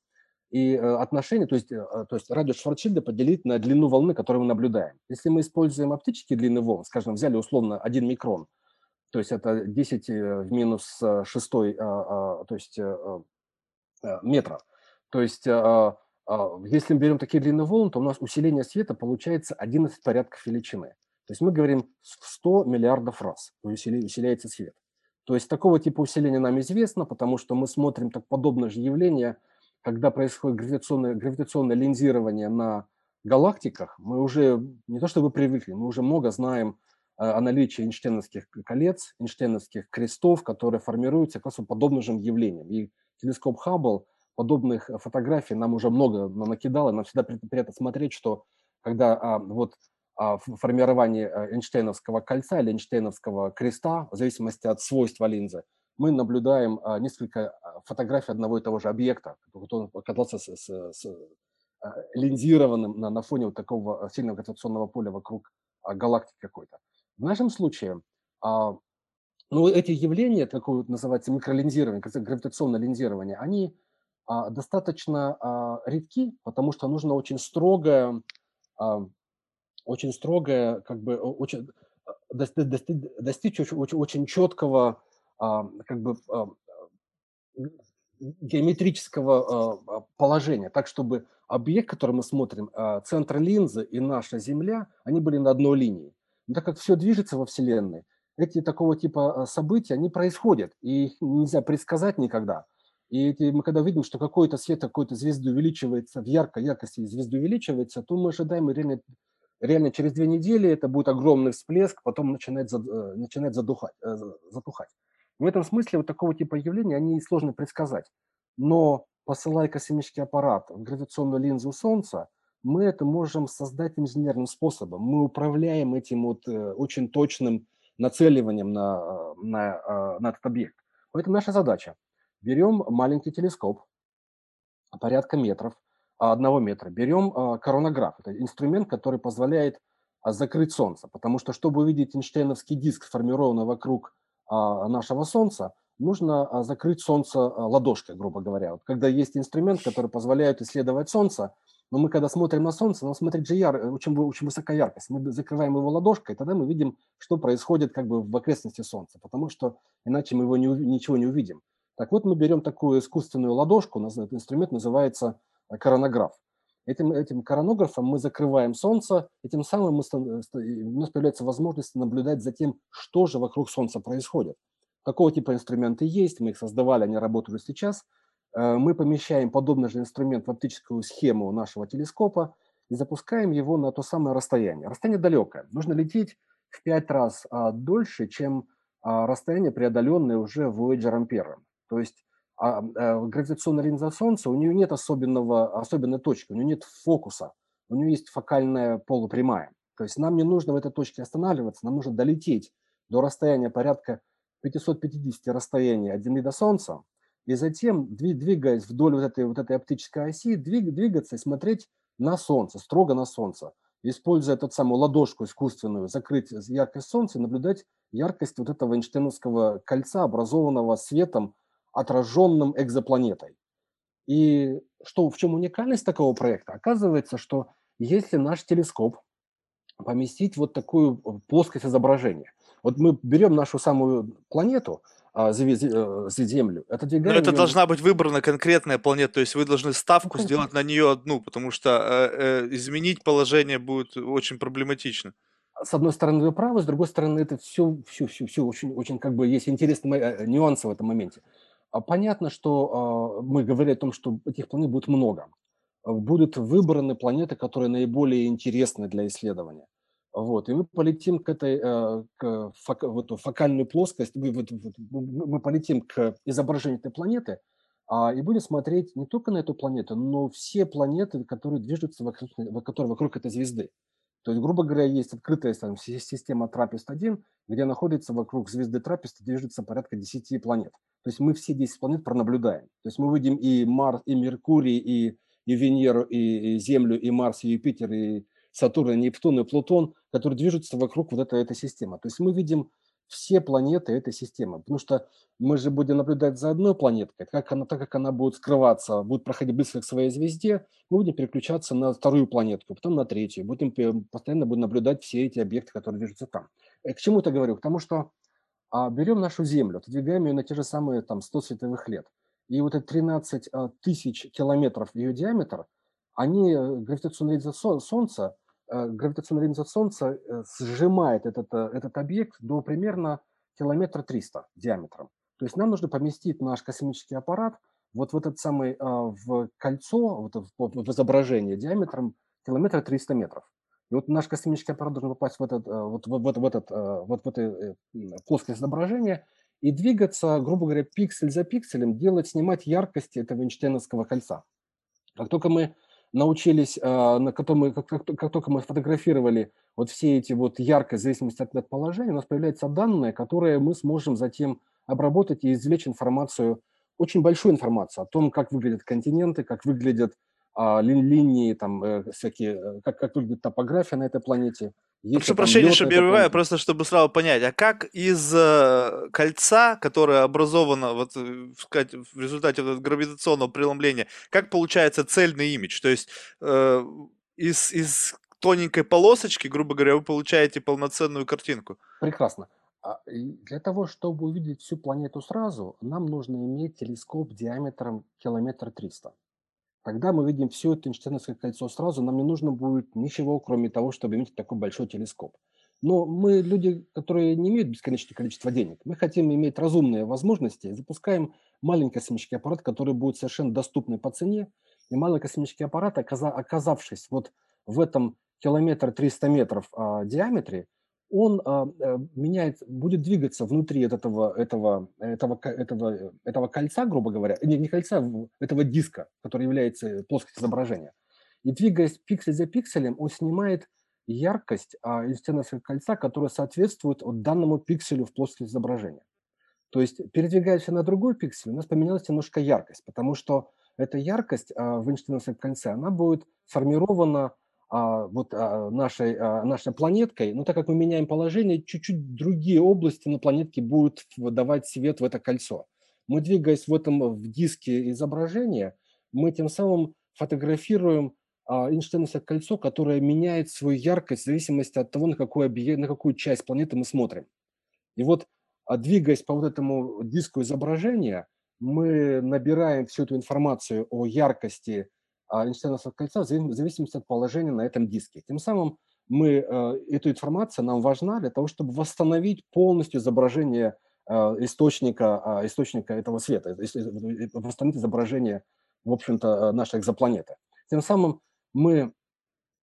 И э, отношение, то есть, э, то есть радиус Шварцшильда поделить на длину волны, которую мы наблюдаем. Если мы используем оптические длины волн, скажем, взяли условно 1 микрон, то есть это 10 в минус 6, то есть метра. То есть если мы берем такие длины волн, то у нас усиление света получается 11 порядков величины. То есть мы говорим в 100 миллиардов раз усиляется свет. То есть такого типа усиления нам известно, потому что мы смотрим так подобное же явление, когда происходит гравитационное, гравитационное линзирование на галактиках, мы уже не то чтобы привыкли, мы уже много знаем э, о наличии Эйнштейновских колец, Эйнштейновских крестов, которые формируются как подобным же явлением. И телескоп Хаббл подобных фотографий нам уже много накидал, и нам всегда приятно смотреть, что когда а, вот а, формировании э, Эйнштейновского кольца или Эйнштейновского креста, в зависимости от свойства линзы, мы наблюдаем а, несколько а, фотографий одного и того же объекта, который оказался с, с, с линзированным на, на фоне вот такого сильного гравитационного поля вокруг галактики какой-то. В нашем случае ну, эти явления, такое вот называется микролинзирование, гравитационное линзирование, они достаточно редки, потому что нужно очень строгое очень строгое, как бы очень, а, достичь, достичь очень, очень, очень четкого а, как бы а, геометрического положения, так чтобы объект, который мы смотрим, центр линзы и наша Земля, они были на одной линии. Но так как все движется во Вселенной, эти такого типа события, они происходят, и их нельзя предсказать никогда. И эти, мы когда видим, что какой-то свет какой-то звезды увеличивается в яркой яркости, звезды увеличивается, то мы ожидаем реально реально через две недели это будет огромный всплеск, потом начинает, э, начинает задухать, э, затухать. В этом смысле вот такого типа явления, они сложно предсказать. Но посылая космический аппарат в гравитационную линзу Солнца, мы это можем создать инженерным способом. Мы управляем этим вот э, очень точным нацеливанием на, на, на этот объект. Поэтому наша задача. Берем маленький телескоп, порядка метров, одного метра. Берем а, коронограф. Это инструмент, который позволяет а, закрыть Солнце. Потому что, чтобы увидеть Эйнштейновский диск, сформированный вокруг а, нашего Солнца, нужно закрыть Солнце ладошкой, грубо говоря. Вот когда есть инструмент, который позволяет исследовать Солнце, но мы когда смотрим на Солнце, нам смотреть же яр, очень, очень высокая яркость. Мы закрываем его ладошкой, тогда мы видим, что происходит как бы в окрестности Солнца, потому что иначе мы его не, ничего не увидим. Так вот, мы берем такую искусственную ладошку, этот инструмент называется коронограф. Этим, этим коронографом мы закрываем Солнце, и тем самым мы, у нас появляется возможность наблюдать за тем, что же вокруг Солнца происходит. Какого типа инструменты есть, мы их создавали, они работают сейчас. Э, мы помещаем подобный же инструмент в оптическую схему нашего телескопа и запускаем его на то самое расстояние. Расстояние далекое. Нужно лететь в пять раз а, дольше, чем а, расстояние, преодоленное уже Voyager Ампером. То есть а, а гравитационная линза Солнца, у нее нет особенного, особенной точки, у нее нет фокуса, у нее есть фокальная полупрямая. То есть нам не нужно в этой точке останавливаться, нам нужно долететь до расстояния порядка 550 расстояния от Земли до Солнца, и затем, двигаясь вдоль вот этой, вот этой оптической оси, двиг, двигаться смотреть на Солнце, строго на Солнце, используя тот самую ладошку искусственную, закрыть яркость Солнца и наблюдать яркость вот этого Эйнштейновского кольца, образованного светом отраженным экзопланетой. И что, в чем уникальность такого проекта? Оказывается, что если наш телескоп поместить вот такую плоскость изображения. Вот мы берем нашу самую планету, а, э, Землю, отодвигаем... Но это должна быть выбрана конкретная планета, то есть вы должны ставку ну, сделать на нее одну, потому что э, э, изменить положение будет очень проблематично. С одной стороны, вы правы, с другой стороны, это все, все, все, все очень, очень как бы есть интересные э, нюансы в этом моменте. А понятно, что э, мы говорили о том, что этих планет будет много. Будут выбраны планеты, которые наиболее интересны для исследования. Вот, и мы полетим к этой, э, к фок, в эту фокальную плоскость, мы, полетим к изображению этой планеты, а, и будем смотреть не только на эту планету, но все планеты, которые движутся вокруг, которые вокруг этой звезды. То есть, грубо говоря, есть открытая там, система Трапест-1, где находится вокруг звезды Трапеста движется порядка 10 планет. То есть мы все 10 планет пронаблюдаем. То есть мы видим и Марс, и Меркурий, и, и Венеру, и, и Землю, и Марс, и Юпитер, и Сатурн, Нептун и Плутон, которые движутся вокруг вот этой, этой системы. То есть мы видим все планеты этой системы, потому что мы же будем наблюдать за одной планеткой, как она, так как она будет скрываться, будет проходить близко к своей звезде, мы будем переключаться на вторую планетку, потом на третью, будем постоянно будем наблюдать все эти объекты, которые движутся там. И э, к чему это говорю? К тому, что а, берем нашу Землю, отодвигаем ее на те же самые там 100 световых лет, и вот эти 13 а, тысяч километров ее диаметр, они, э, гравитационное линза Солнца, гравитационная линза Солнца э, сжимает этот, э, этот объект до примерно километра 300 диаметром. То есть нам нужно поместить наш космический аппарат вот в этот самый в кольцо, вот в изображение диаметром километра 300 метров. И вот наш космический аппарат должен попасть в этот, вот, в, в, в этот, вот в это плоское изображение и двигаться, грубо говоря, пиксель за пикселем, делать, снимать яркость этого Эйнштейновского кольца. Как только мы научились, а, на котором как, как, как только мы сфотографировали вот все эти вот яркость в зависимости от положения, у нас появляются данные, которые мы сможем затем обработать и извлечь информацию, очень большую информацию о том, как выглядят континенты, как выглядят а, ли, линии, там э, всякие, э, как, как выглядит топография на этой планете. Есть Прошу прощения, что перебиваю, просто чтобы сразу понять, а как из э, кольца, которое образовано вот, э, сказать, в результате вот гравитационного преломления, как получается цельный имидж? То есть э, из, из тоненькой полосочки, грубо говоря, вы получаете полноценную картинку. Прекрасно. А, для того, чтобы увидеть всю планету сразу, нам нужно иметь телескоп диаметром километр триста. Тогда мы видим все это Эйнштейновское кольцо сразу, нам не нужно будет ничего, кроме того, чтобы иметь такой большой телескоп. Но мы люди, которые не имеют бесконечное количество денег, мы хотим иметь разумные возможности, запускаем маленький космический аппарат, который будет совершенно доступный по цене, и маленький космический аппарат, оказавшись вот в этом километр 300 метров а, диаметре, он а, э, меняет, будет двигаться внутри этого, этого, этого, этого, этого кольца, грубо говоря, не, не кольца, этого диска, который является плоскостью изображения. И двигаясь пиксель за пикселем, он снимает яркость а, стенного кольца, которая соответствует вот данному пикселю в плоскости изображения. То есть, передвигаясь на другой пиксель, у нас поменялась немножко яркость, потому что эта яркость а, в Эйнштейновском кольце, она будет сформирована вот а, нашей, а, нашей планеткой, но так как мы меняем положение, чуть-чуть другие области на планетке будут выдавать свет в это кольцо. Мы, двигаясь в этом в диске изображения, мы тем самым фотографируем Эйнштейновское кольцо, которое меняет свою яркость в зависимости от того, на, какой объект, на какую часть планеты мы смотрим. И вот, двигаясь по вот этому диску изображения, мы набираем всю эту информацию о яркости а, Эйнштейновского кольца в зависимости от положения на этом диске. Тем самым мы, э, эту информацию нам важна для того, чтобы восстановить полностью изображение э, источника, а, источника этого света, восстановить изображение, в общем-то, нашей экзопланеты. Тем самым мы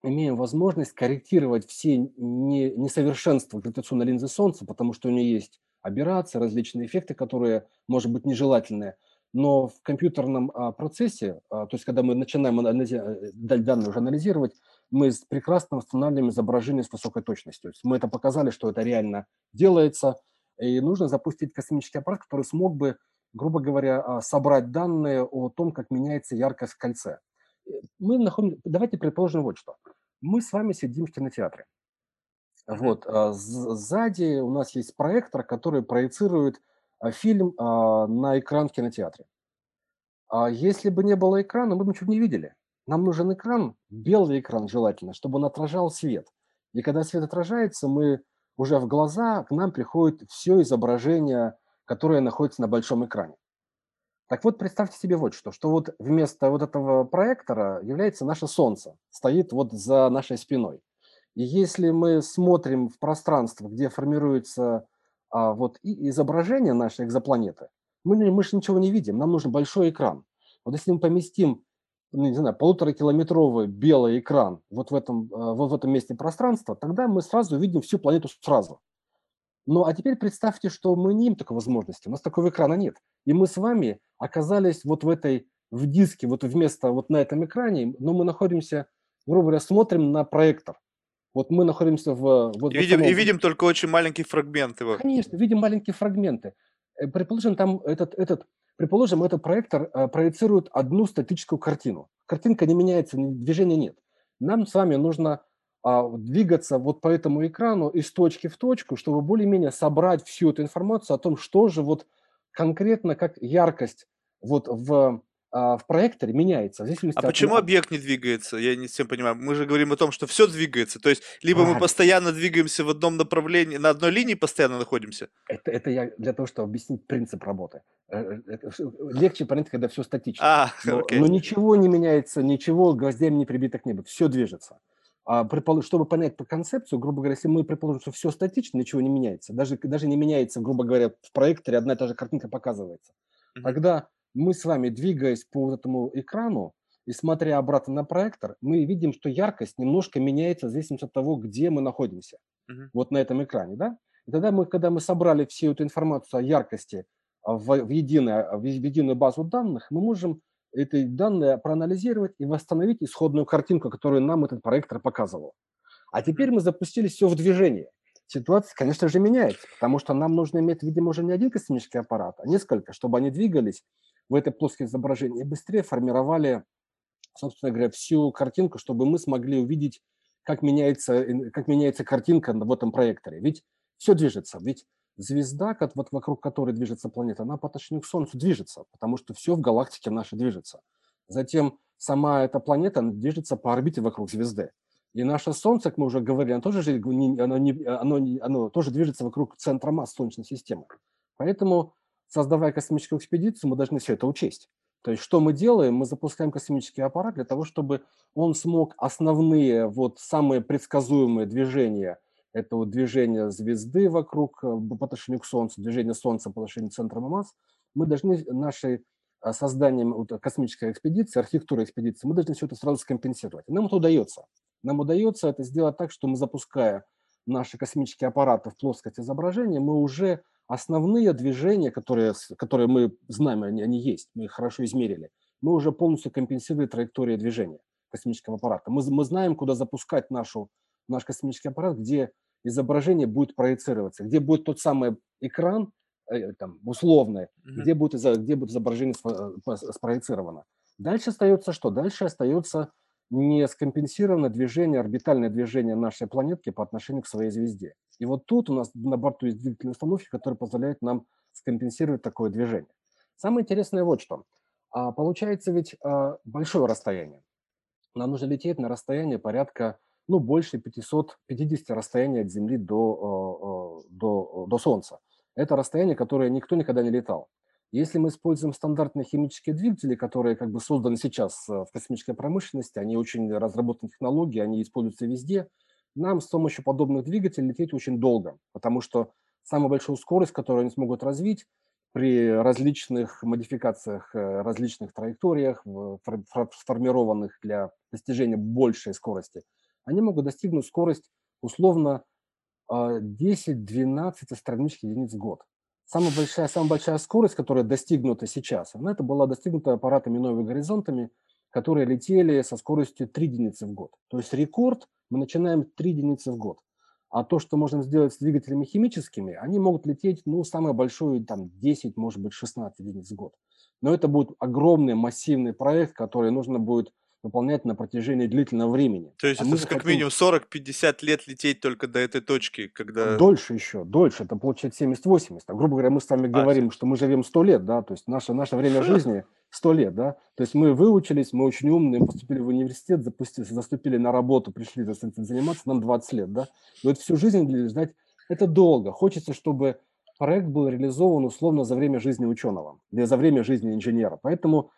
имеем возможность корректировать все несовершенства гравитационной линзы Солнца, потому что у нее есть аберрации, различные эффекты, которые, может быть, нежелательные – но в компьютерном а, процессе, а, то есть когда мы начинаем анализи- э, данные уже анализировать, мы прекрасно восстанавливаем изображение с высокой точностью. То есть мы это показали, что это реально делается, и нужно запустить космический аппарат, который смог бы, грубо говоря, а, собрать данные о том, как меняется яркость в кольце. Э, мы находим, давайте предположим вот что. Мы с вами сидим в кинотеатре. Вот, сзади у нас есть проектор, который проецирует фильм а, на экран в кинотеатре. А если бы не было экрана, мы бы ничего не видели. нам нужен экран, белый экран желательно, чтобы он отражал свет. И когда свет отражается, мы уже в глаза к нам приходит все изображение, которое находится на большом экране. Так вот, представьте себе вот что, что вот вместо вот этого проектора является наше Солнце, стоит вот за нашей спиной. И если мы смотрим в пространство, где формируется а, вот и изображение нашей экзопланеты, мы, мы же ничего не видим, нам нужен большой экран. Вот если мы поместим, ну, не знаю, полуторакилометровый белый экран вот в этом, а, вот в этом месте пространства, тогда мы сразу увидим всю планету сразу. Ну, а теперь представьте, что мы не имеем такой возможности, у нас такого экрана нет. И мы с вами оказались вот в этой, в диске, вот вместо вот на этом экране, но мы находимся, грубо говоря, смотрим на проектор. Вот мы находимся в... Вот и, видим, самом... и видим только очень маленькие фрагменты. Конечно, видим маленькие фрагменты. Э, предположим, там этот, этот, предположим, этот проектор э, проецирует одну статическую картину. Картинка не меняется, движения нет. Нам с вами нужно а, двигаться вот по этому экрану из точки в точку, чтобы более-менее собрать всю эту информацию о том, что же вот конкретно, как яркость вот в, в проекторе меняется. В а почему от... объект не двигается? Я не всем понимаю. Мы же говорим о том, что все двигается. То есть, либо а, мы постоянно двигаемся в одном направлении, на одной линии постоянно находимся. Это, это я для того, чтобы объяснить принцип работы. Э, э, легче понять, когда все статично. А, но, но ничего не меняется, ничего гвоздями не прибито к небу. Все движется. А, чтобы понять по концепцию, грубо говоря, если мы предположим, что все статично, ничего не меняется, даже, даже не меняется, грубо говоря, в проекторе одна и та же картинка показывается, тогда мы с вами, двигаясь по вот этому экрану и смотря обратно на проектор, мы видим, что яркость немножко меняется в зависимости от того, где мы находимся, mm-hmm. вот на этом экране, да? И тогда мы, когда мы собрали всю эту информацию о яркости в, в, единую, в единую базу данных, мы можем эти данные проанализировать и восстановить исходную картинку, которую нам этот проектор показывал. А теперь мы запустили все в движение. Ситуация, конечно же, меняется, потому что нам нужно иметь, видимо, уже не один космический аппарат, а несколько, чтобы они двигались в это плоское изображение и быстрее формировали, собственно говоря, всю картинку, чтобы мы смогли увидеть, как меняется, как меняется картинка в этом проекторе. Ведь все движется, ведь звезда, вот вокруг которой движется планета, она по отношению к Солнцу движется, потому что все в галактике нашей движется. Затем сама эта планета движется по орбите вокруг звезды. И наше Солнце, как мы уже говорили, оно тоже, оно оно, оно тоже движется вокруг центра масс Солнечной системы. Поэтому, создавая космическую экспедицию, мы должны все это учесть. То есть что мы делаем? Мы запускаем космический аппарат для того, чтобы он смог основные, вот самые предсказуемые движения – это вот движение звезды вокруг э, по отношению к Солнцу, движение Солнца по отношению к центру масс, мы должны нашей э, созданием вот, космической экспедиции, архитектуры экспедиции, мы должны все это сразу скомпенсировать. Нам это удается. Нам удается это сделать так, что мы, запуская наши космические аппараты в плоскость изображения, мы уже основные движения, которые, которые мы знаем, они, они есть, мы их хорошо измерили, мы уже полностью компенсировали траекторию движения космического аппарата. Мы, мы знаем, куда запускать нашу, наш космический аппарат, где изображение будет проецироваться, где будет тот самый экран, э, там, условный, mm-hmm. где, будет, где будет изображение э, спроецировано. Дальше остается что? Дальше остается не скомпенсированное движение, орбитальное движение нашей планетки по отношению к своей звезде. И вот тут у нас на борту есть двигательные установки, которые позволяют нам скомпенсировать такое движение. Самое интересное вот что. А, получается ведь а, большое расстояние. Нам нужно лететь на расстояние порядка ну, больше 550 расстояния от Земли до, э, э, до, до Солнца. Это расстояние, которое никто никогда не летал. Если мы используем стандартные химические двигатели, которые как бы созданы сейчас э, в космической промышленности, они очень разработаны технологии, они используются везде, нам с помощью подобных двигателей лететь очень долго, потому что самая большая скорость, которую они смогут развить при различных модификациях, различных траекториях, сформированных для достижения большей скорости – они могут достигнуть скорость условно 10-12 а, астрономических единиц в год. Самая большая, самая большая скорость, которая достигнута сейчас, она это была достигнута аппаратами новыми горизонтами, которые летели со скоростью 3 единицы в год. То есть рекорд мы начинаем 3 единицы в год. А то, что можно сделать с двигателями химическими, они могут лететь, ну, самое большое, там, 10, может быть, 16 единиц в год. Но это будет огромный массивный проект, который нужно будет выполнять на протяжении длительного времени. То есть А это как хотим минимум 40-50 лет лететь только до этой точки, когда... дольше еще, дольше, это получается 70-80. А, грубо говоря, мы с вами А, говорим, что мы живем 100 лет, да, то есть наше, наше время жизни 100 лет, да, то есть мы выучились, мы очень умные, поступили в университет, запустили, заступили на работу, пришли заниматься, нам 20 лет, да, и вот всю жизнь ждать, это долго. Хочется, чтобы проект был реализован условно за время жизни ученого, или за время жизни инженера. Поэтому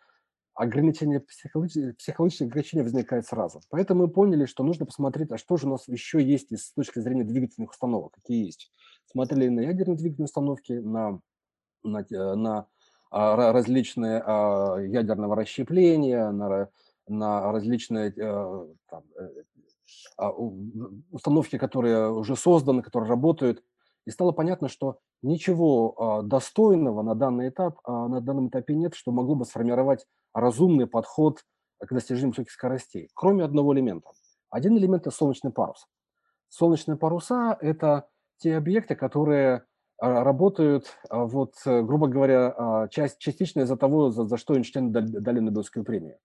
ограничение, психологические, психологические ограничения возникают сразу. Поэтому мы поняли, что нужно посмотреть, а что же у нас еще есть с точки зрения двигательных установок, какие есть. Смотрели на ядерные двигательные установки, на, на, те- на а, ра- различные а, ядерного расщепления, на, на различные э, там, э, а, установки, которые уже созданы, которые работают. И стало понятно, что ничего достойного на данный этап, на данном этапе нет, что могло бы сформировать разумный подход к достижению высоких скоростей, кроме одного элемента. Один элемент– это солнечный парус. Солнечные паруса– это те объекты, которые а, работают, а, вот, э, грубо говоря, а, часть, частично из-за того, за, за что Эйнштейн дали, Нобелевскую премию.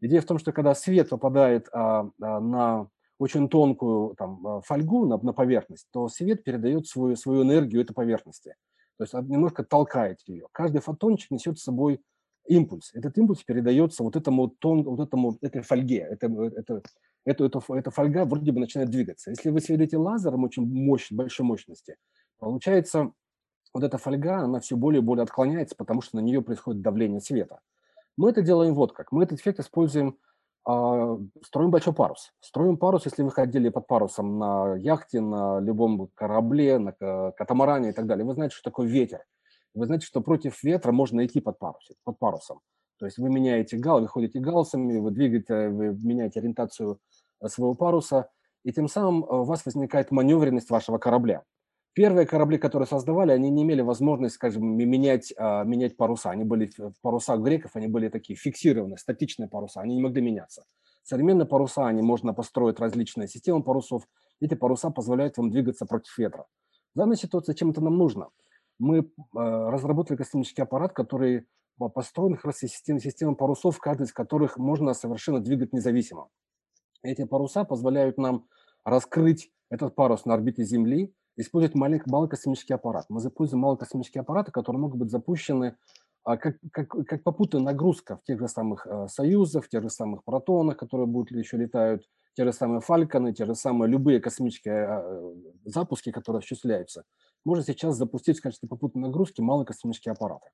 Идея в том, что когда свет попадает а, а, на очень тонкую там, фольгу, на, на поверхность, то свет передает свою, свою энергию этой поверхности. То есть немножко толкает ее. Каждый фотончик несет с собой импульс. Этот импульс передается вот этому тон, вот этому этой фольге. Это, это, это, это, эта фольга вроде бы начинает двигаться. Если вы светите лазером очень мощь, большой мощности, получается вот эта фольга, она все более и более отклоняется, потому что на нее происходит давление света. Мы это делаем вот как. Мы этот эффект используем, а, строим большой парус. Строим парус, если вы ходили под парусом на яхте, на любом корабле, на ка- катамаране и так далее. Вы знаете, что такое ветер. Вы знаете, что против ветра можно идти под, парус, под парусом. То есть вы меняете гал, вы ходите галсами, вы двигаете, вы меняете ориентацию э, своего паруса, и тем самым э, у вас возникает маневренность вашего корабля. Первые корабли, которые создавали, они не имели возможности, скажем, менять, а, менять паруса. Они были в парусах греков, они были такие фиксированные, статичные паруса, они не могли меняться. Современные паруса, они можно построить различные системы парусов. Эти паруса позволяют вам двигаться против ветра. В данной ситуации чем это нам нужно? Мы э, разработали космический аппарат, который по- построен как раз систем, системой парусов, каждый из которых можно совершенно двигать независимо. Эти паруса позволяют нам раскрыть этот парус на орбите Земли, использовать маленький, малый космический аппарат. Мы используем малые космические аппараты, которые могут быть запущены а, как, как, как попутная нагрузка в тех же самых э, союзах, в тех же самых протонах, которые будут еще летают, те же самые фальконы, те же самые любые космические э, запуски, которые осуществляются. Можно сейчас запустить в качестве попутной нагрузки малые космические аппараты.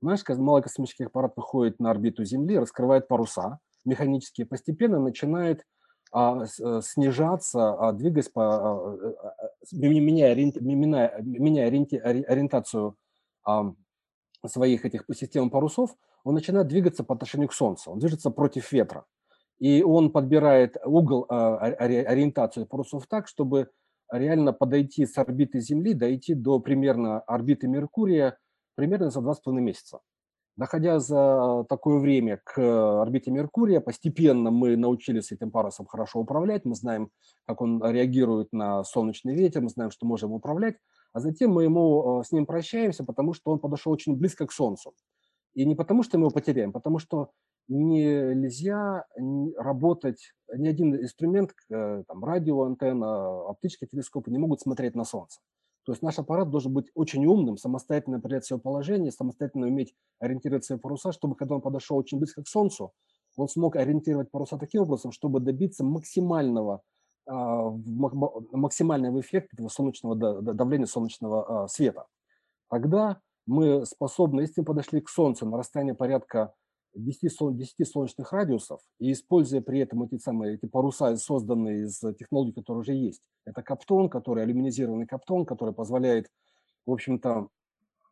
Наш малый космический аппарат выходит на орбиту Земли, раскрывает паруса механические, постепенно начинает а, с- э, снижаться, а, двигаясь по, а, э, а, меняя, меняя, меняя ориенти- ори- ориентацию ам, своих этих систем парусов, он начинает двигаться по отношению к Солнцу, он движется против ветра. И он подбирает угол, а, ори- ориентацию парусов так, чтобы реально подойти с орбиты Земли, дойти до примерно орбиты Меркурия примерно за два с половиной месяца. Доходя за такое время к орбите Меркурия, постепенно мы научились этим парусом хорошо управлять, мы знаем, как он реагирует на солнечный ветер, мы знаем, что можем управлять, а затем мы ему э, с ним прощаемся, потому что он подошел очень близко к Солнцу. И не потому, что мы его потеряем, потому что нельзя работать, ни один инструмент, э, там, радиоантенна, оптические телескопы не могут смотреть на Солнце. То есть наш аппарат должен быть очень умным, самостоятельно определять свое положение, самостоятельно уметь ориентировать свои паруса, чтобы когда он подошел очень близко к Солнцу, он смог ориентировать паруса таким образом, чтобы добиться максимального, а, максимального эффекта этого солнечного да- да- давления солнечного а, света. Тогда мы способны, если мы подошли к Солнцу на расстояние порядка 10, сол- 10 солнечных радиусов, и используя при этом эти самые эти паруса, созданные из технологий, которые уже есть, это каптон, который алюминизированный каптон, который позволяет, в общем-то,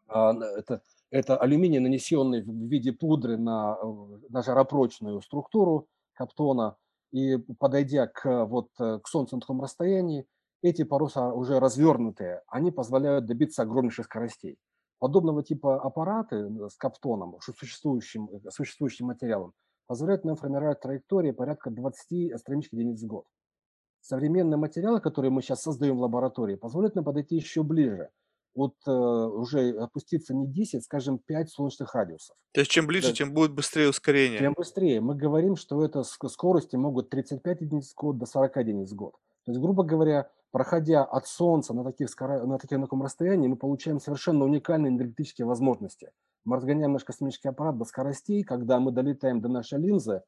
а, это, это алюминий, нанесенный в виде пудры на, э, на жаропрочную структуру каптона, и подойдя к, вот, э, к Солнцу на таком расстоянии, эти паруса уже развернутые, они позволяют добиться огромнейших скоростей. Подобного типа аппараты э, с каптоном, существующим, э, существующим материалом, позволяют нам формировать траектории порядка 20 астрономических единиц в год. Современные материалы, которые мы сейчас создаем в лаборатории, позволяют нам подойти еще ближе. вот э, уже опуститься не 10, скажем, 5 солнечных радиусов. То есть чем ближе, Да, тем будет быстрее ускорение. тем быстрее. Мы говорим, что это ск- скорости могут 35 единиц в год до 40 единиц в год. То есть, грубо говоря, проходя от Солнца на, таких, на таком таком расстоянии, мы получаем совершенно уникальные энергетические возможности. Мы разгоняем наш космический аппарат до скоростей, когда мы долетаем до нашей линзы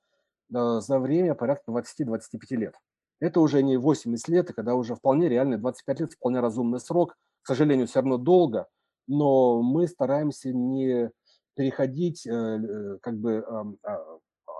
э, за время порядка 20-25 лет. Это уже не 80 лет, когда уже вполне реально 25 лет, вполне разумный срок. К сожалению, все равно долго, но мы стараемся не переходить э, э, как бы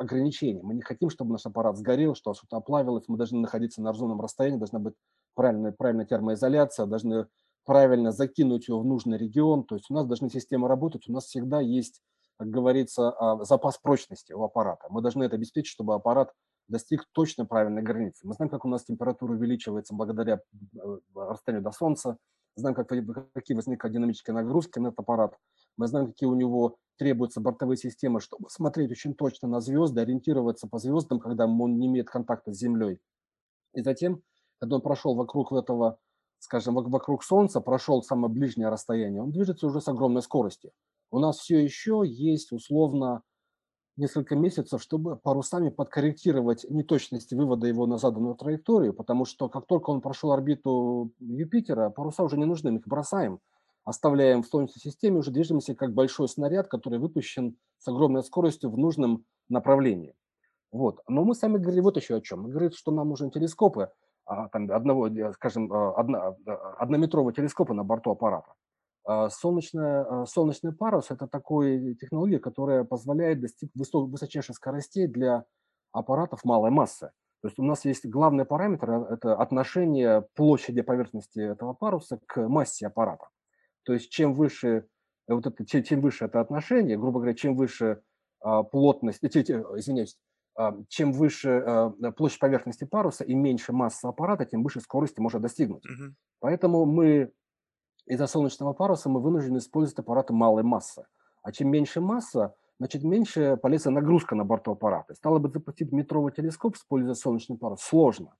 ам, ограничения. Мы не хотим, чтобы наш аппарат сгорел, что что-то оплавилось. Мы должны находиться на разумном расстоянии, должна быть правильная, правильная термоизоляция, должны правильно закинуть его в нужный регион. То есть у нас должны системы работать, у нас всегда есть, как говорится, а, запас прочности у аппарата. Мы должны это обеспечить, чтобы аппарат достиг точно правильной границы. Мы знаем, как у нас температура увеличивается благодаря э, расстоянию до Солнца, знаем, как, какие возникают динамические нагрузки на этот аппарат, мы знаем, какие у него требуются бортовые системы, чтобы смотреть очень точно на звезды, ориентироваться по звездам, когда он не имеет контакта с Землей. И затем, когда он прошел вокруг этого, скажем, вокруг Солнца, прошел самое ближнее расстояние, он движется уже с огромной скоростью. У нас все еще есть условно несколько месяцев, чтобы парусами подкорректировать неточности вывода его на заданную траекторию, потому что как только он прошел орбиту Юпитера, паруса уже не нужны, мы их бросаем, оставляем в Солнечной системе, уже движемся как большой снаряд, который выпущен с огромной скоростью в нужном направлении. Вот. Но мы сами говорили вот еще о чем. Мы говорим, что нам нужны телескопы, а, там, одного, э, скажем, а, одно, однометрового телескопа на борту аппарата. А, солнечная, а, солнечный парус – это такая технология, которая позволяет достичь высочайших скоростей для аппаратов малой массы. То есть у нас есть главный параметр – это отношение площади поверхности этого паруса к массе аппарата. То есть чем выше, вот это, чем, чем выше это отношение, грубо говоря, чем выше а, плотность, извиняюсь, чем выше площадь поверхности паруса и меньше масса аппарата, тем выше скорости можно достигнуть. Угу. Поэтому мы из-за солнечного паруса мы вынуждены использовать аппараты малой массы. А чем меньше масса, значит, меньше полезная нагрузка на борту аппарата. Стало бы запустить метровый телескоп, используя солнечный парус, сложно.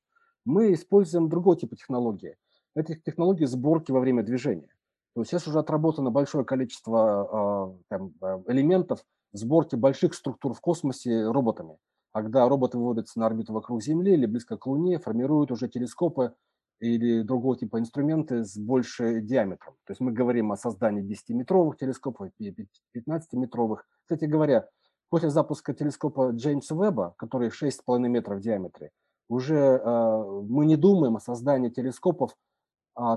Мы используем другой тип технологии. Это технологии сборки во время движения. То есть сейчас уже отработано большое количество э, там, э, элементов сборки больших структур в космосе роботами. Когда роботы выводятся на орбиту вокруг Земли или близко к Луне, формируют уже телескопы или другого типа инструменты с большим диаметром. То есть мы говорим о создании 10-метровых телескопов, 15-метровых. Кстати говоря, после запуска телескопа Джеймса Веба, который 6,5 метров в диаметре, уже э, мы не думаем о создании телескопов а,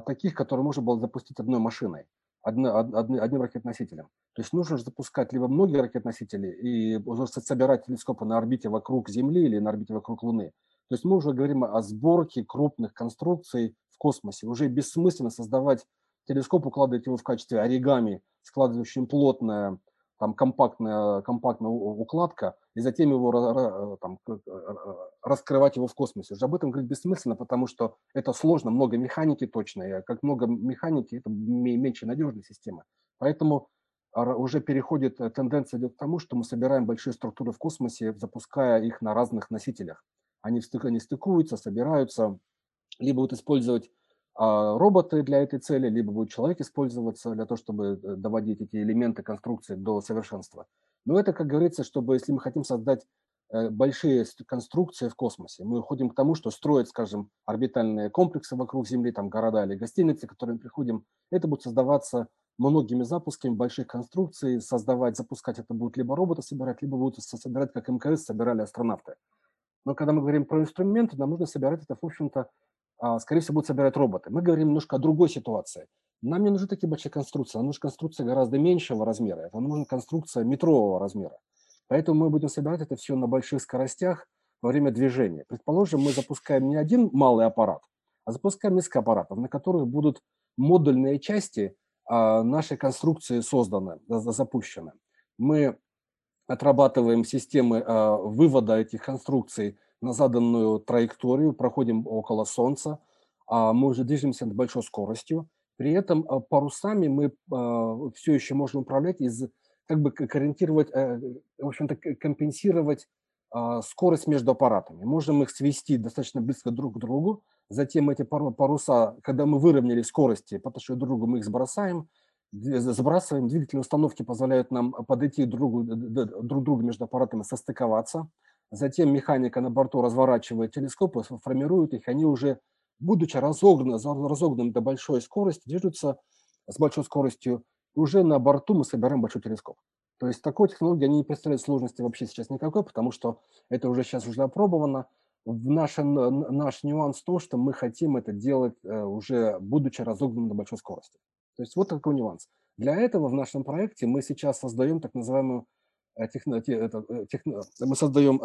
таких, которые можно было запустить одной машиной, одно, од, одним ракетносителем. То есть нужно же запускать либо многие ракетносители и собирать телескопы на орбите вокруг Земли или на орбите вокруг Луны. То есть мы уже говорим о сборке крупных конструкций в космосе. Уже бессмысленно создавать телескоп, укладывать его в качестве оригами, складывающим плотная, там, компактная, компактная укладка, и затем его там, раскрывать его в космосе. Уже об этом говорить бессмысленно, потому что это сложно, много механики точно, и как много механики, это меньше надежная система. Поэтому уже переходит, э, тенденция идет к тому, что мы собираем большие структуры в космосе, запуская их на разных носителях они, стык, они стыкуются, собираются, либо будут использовать а, роботы для этой цели, либо будет человек использоваться для того, чтобы э, доводить эти элементы конструкции до совершенства. Но это, как говорится, чтобы если мы хотим создать э, большие конструкции в космосе, мы уходим к тому, что строить, скажем, орбитальные комплексы вокруг Земли, там города или гостиницы, к которым приходим, это будет создаваться многими запусками больших конструкций, создавать, запускать это будут либо роботы собирать, либо будут собирать, как МКС собирали астронавты. Но когда мы говорим про инструменты, нам нужно собирать это, в общем-то, скорее всего, будут собирать роботы. Мы говорим немножко о другой ситуации. Нам не нужны такие большие конструкции, нам нужна конструкция гораздо меньшего размера. Это нужна конструкция метрового размера. Поэтому мы будем собирать это все на больших скоростях во время движения. Предположим, мы запускаем не один малый аппарат, а запускаем несколько аппаратов, на которых будут модульные части а, нашей конструкции созданы, запущены. Мы отрабатываем системы а, вывода этих конструкций на заданную траекторию, проходим около Солнца, а мы уже движемся с большой скоростью. При этом а, парусами мы все еще можем управлять из как бы корректировать, э, в общем-то, компенсировать скорость между аппаратами. Можем их свести достаточно близко друг к другу, Затем эти паруса, когда мы выровняли скорости по отношению друг к другу, мы их сбросаем, забрасываем. Двигательные установки позволяют нам подойти друг, друг другу между аппаратами, состыковаться. Затем механика на борту разворачивает телескопы, формирует их, они уже, будучи разогнаны, разогнаны до большой скорости, движутся с большой скоростью, и уже на борту мы собираем большой телескоп. То есть такой технологии они не представляют сложности вообще сейчас никакой, потому что это уже сейчас уже опробовано. Наш, наш нюанс в том, что мы хотим это делать э, уже будучи разогнанным до большой скорости. То есть вот такой нюанс. Для этого в нашем проекте мы сейчас создаем так называемую техно, э, техно, мы создаем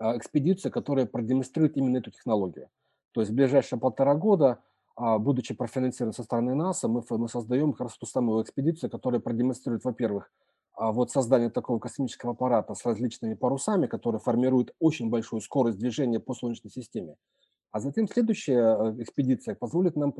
экспедицию, которая продемонстрирует именно эту технологию. То есть в ближайшие полтора года а, будучи профинансирован со стороны НАСА, мы, мы создаем как раз ту самую экспедицию, которая продемонстрирует, во-первых, а, вот создание такого космического аппарата с различными парусами, который формирует очень большую скорость движения по Солнечной системе. А затем следующая э, экспедиция позволит нам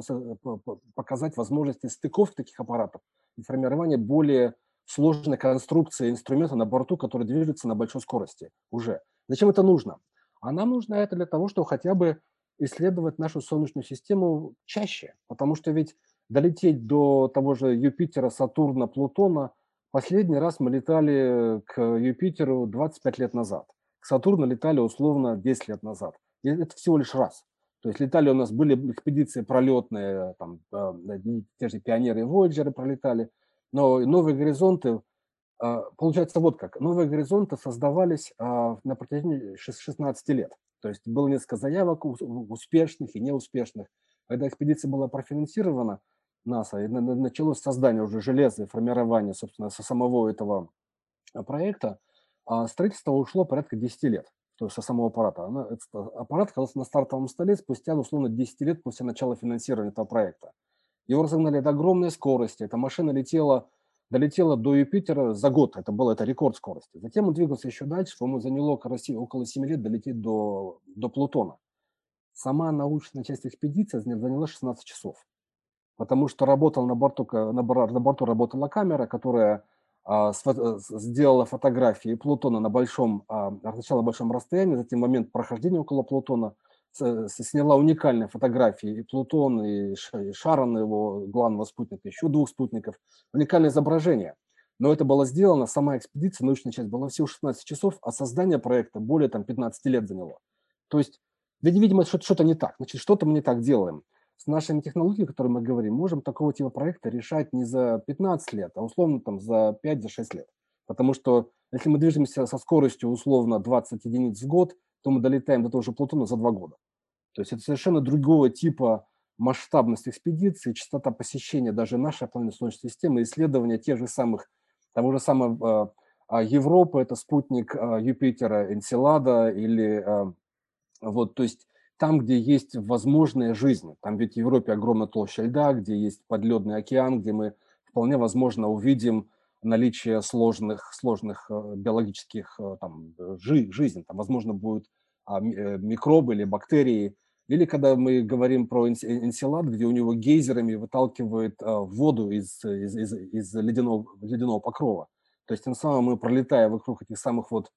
показать возможности стыковки таких аппаратов и формирования более сложной конструкции инструмента на борту, который движется на большой скорости уже. Зачем это нужно? А нам нужно это для того, чтобы хотя бы исследовать нашу Солнечную систему чаще, потому что ведь долететь до того же Юпитера, Сатурна, Плутона, последний раз мы летали к Юпитеру 25 лет назад. К Сатурну летали условно 10 лет назад. И это всего лишь раз. То есть летали у нас, были экспедиции пролетные, там, э, те же пионеры и Voyager пролетали, но новые горизонты, э, получается вот как, новые горизонты создавались э, на протяжении 16 лет. То есть было несколько заявок успешных и неуспешных. Когда экспедиция была профинансирована НАСА, и началось создание уже железа и формирование, собственно, со самого этого а, проекта, а строительство ушло порядка 10 лет, то есть со самого аппарата. Аппарат оказался на стартовом столе спустя, условно, 10 лет после начала финансирования этого проекта. Его разогнали до огромной скорости, эта машина летела долетела до Юпитера за год. Это было это рекорд скорости. Затем он двигался еще дальше, по-моему, заняло около 7 лет долететь до, до Плутона. Сама научная часть экспедиции заняла 16 часов. Потому что работал на борту, на, на борту работала камера, которая а, с, сделала фотографии Плутона на большом, а, сначала большом расстоянии, затем момент прохождения около Плутона – сняла уникальные фотографии и Плутон, и Шарон, его главного спутника, еще двух спутников. Уникальное изображение. Но это было сделано, сама экспедиция, научная часть была всего 16 часов, а создание проекта более там, 15 лет заняло. То есть, видимо, что-то не так. Значит, что-то мы не так делаем. С нашими технологиями, о которых мы говорим, можем такого типа проекта решать не за 15 лет, а условно там за 5-6 лет. Потому что если мы движемся со скоростью условно 20 единиц в год, то мы долетаем до того же Плутона за два года. То есть это совершенно другого типа масштабность экспедиции, частота посещения даже нашей планеты Солнечной системы, исследования тех же самых, того же самого э, Европы, это спутник э, Юпитера Энцелада, или э, вот, то есть там, где есть возможная жизнь, там ведь в Европе огромная толща льда, где есть подледный океан, где мы вполне возможно увидим наличие сложных, сложных биологических там, жи, жизней, там, возможно, будет а, э, микробы или бактерии. Или когда мы говорим про энсилад, где у него гейзерами выталкивает а, воду из, из, из, из ледяного, ледяного покрова. То есть тем самым мы, пролетая вокруг этих самых вот,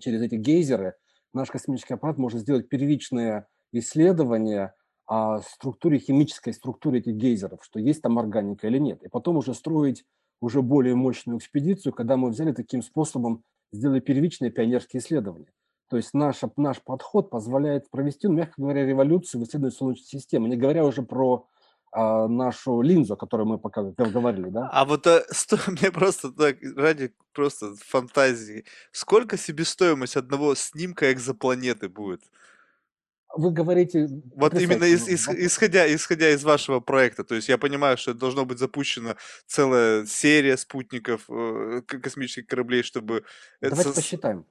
через эти гейзеры, наш космический аппарат может сделать первичное исследование о структуре, химической структуре этих гейзеров, что есть там органика или нет. И потом уже строить уже более мощную экспедицию, когда мы взяли таким способом, сделали первичные пионерские исследования. То есть наш, наш подход позволяет провести, ну, мягко говоря, революцию в исследовании Солнечной системы, не говоря уже про а, нашу линзу, о которой мы пока говорили, да? А вот а, сто, мне просто так, ради просто фантазии, сколько себестоимость одного снимка экзопланеты будет? Вы говорите... Вот именно из, из, исходя, исходя из вашего проекта, то есть я понимаю, что должно быть запущена целая серия спутников, э, космических кораблей, чтобы... Давайте это... посчитаем.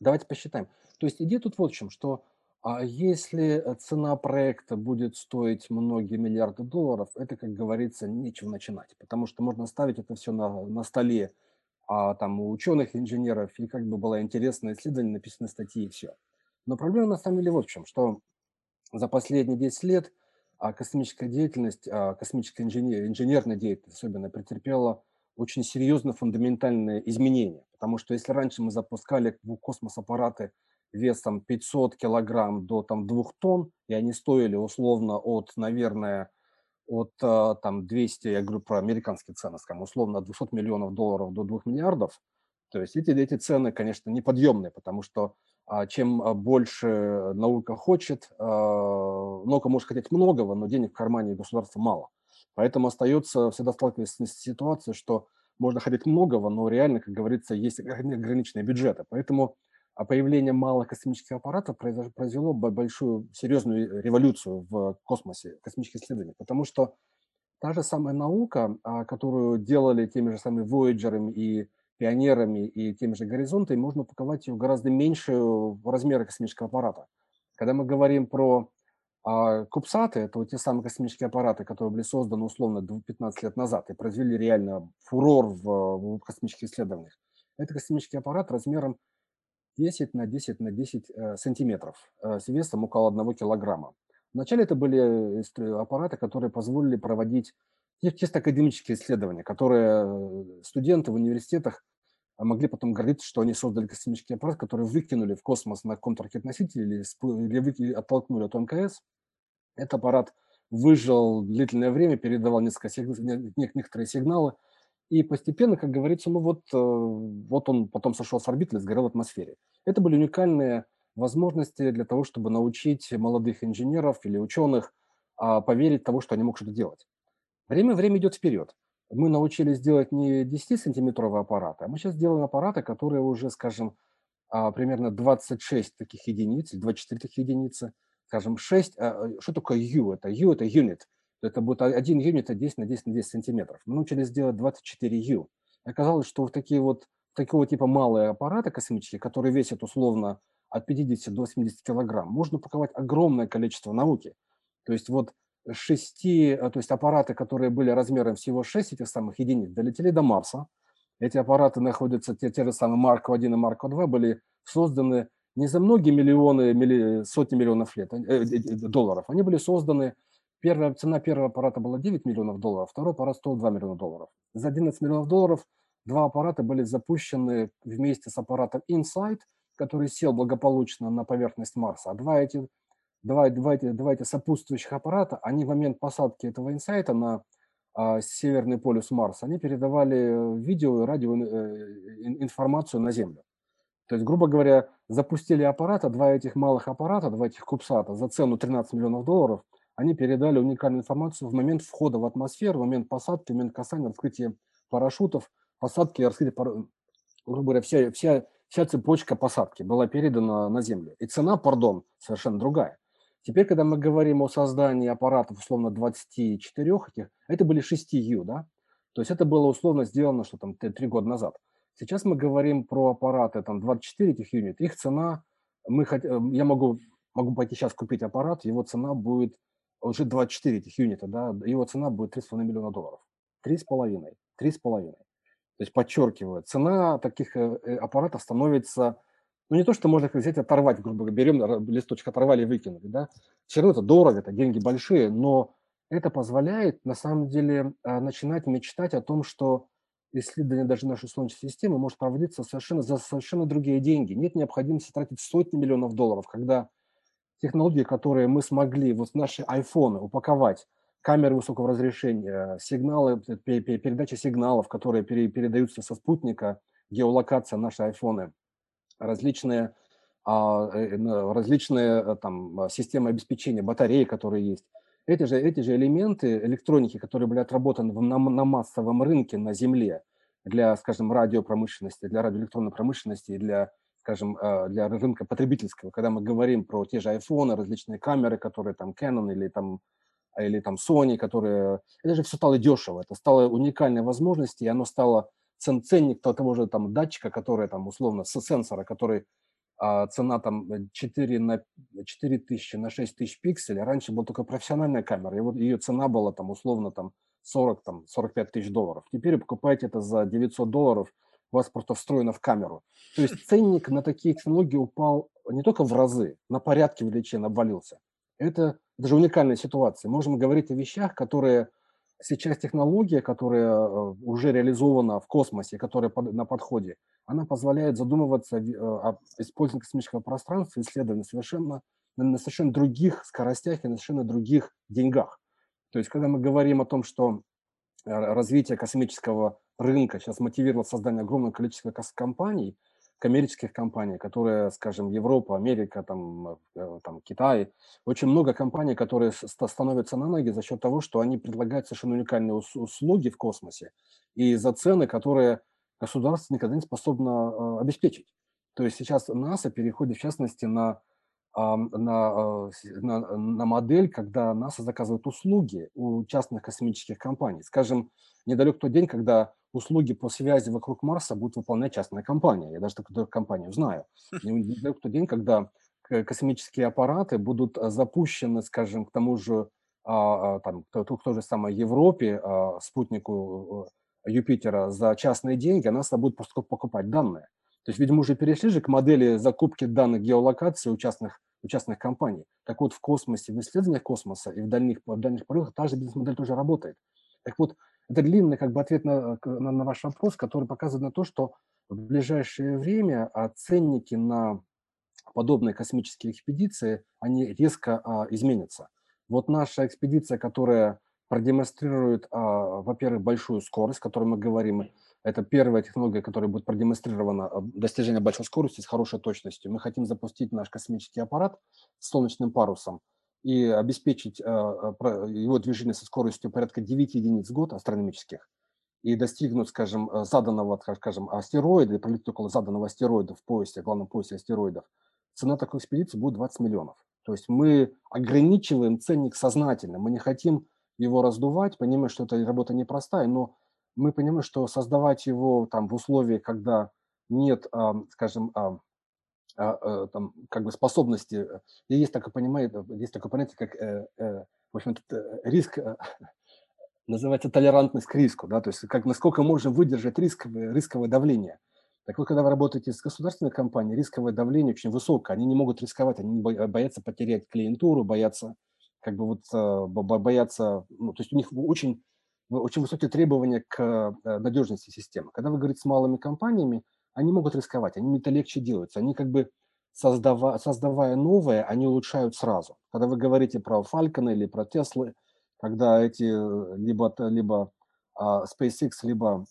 Давайте посчитаем. То есть идея тут вот в чем, что а если э, цена проекта будет стоить многие миллиарды долларов, это, как говорится, нечего начинать, потому что можно ставить это все на, на столе а, там, у ученых, инженеров, и как бы было интересное исследование, написаны статьи и все. Но проблема на самом деле вот в чем, что за последние 10 лет а, космическая деятельность, а, космическая инженер, инженерная деятельность особенно претерпела очень серьезно фундаментальные изменения. Потому что если раньше мы запускали в космос аппараты весом 500 килограмм до там 2 тонн, и они стоили условно от, наверное, от а, там 200, я говорю про американские цены, скажем, условно от 200 миллионов долларов до 2 миллиардов. То есть эти, эти цены, конечно, неподъемные, потому что чем а, больше наука хочет, наука может хотеть многого, но денег в кармане государства мало. Поэтому остается всегда сталкиваться с ситуацией, что можно хотеть многого, но реально, как говорится, есть ограниченные бюджеты. Поэтому а появление малых космических аппаратов произвело большую, серьезную революцию в космосе, в космических исследованиях, потому что та же самая наука, а, которую делали теми же самыми Voyager и пионерами и теми же горизонтами, можно упаковать ее в гораздо меньшую размеры космического аппарата. Когда мы говорим про а, кубсаты, это вот те самые космические аппараты, которые были созданы условно 15 лет назад и произвели реально фурор в, в космических исследованиях. Это космический аппарат размером 10 на 10 на 10 э, сантиметров э, с весом около 1 килограмма. Вначале это были э, аппараты, которые позволили проводить чисто академические исследования, которые студенты в университетах могли потом гордиться, что они создали космический аппарат, который выкинули в космос на контрракетноситель или, или оттолкнули от МКС. Этот аппарат выжил длительное время, передавал несколько, некоторые сигналы, и постепенно, как говорится, ну вот, э, вот он потом сошел с орбиты и сгорел в атмосфере. Это были уникальные возможности для того, чтобы научить молодых инженеров или ученых а, поверить в того, что они могут что-то делать. Время, время идет вперед. Мы научились делать не 10-сантиметровые аппараты, а мы сейчас делаем аппараты, которые уже, скажем, а, примерно 26 таких единиц, 24 таких единицы, скажем, 6. А, что такое U? Это U – это unit – это будет один юнит 10 на 10 на 10 сантиметров. Мы научились делать 24 Ю. Оказалось, что в такие вот такого типа малые аппараты космические, которые весят условно от 50 до 70 килограмм, можно упаковать огромное количество науки. То есть вот шести, э, то есть аппараты, которые были размером всего 6 этих самых единиц, долетели до Марса. Эти аппараты находятся, те, те же самые Марко-1 и Марко-2 были созданы не за многие миллионы, милли, сотни миллионов лет, э, э, долларов. Они были созданы Первая, цена первого аппарата была 9 миллионов долларов, второй аппарат стоил 2 миллиона долларов. За 11 миллионов долларов два аппарата были запущены вместе с аппаратом InSight, который сел благополучно на поверхность Марса. А два эти, эти, два эти сопутствующих аппарата, они в момент посадки этого InSight на а, северный полюс Марса, они передавали видео и радио э, информацию на Землю. То есть, грубо говоря, запустили аппарата, два этих малых аппарата, два этих кубсата за цену 13 миллионов долларов – они передали уникальную информацию в момент входа в атмосферу, в момент посадки, в момент касания, раскрытия парашютов, посадки раскрытия, пар... грубо говоря, вся, вся, вся цепочка посадки была передана на Землю. И цена, пардон, совершенно другая. Теперь, когда мы говорим о создании аппаратов, условно, 24 этих, это были 6 Ю, да? То есть это было условно сделано, что там 3 года назад. Сейчас мы говорим про аппараты, там 24 этих юнит, их цена, мы хот... я могу, могу пойти сейчас купить аппарат, его цена будет уже 24 этих юнита, да, его цена будет 3,5 миллиона долларов. 3,5. 3,5. То есть, подчеркиваю, цена таких э, э, аппаратов становится, ну, не то, что можно взять оторвать, грубо говоря, берем листочек, оторвали и выкинули, да, все равно это дорого, это деньги большие, но это позволяет, на самом деле, э, начинать мечтать о том, что исследование даже нашей Солнечной системы может проводиться совершенно за совершенно другие деньги. Нет необходимости тратить сотни миллионов долларов, когда технологии, которые мы смогли вот наши айфоны упаковать, камеры высокого разрешения, сигналы, передача сигналов, которые передаются со спутника, геолокация наши айфоны, различные, а, э, различные э, там, системы обеспечения, батареи, которые есть. Эти же, эти же элементы электроники, которые были отработаны на, на массовом рынке на Земле для, скажем, радиопромышленности, для радиоэлектронной промышленности, для скажем, э, для рынка потребительского, когда мы говорим про те же iPhone, различные камеры, которые там Canon или там или там Sony, которые... Это же все стало дешево, это стало уникальной возможностью, и оно стало цен, ценник того же там датчика, который там условно, с сенсора, который а, цена там 4 на 4 тысячи на 6 тысяч пикселей. Раньше была только профессиональная камера, и вот ее цена была там условно там 40, там 45 тысяч долларов. Теперь покупаете это за 900 долларов – у вас просто встроено в камеру. То есть ценник на такие технологии упал не только в разы, на порядке величин обвалился. Это, это же уникальная ситуация. Можем говорить о вещах, которые сейчас технология, которая э, уже реализована в космосе, которая на подходе, она позволяет задумываться о использовании космического пространства, исследований совершенно, на совершенно других скоростях и на совершенно других деньгах. То есть, когда мы говорим о том, что э, развитие космического рынка сейчас мотивировало создание огромного количества компаний – коммерческих компаний, которые, скажем, Европа, Америка, там, э, там, Китай, очень много компаний, которые становятся на ноги за счет того, что они предлагают совершенно уникальные услуги в космосе и за цены, которые государство никогда не способно э, обеспечить. То есть сейчас НАСА переходит, в частности, на, на, э, на, на модель, когда НАСА заказывает услуги у частных космических компаний. Скажем, недалек тот день, когда услуги по связи вокруг Марса будут выполнять частная компания. Я даже такую компанию знаю. Не в тот день, когда космические аппараты будут а, запущены, скажем, к тому же, а, а, там, к той же самой Европе, спутнику э, Юпитера за частные деньги, она будет просто покупать данные. То есть, видимо, уже перешли же к модели закупки данных геолокации у частных, у частных компаний. Так вот, в космосе, в исследованиях космоса и в дальних, в дальних полетах та же бизнес-модель тоже работает. Так вот, это длинный как бы ответ на, на, на ваш вопрос, который показывает на то, что в ближайшее время а, ценники на подобные космические экспедиции, они резко а, изменятся. Вот наша экспедиция, которая продемонстрирует, а, во-первых, большую скорость, о которой мы говорим, это первая технология, которая будет продемонстрирована а, достижение большой скорости с хорошей точностью. Мы хотим запустить наш космический аппарат с солнечным парусом, и обеспечить а, а, его движение со скоростью порядка 9 единиц в год астрономических и достигнуть, скажем, заданного, скажем, астероида, пролететь около заданного астероида в поясе, главном поясе астероидов, цена такой экспедиции будет 20 миллионов. То есть мы ограничиваем ценник сознательно, мы не хотим его раздувать, понимаем, что эта работа непростая, но мы понимаем, что создавать его там в условиях, когда нет, скажем, а, э, там, как бы способности. Э, и есть такое, понимает, есть такое понятие, как, э, в общем риск, называется толерантность к риску, да, то есть как насколько можем выдержать рисковое, рисковое давление. Так вот, когда вы работаете с государственной компанией, рисковое давление очень высокое, они не могут рисковать, они боятся потерять клиентуру, боятся, как бы вот, боятся, ну, то есть у них очень, очень высокие требования к надежности системы. Когда вы говорите с малыми компаниями, они могут рисковать, они это легче делаются. Они как бы создава, создавая новое, они улучшают сразу. Когда вы говорите про Falcon или про Теслы, когда эти либо, либо uh, SpaceX, либо,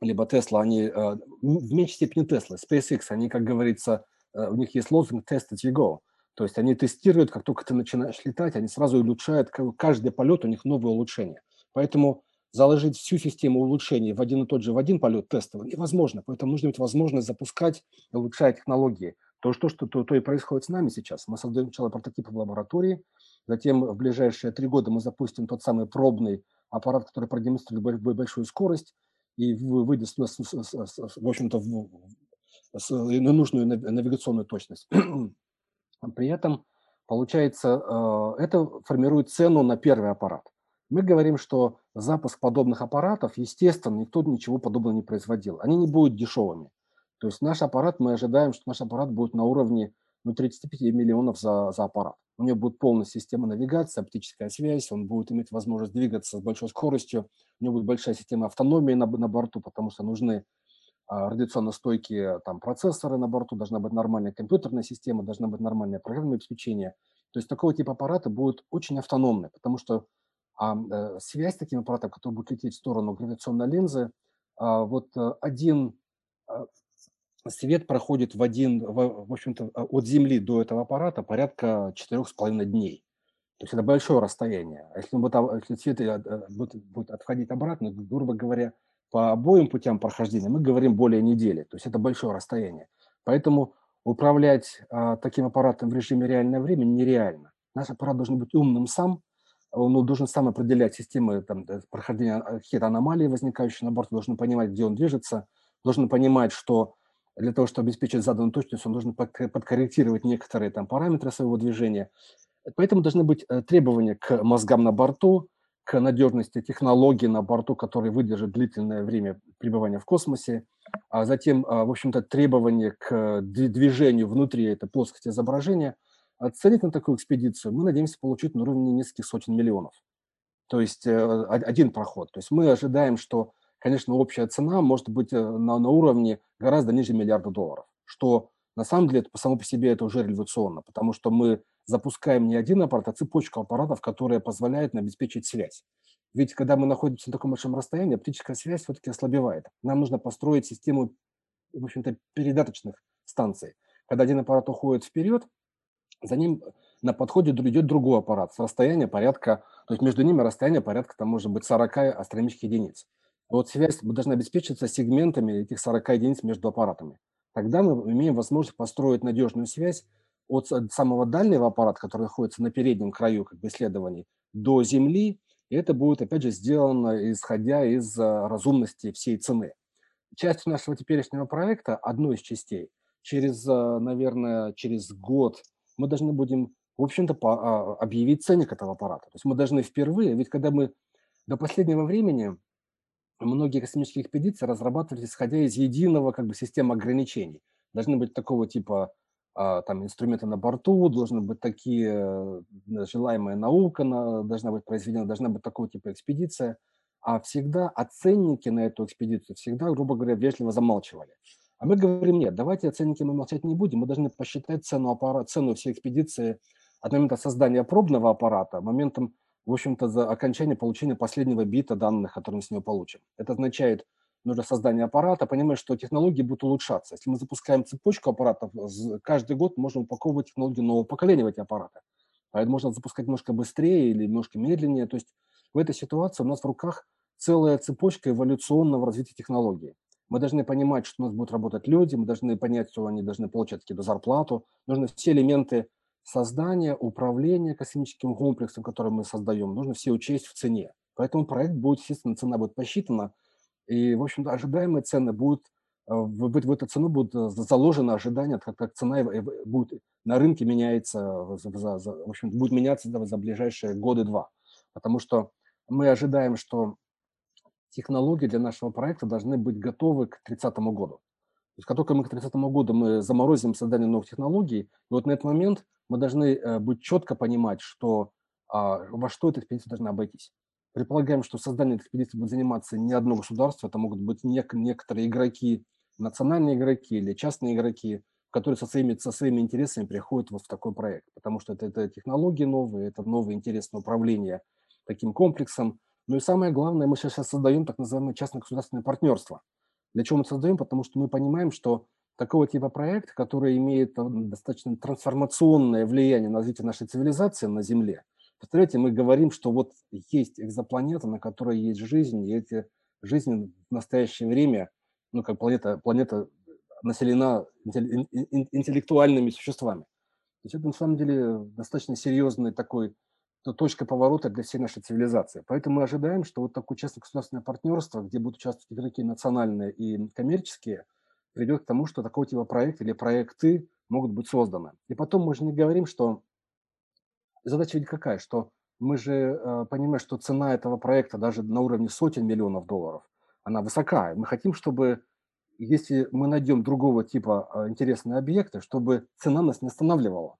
либо Tesla, они uh, в меньшей степени Tesla, SpaceX, они, как говорится, у них есть лозунг «test as you go». То есть они тестируют, как только ты начинаешь летать, они сразу улучшают, каждый полет у них новые улучшения. Поэтому заложить всю систему улучшений в один и тот же, в один полет тестовый невозможно. Поэтому нужно иметь возможность запускать и улучшать технологии. То, что, что то, то и происходит с нами сейчас. Мы создаем сначала прототипы в лаборатории, затем в ближайшие три года мы запустим тот самый пробный аппарат, который продемонстрирует большую скорость и выйдет, в общем-то, на нужную навигационную точность. При этом, получается, э, это формирует цену на первый аппарат. Мы говорим, что запуск подобных аппаратов, естественно, никто ничего подобного не производил. Они не будут дешевыми. То есть наш аппарат, мы ожидаем, что наш аппарат будет на уровне ну, 35 миллионов за, за аппарат. У него будет полная система навигации, оптическая связь, он будет иметь возможность двигаться с большой скоростью, у него будет большая система автономии на, на борту, потому что нужны а, радиационно стойкие там, процессоры на борту, должна быть нормальная компьютерная система, должна быть нормальное программное обеспечение. То есть такого типа аппараты будут очень автономны, потому что а э, связь с таким аппаратом, который будет лететь в сторону гравитационной линзы, а, вот э, один а, свет проходит в один, в, общем-то, а, от Земли до этого аппарата порядка четырех с половиной дней. То есть это большое расстояние. Если, будет, если свет э, будет, будет отходить обратно, грубо говоря, по обоим путям прохождения, мы говорим более недели. То есть это большое расстояние. Поэтому управлять а, таким аппаратом в режиме реального времени нереально. Наш аппарат должен быть умным сам, он должен сам определять системы там, прохождения какие-то аномалии, возникающие на борту, должен понимать, где он движется, должен понимать, что для того, чтобы обеспечить заданную точность, он должен подкорректировать некоторые там параметры своего движения. Поэтому должны быть э, требования к мозгам на борту, к надежности технологий на борту, которые выдержат длительное время пребывания в космосе, а затем, а, в общем-то, требования к движению внутри этой плоскости изображения – Ценник на такую экспедицию мы надеемся получить на уровне нескольких сотен миллионов. То есть э, один проход. То есть мы ожидаем, что, конечно, общая цена может быть э, на, на уровне гораздо ниже миллиарда долларов, что на самом деле само по себе это уже революционно, потому что мы запускаем не один аппарат, а цепочку аппаратов, которая позволяет нам обеспечить связь. Ведь когда мы находимся на таком большом расстоянии, оптическая связь все-таки ослабевает. Нам нужно построить систему, в общем-то, передаточных станций. Когда один аппарат уходит вперед, за ним на подходе идет другой аппарат с расстояния порядка, то есть между ними расстояние порядка, там может быть 40 астрономических единиц. Вот связь должна обеспечиться сегментами этих 40 единиц между аппаратами. Тогда мы имеем возможность построить надежную связь от самого дальнего аппарата, который находится на переднем краю как бы, исследований, до Земли, и это будет, опять же, сделано исходя из а, разумности всей цены. Часть нашего теперешнего проекта, одной из частей, через, а, наверное, через год мы должны будем, в общем-то, а, объявить ценник этого аппарата. То есть мы должны впервые, ведь когда мы до последнего времени многие космические экспедиции разрабатывались, исходя из единого как бы системы ограничений. Должны быть такого типа а, там инструменты на борту, должны быть такие э, желаемая наука, должна быть произведена, должна быть такого типа экспедиция. А всегда оценники на эту экспедицию всегда, грубо говоря, вежливо замалчивали. А мы говорим, нет, давайте оценники мы молчать не будем, мы должны посчитать цену, аппарата, цену всей экспедиции от момента создания пробного аппарата, моментом в общем-то, за окончание получения последнего бита данных, которые мы с него получим. Это означает, нужно создание аппарата, понимая, что технологии будут улучшаться. Если мы запускаем цепочку аппаратов, каждый год можно упаковывать технологии нового поколения в эти аппараты. Поэтому можно запускать немножко быстрее или немножко медленнее. То есть в этой ситуации у нас в руках целая цепочка эволюционного развития технологий. Мы должны понимать, что у нас будут работать люди, мы должны понять, что они должны получать какие-то зарплату. Нужны все элементы создание, управление космическим комплексом, который мы создаем, нужно все учесть в цене. Поэтому проект будет, естественно, цена будет посчитана, и, в общем-то, ожидаемые цены будут, э, в, в эту цену будет э, заложено ожидание, как, как цена будет на рынке меняется, за, за, в общем, будет меняться за, за ближайшие годы-два. Потому что мы ожидаем, что технологии для нашего проекта должны быть готовы к 30 году. То есть как только мы к 30 году мы заморозим создание новых технологий, и вот на этот момент мы должны э, быть четко понимать, что а, во что эта экспедиция должна обойтись. Предполагаем, что создание этой экспедиции будет заниматься не одно государство, это могут быть нек- некоторые игроки, национальные игроки или частные игроки, которые со своими, со своими интересами приходят вот в такой проект, потому что это, это технологии новые, это новое интересное управление таким комплексом. Ну и самое главное, мы сейчас создаем так называемое частно-государственное партнерство – для чего мы создаем? Потому что мы понимаем, что такого типа проект, который имеет э, достаточно трансформационное влияние на развитие нашей цивилизации на Земле. Представляете, мы говорим, что вот есть экзопланета, на которой есть жизнь, и эти жизни в настоящее время, ну, как планета, планета населена интеллектуальными существами. То есть это на самом деле достаточно серьезный такой точка поворота для всей нашей цивилизации. Поэтому мы ожидаем, что вот такое частно-государственное партнерство, где будут участвовать игроки национальные и коммерческие, приведет к тому, что такого типа проект или проекты могут быть созданы. И потом мы же не говорим, что задача ведь какая, что мы же э, понимаем, что цена этого проекта даже на уровне сотен миллионов долларов, она высокая. Мы хотим, чтобы если мы найдем другого типа э, интересные объекты, чтобы цена нас не останавливала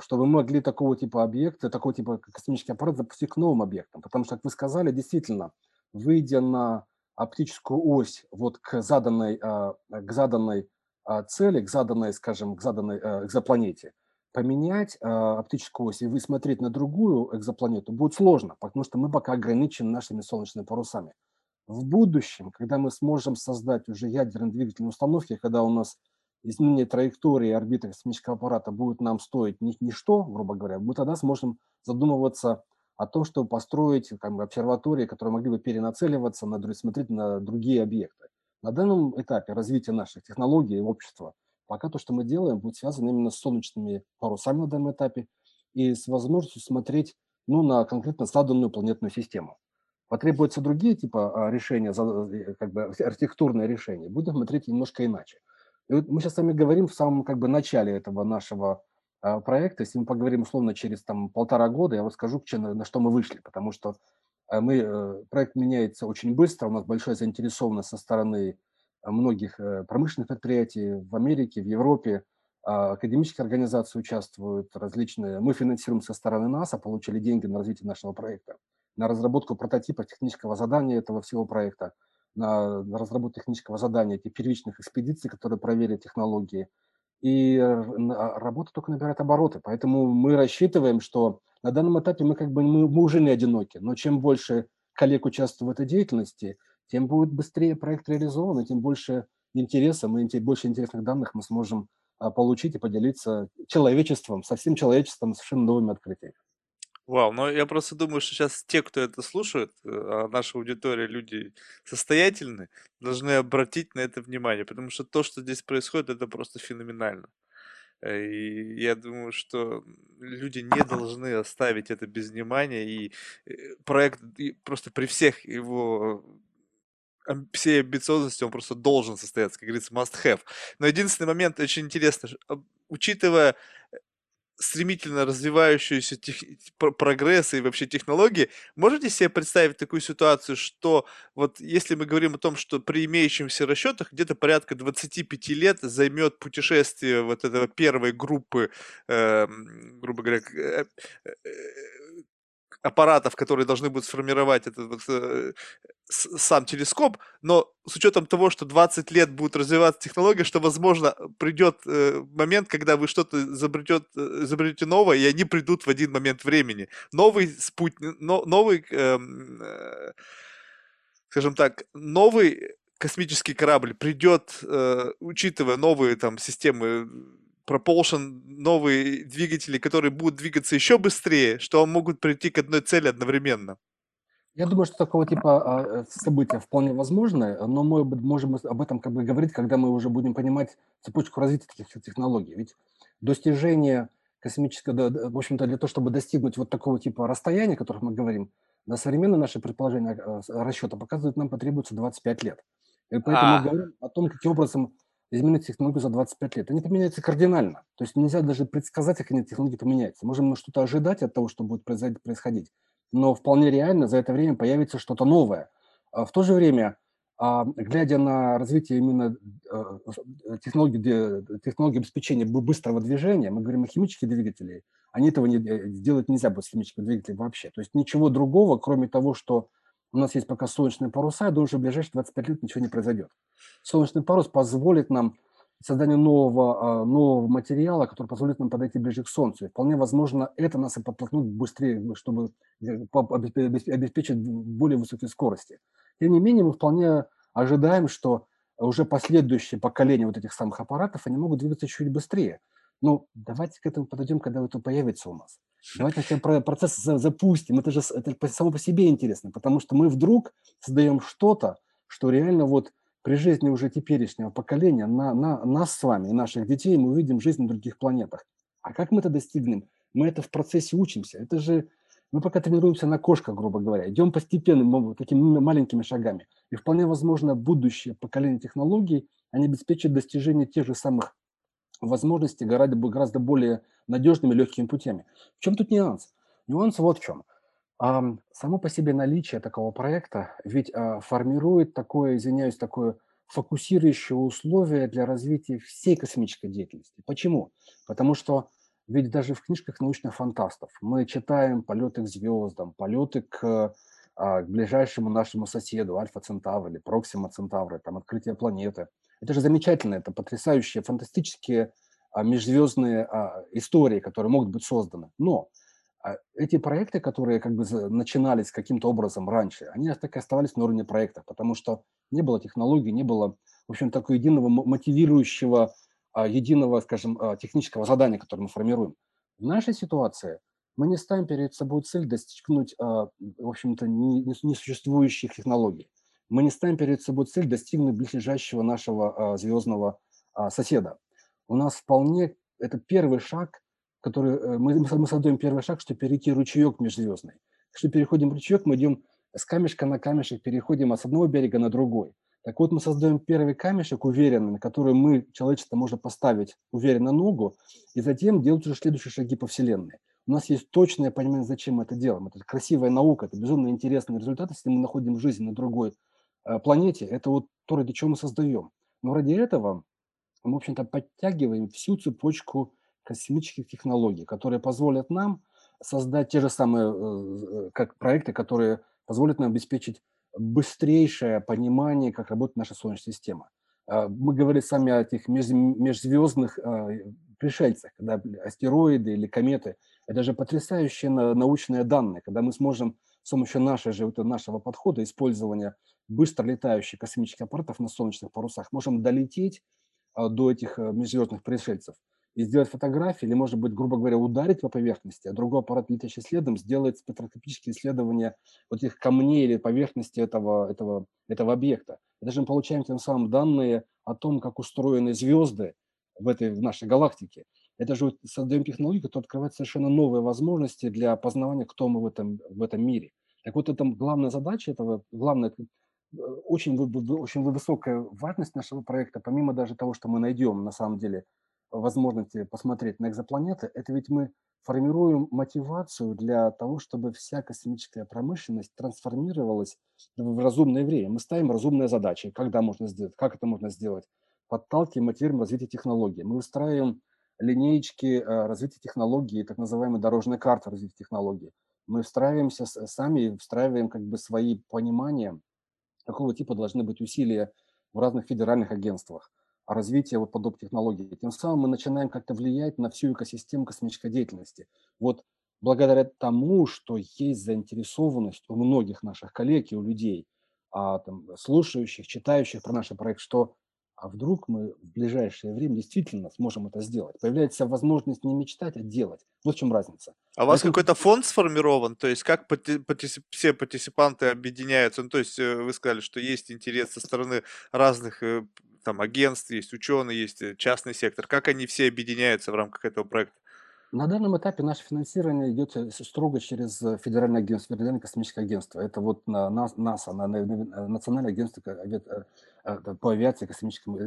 чтобы мы могли такого типа объекта, такого типа космический аппарат запустить к новым объектам. Потому что, как вы сказали, действительно, выйдя на оптическую ось вот к заданной, а, к заданной а, цели, к заданной, скажем, к заданной экзопланете, поменять оптическую ось и высмотреть на другую экзопланету будет сложно, потому что мы пока ограничены нашими солнечными парусами. В будущем, когда мы сможем создать уже ядерные двигательные установки, когда у нас изменение траектории орбиты космического аппарата будет нам стоить ни, ничто, грубо говоря, мы тогда сможем задумываться о том, чтобы построить как бы, обсерватории, которые могли бы перенацеливаться, на, смотреть на другие объекты. На данном этапе развития наших технологий и общества пока то, что мы делаем, будет связано именно с солнечными парусами на данном этапе и с возможностью смотреть ну, на конкретно заданную планетную систему. Потребуются другие типа а, решения, э, как бы архитектурные решения, будем смотреть немножко иначе. И вот мы сейчас с вами говорим в самом как бы начале этого нашего э, проекта. Если мы поговорим условно через там полтора года, я вам скажу, на, что мы вышли, потому что э, мы, э, проект меняется очень быстро, у нас большая заинтересованность со стороны многих э, промышленных предприятий в Америке, в Европе, академические организации участвуют, различные. Мы финансируем со стороны НАСА, получили деньги на развитие нашего проекта. на разработку прототипа технического задания этого всего проекта, на, разработку технического задания этих первичных экспедиций, которые проверят технологии. И работа только набирает обороты. Поэтому мы рассчитываем, что на данном этапе мы как бы мы, мы уже не одиноки. Но чем больше коллег участвует в этой деятельности, тем будет быстрее проект реализован, и тем больше интереса, мы, больше интересных данных мы сможем а, получить и поделиться человечеством, со всем человечеством совершенно новыми открытиями. Вау, ну я просто думаю, что сейчас те, кто это слушает, э, а наша аудитория, люди состоятельные, должны обратить на это внимание, потому что то, что здесь происходит, это просто феноменально. Э, и я думаю, что люди не должны оставить это без внимания, и э, проект просто при всех его всей амбициозности он просто должен состояться, как говорится, must have. Но единственный момент очень интересно, учитывая стремительно развивающийся тех, прогресс и вообще технологии, можете себе представить такую ситуацию, что вот если мы говорим о том, что при имеющихся расчетах где-то порядка 25 лет займет путешествие вот этого первой группы, э, грубо говоря, э, э, аппаратов, которые должны будут сформировать этот э, сам телескоп, но с учетом того, что 20 лет будет развиваться технология, что, возможно, придет э, момент, когда вы что-то изобретет, э, изобретете новое, и они придут в один момент времени. Новый спутник, но, новый, эм, э, скажем так, новый космический корабль придет, э, учитывая новые там системы propulsion, новые двигатели, которые будут двигаться еще быстрее, что могут прийти к одной цели одновременно? Я думаю, что такого типа а, события вполне возможны, но мы можем об этом как бы говорить, когда мы уже будем понимать цепочку развития таких технологий. Ведь достижение космического, в общем-то, для того, чтобы достигнуть вот такого типа расстояния, о которых мы говорим, на современные наши предположения а, расчета показывают, нам потребуется 25 лет. И поэтому а. мы говорим о том, каким образом изменить технологию за 25 лет. Они поменяются кардинально. То есть нельзя даже предсказать, как они технологии поменяются. Можем мы что-то ожидать от того, что будет происходить, но вполне реально за это время появится что-то новое. А в то же время, а, глядя на развитие именно а, технологий, технологий обеспечения быстрого движения, мы говорим о химических двигателях, они этого не, э, сделать нельзя без химических двигателей вообще. То есть ничего другого, кроме того, что у нас есть пока солнечные паруса, я думаю, что в ближайшие 25 лет ничего не произойдет. Солнечный парус позволит нам создание нового, а, нового материала, который позволит нам подойти ближе к Солнцу. И вполне возможно, это нас и подтолкнет быстрее, чтобы обеспечить более высокие скорости. Тем не менее, мы вполне ожидаем, что уже последующие поколения вот этих самых аппаратов, они могут двигаться чуть быстрее. Но давайте к этому подойдем, когда это появится у нас. Давайте бы процесс запустим. Это же это само по себе интересно, потому что мы вдруг создаем что-то, что реально вот при жизни уже теперешнего поколения, на, на нас с вами и наших детей, мы увидим жизнь на других планетах. А как мы это достигнем? Мы это в процессе учимся. Это же мы пока тренируемся на кошках, грубо говоря. Идем постепенно, такими маленькими шагами. И вполне возможно, будущее поколение технологий, они обеспечат достижение тех же самых возможностей гораздо, гораздо более надежными легкими путями. В чем тут нюанс? Нюанс вот в чем. Само по себе наличие такого проекта ведь а, формирует такое, извиняюсь, такое фокусирующее условие для развития всей космической деятельности. Почему? Потому что ведь даже в книжках научных фантастов мы читаем полеты к звездам, полеты к, а, к ближайшему нашему соседу, Альфа Центавр или Проксима Центавра, там открытие планеты. Это же замечательно, это потрясающие, фантастические межзвездные а, истории, которые могут быть созданы. Но а, эти проекты, которые как бы начинались каким-то образом раньше, они так и оставались на уровне проекта, потому что не было технологий, не было, в общем, такого единого мотивирующего, единого, скажем, технического задания, которое мы формируем. В нашей ситуации мы не ставим перед собой цель достигнуть, в общем-то, несуществующих технологий. Мы не ставим перед собой цель достигнуть ближайшего нашего звездного соседа у нас вполне это первый шаг, который э, мы, мы создаем первый шаг, что перейти ручеек межзвездный. Что переходим ручеек, мы идем с камешка на камешек, переходим от одного берега на другой. Так вот, мы создаем первый камешек уверенный, на который мы, человечество, может поставить уверенно ногу, и затем делать уже следующие шаги по Вселенной. У нас есть точное понимание, зачем мы это делаем. Это красивая наука, это безумно интересный результат, если мы находим жизнь на другой э, планете. Это вот то, ради чего мы создаем. Но ради этого мы, в общем-то, подтягиваем всю цепочку космических технологий, которые позволят нам создать те же самые, э, как проекты, которые позволят нам обеспечить быстрейшее понимание, как работает наша Солнечная система. А, мы говорили сами о этих межзвездных а, пришельцах, когда астероиды или кометы. Это же потрясающие научные данные, когда мы сможем с помощью нашей же, нашего подхода, использования быстро летающих космических аппаратов на солнечных парусах, можем долететь до этих э, межзвездных пришельцев и сделать фотографии, или, может быть, грубо говоря, ударить по поверхности, а другой аппарат, летящий следом, сделает спектроскопические исследования вот этих камней или поверхности этого, этого, этого объекта. И даже мы получаем тем самым данные о том, как устроены звезды в этой в нашей галактике. Это же создаем технологии, которые открывают совершенно новые возможности для познавания, кто мы в этом, в этом мире. Так вот, это главная задача этого, главная, очень, очень высокая важность нашего проекта, помимо даже того, что мы найдем на самом деле возможности посмотреть на экзопланеты, это ведь мы формируем мотивацию для того, чтобы вся космическая промышленность трансформировалась в разумное время. Мы ставим разумные задачи, когда можно сделать, как это можно сделать, подталкиваем, мотивируем развитие технологий. Мы устраиваем линеечки э, развития технологий, так называемые дорожные карты развития технологий. Мы встраиваемся сами, встраиваем как бы свои понимания, какого типа должны быть усилия в разных федеральных агентствах развития вот подобных технологий. Тем самым мы начинаем как-то влиять на всю экосистему космической деятельности. Вот благодаря тому, что есть заинтересованность у многих наших коллег и у людей, а, там, слушающих, читающих про наш проект, что а вдруг мы в ближайшее время действительно сможем это сделать? Появляется возможность не мечтать, а делать. Вот в чем разница. А у вас какой-то фонд сформирован? То есть как пати- пати- все партиципанты объединяются? Ну, то есть э, вы сказали, что есть интерес со стороны разных э, там агентств, есть ученые, есть э, частный сектор. Как они все объединяются в рамках этого проекта? На данном этапе наше финансирование идет э, строго через э, Федеральное агентство, Федеральное космическое агентство. Это вот на НАСА, на Национальное агентство по авиации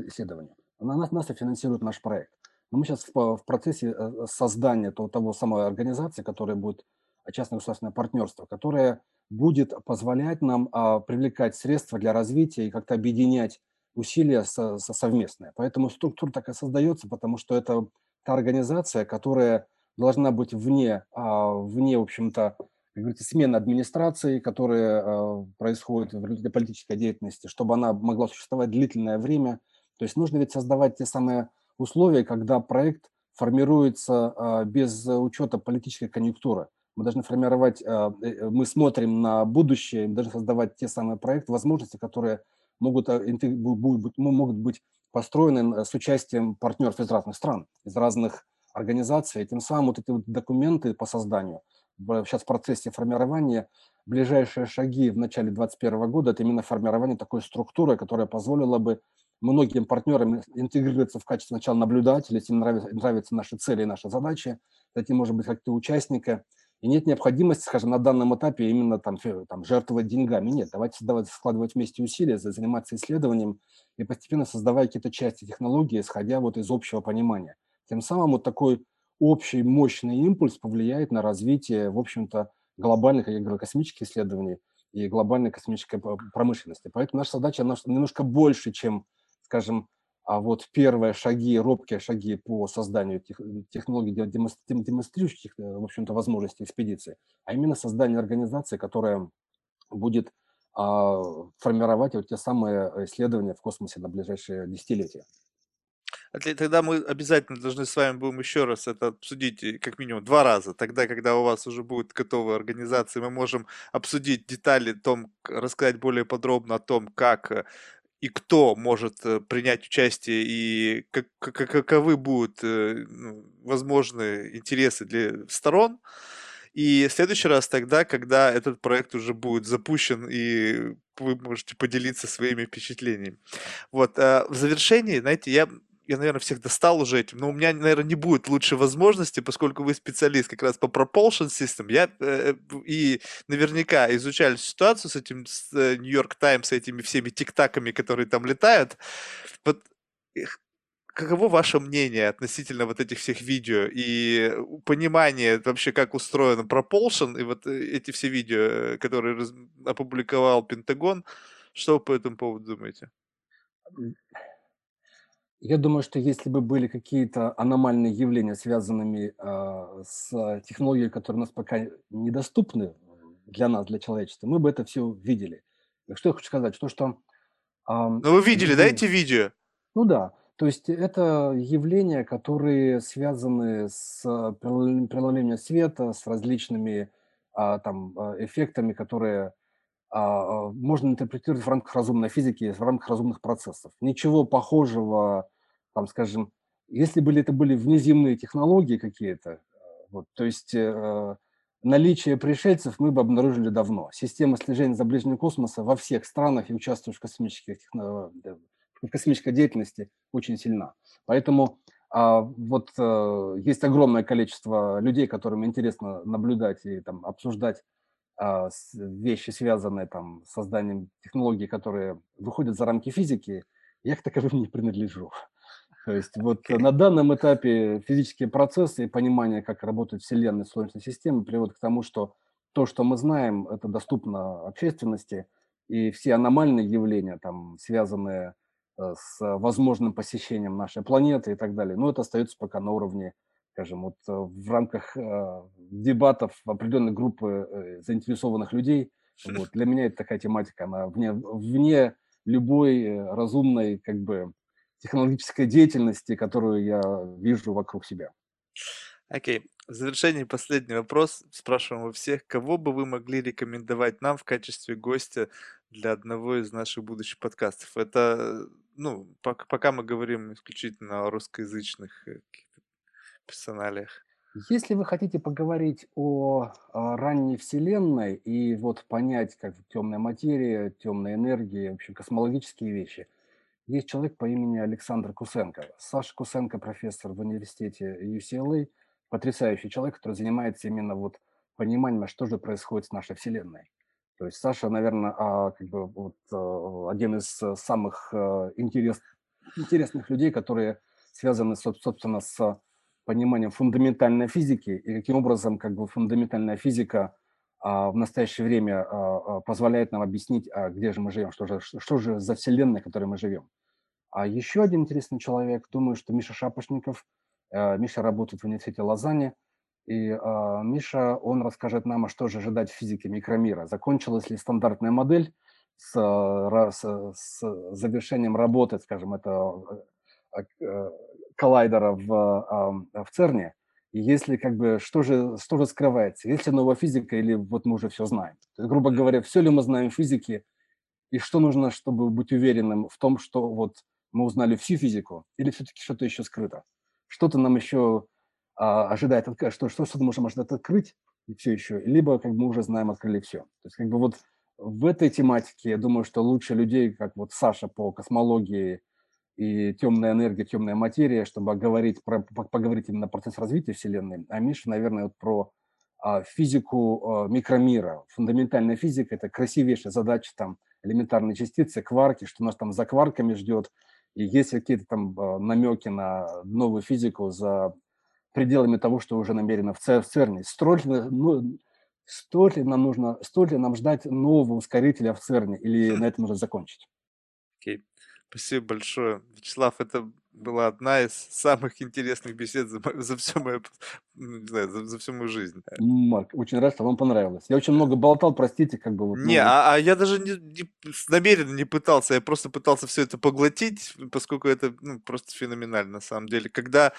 и. На нас НАСА финансирует наш проект. Но мы сейчас в, процессе создания того, того самой организации, которая будет частно-государственное партнерство, которое будет позволять нам а, привлекать средства для развития и как-то объединять усилия со, со совместные. Поэтому структура такая создается, потому что это та организация, которая должна быть вне, а, вне в общем-то, как говорится, смена администрации, которая а, происходит в результате политической деятельности, чтобы она могла существовать длительное время. То есть нужно ведь создавать те самые условия, когда проект формируется а, без учета политической конъюнктуры. Мы должны формировать, э, э, мы смотрим на будущее, мы должны создавать те самые проекты, возможности, которые могут, э, могут быть построены с участием партнеров из разных стран, из разных организаций. И тем самым вот эти вот документы по созданию, сейчас в процессе формирования, ближайшие шаги в начале 2021 года – это именно формирование такой структуры, которая позволила бы многим партнерам интегрироваться в качестве сначала наблюдателя, если им нравятся, нравятся наши цели и наши задачи, затем, может быть, как-то участника – и нет необходимости, скажем, на данном этапе именно там, там жертвовать деньгами. Нет, давайте создавать, складывать вместе усилия, заниматься исследованием и постепенно создавая какие-то части технологии, исходя вот из общего понимания. Тем самым вот такой общий мощный импульс повлияет на развитие, в общем-то, глобальных космических исследований и глобальной космической промышленности. Поэтому наша задача немножко больше, чем, скажем, а вот первые шаги, робкие шаги по созданию тех, технологий, демонстрирующих, э, в общем-то, возможности экспедиции, а именно создание организации, которая будет а, формировать вот те самые исследования в космосе на ближайшие десятилетия. Тогда мы обязательно должны с вами будем еще раз это обсудить, как минимум два раза. Тогда, когда у вас уже будет готовая организация, мы можем обсудить детали, том, рассказать более подробно о том, как э, и кто может э, принять участие, и как, каковы будут э, ну, возможные интересы для сторон. И в следующий раз тогда, когда этот проект уже будет запущен, и вы можете поделиться своими впечатлениями. Вот, а в завершении, знаете, я я, наверное, всех достал уже этим, но у меня, наверное, не будет лучшей возможности, поскольку вы специалист как раз по propulsion system. Я э, и наверняка изучали ситуацию с этим с Нью-Йорк э, Таймс, с этими всеми тиктаками, которые там летают. Вот каково ваше мнение относительно вот этих всех видео и понимание вообще, как устроено propulsion и вот э, эти все видео, э, которые опубликовал Пентагон? Что вы по этому поводу думаете? Я думаю, что если бы были какие-то аномальные явления, связанными, а, с технологией, которые у нас пока недоступны для нас, для человечества, мы бы это всё видели. Что я хочу сказать? То, что, ам, Ну, вы видели, да, эти видео? Ну да, то есть это явления, которые связаны с прело преломлением света, с различными, а, там, а, эффектами, которые, можно интерпретировать в рамках разумной физики, в рамках разумных процессов. Ничего похожего, там, скажем, если были это были внеземные технологии какие-то, вот, то есть, э, наличие пришельцев мы бы обнаружили давно. Система слежения за ближним космоса во всех странах и участвующих в космических техно в космической деятельности очень сильна. Поэтому, а, вот, э, есть огромное количество людей, которым интересно наблюдать и там обсуждать, а, вещи, связанные там с созданием технологий, которые выходят за рамки физики. Я к таковым не принадлежу. То есть вот на данном этапе физические процессы и понимание, как работает Вселенная, Солнечная система, приводит к тому, что то, что мы знаем, это доступно общественности, и все аномальные явления, там, связанные, э, с возможным посещением нашей планеты и так далее, ну, это остается пока на уровне, скажем, вот в рамках, э, дебатов определенной группы, э, заинтересованных людей. Вот. Для меня это такая тематика, она вне вне любой разумной, как бы, технологической деятельности, которую я вижу вокруг себя. Окей. В завершении последний вопрос. Спрашиваем у всех: кого бы вы могли рекомендовать нам в качестве гостя для одного из наших будущих подкастов? Это, ну, пок пока мы говорим исключительно о русскоязычных, э, персоналиях. Если вы хотите поговорить о, а, ранней Вселенной и вот понять, как тёмная материя, тёмная энергия, в общем, космологические вещи, есть человек по имени Александр Кусенко. Саша Кусенко- профессор в университете UCLA, потрясающий человек, который занимается именно вот пониманием, а что же происходит с нашей Вселенной. То есть Саша, наверно, а, как бы вот, э, один из самых, э, интерес интересных людей, которые связаны, соб собственно, с пониманием фундаментальной физики и каким образом, как бы, фундаментальная физика, а, в настоящее время, а, а, позволяет нам объяснить, а где же мы живем, что же что же за Вселенная, в которой мы живем. А еще один интересный человек, думаю, что Миша Шапошников. Э, Миша работает в университете Лозанны, и, Миша, он расскажет нам, а что же ожидать в физике микромира. Закончилась ли стандартная модель с ра с с завершением работы, скажем, этого, э, э, коллайдера в, в ЦЕРНе. И есть ли, как бы, что же что же скрывается? Есть ли новая физика или вот мы уже всё знаем? То есть, грубо говоря, всё ли мы знаем в физике и что нужно, чтобы быть уверенным в том, что вот мы узнали всю физику или всё-таки что-то еще скрыто? Что-то нам еще, а, ожидает отк что что-то можем ожидать открыть и всё еще, либо, как бы, мы уже знаем, открыли всё. То есть, как бы, вот в этой тематике, я думаю, что лучше людей, как вот Саша по космологии и тёмная энергия, тёмная материя, чтобы говорить про поговорить именно про процесс развития Вселенной, а Миша, наверное, вот про, а, физику, а, микромира. Фундаментальная физика- это красивейшая задача, там, элементарные частицы, кварки, что нас там за кварками ждет, и есть какие-то там, а, намеки на новую физику за пределами того, что уже намерено в Це в ЦЕРНе. Столь ну, стоит ли нам нужно стоит ли нам ждать нового ускорителя в ЦЕРНе или на этом уже закончить? Окей. Спасибо большое. Вячеслав, это была одна из самых интересных бесед за за п ну, не знаю, за за всю мою жизнь. Э. Марк, очень рад, что вам понравилось. Я очень много болтал, простите, как бы вот, Не, ну а а я даже не не намеренно не пытался, я просто пытался всё это поглотить, поскольку это, ну, просто феноменально на самом деле. Когда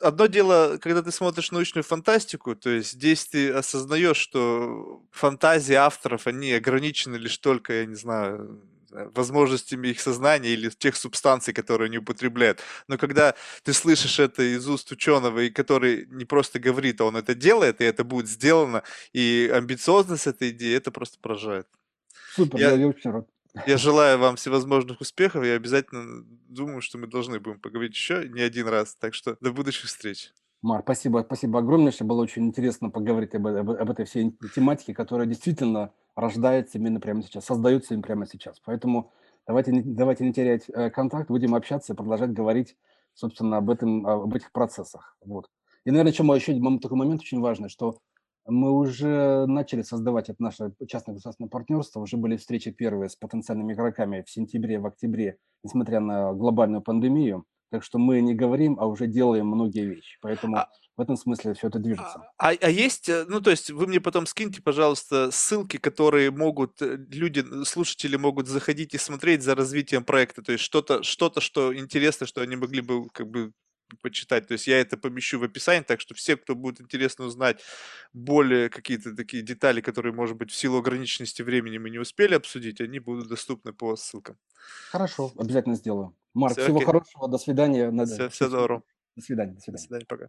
одно дело, когда ты смотришь научную фантастику, то есть здесь ты осознаешь, что фантазии авторов, они ограничены лишь только, я не знаю, возможностями их сознания или тех субстанций, которые они употребляют. Но когда ты слышишь это из уст ученого, и который не просто говорит, а он это делает, и это будет сделано, и амбициозность этой идеи- это просто поражает. Супер, я Я очень рад. я желаю вам всевозможных успехов. Я обязательно думаю, что мы должны будем поговорить еще не 1 раз. Так что до будущих встреч. Марк, спасибо спасибо огромнейшее. Было очень интересно поговорить об об об этой всей тематике, которая действительно рождается именно прямо сейчас, создается именно прямо сейчас. Поэтому давайте давайте не терять, э, контакт, будем общаться и продолжать говорить, собственно, об этом об этих процессах. Вот. И, наверно, еще мо еще такой момент очень важный, что, Мы уже начали создавать это наше частно-государственное партнерство, уже были встречи первые с потенциальными игроками в сентябре, в октябре, несмотря на глобальную пандемию. Так что мы не говорим, а уже делаем многие вещи. Поэтому А в этом смысле все это а движется. а а есть, э, ну, то есть вы мне потом скиньте, пожалуйста, ссылки, которые могут, э, люди, слушатели могут заходить и смотреть за развитием проекта. То есть что-то что-то, что интересно, что они могли бы как бы почитать. То есть я это помещу в описании, так что все, кто будет интересно узнать более какие-то такие детали, которые, может быть, в силу ограниченности времени мы не успели обсудить, они будут доступны по ссылкам. Хорошо, обязательно сделаю. Марк, Всё, всего окей. хорошего, до свидания. Всего всё супер. доброго. До свидания, до До свидания. свидания, пока.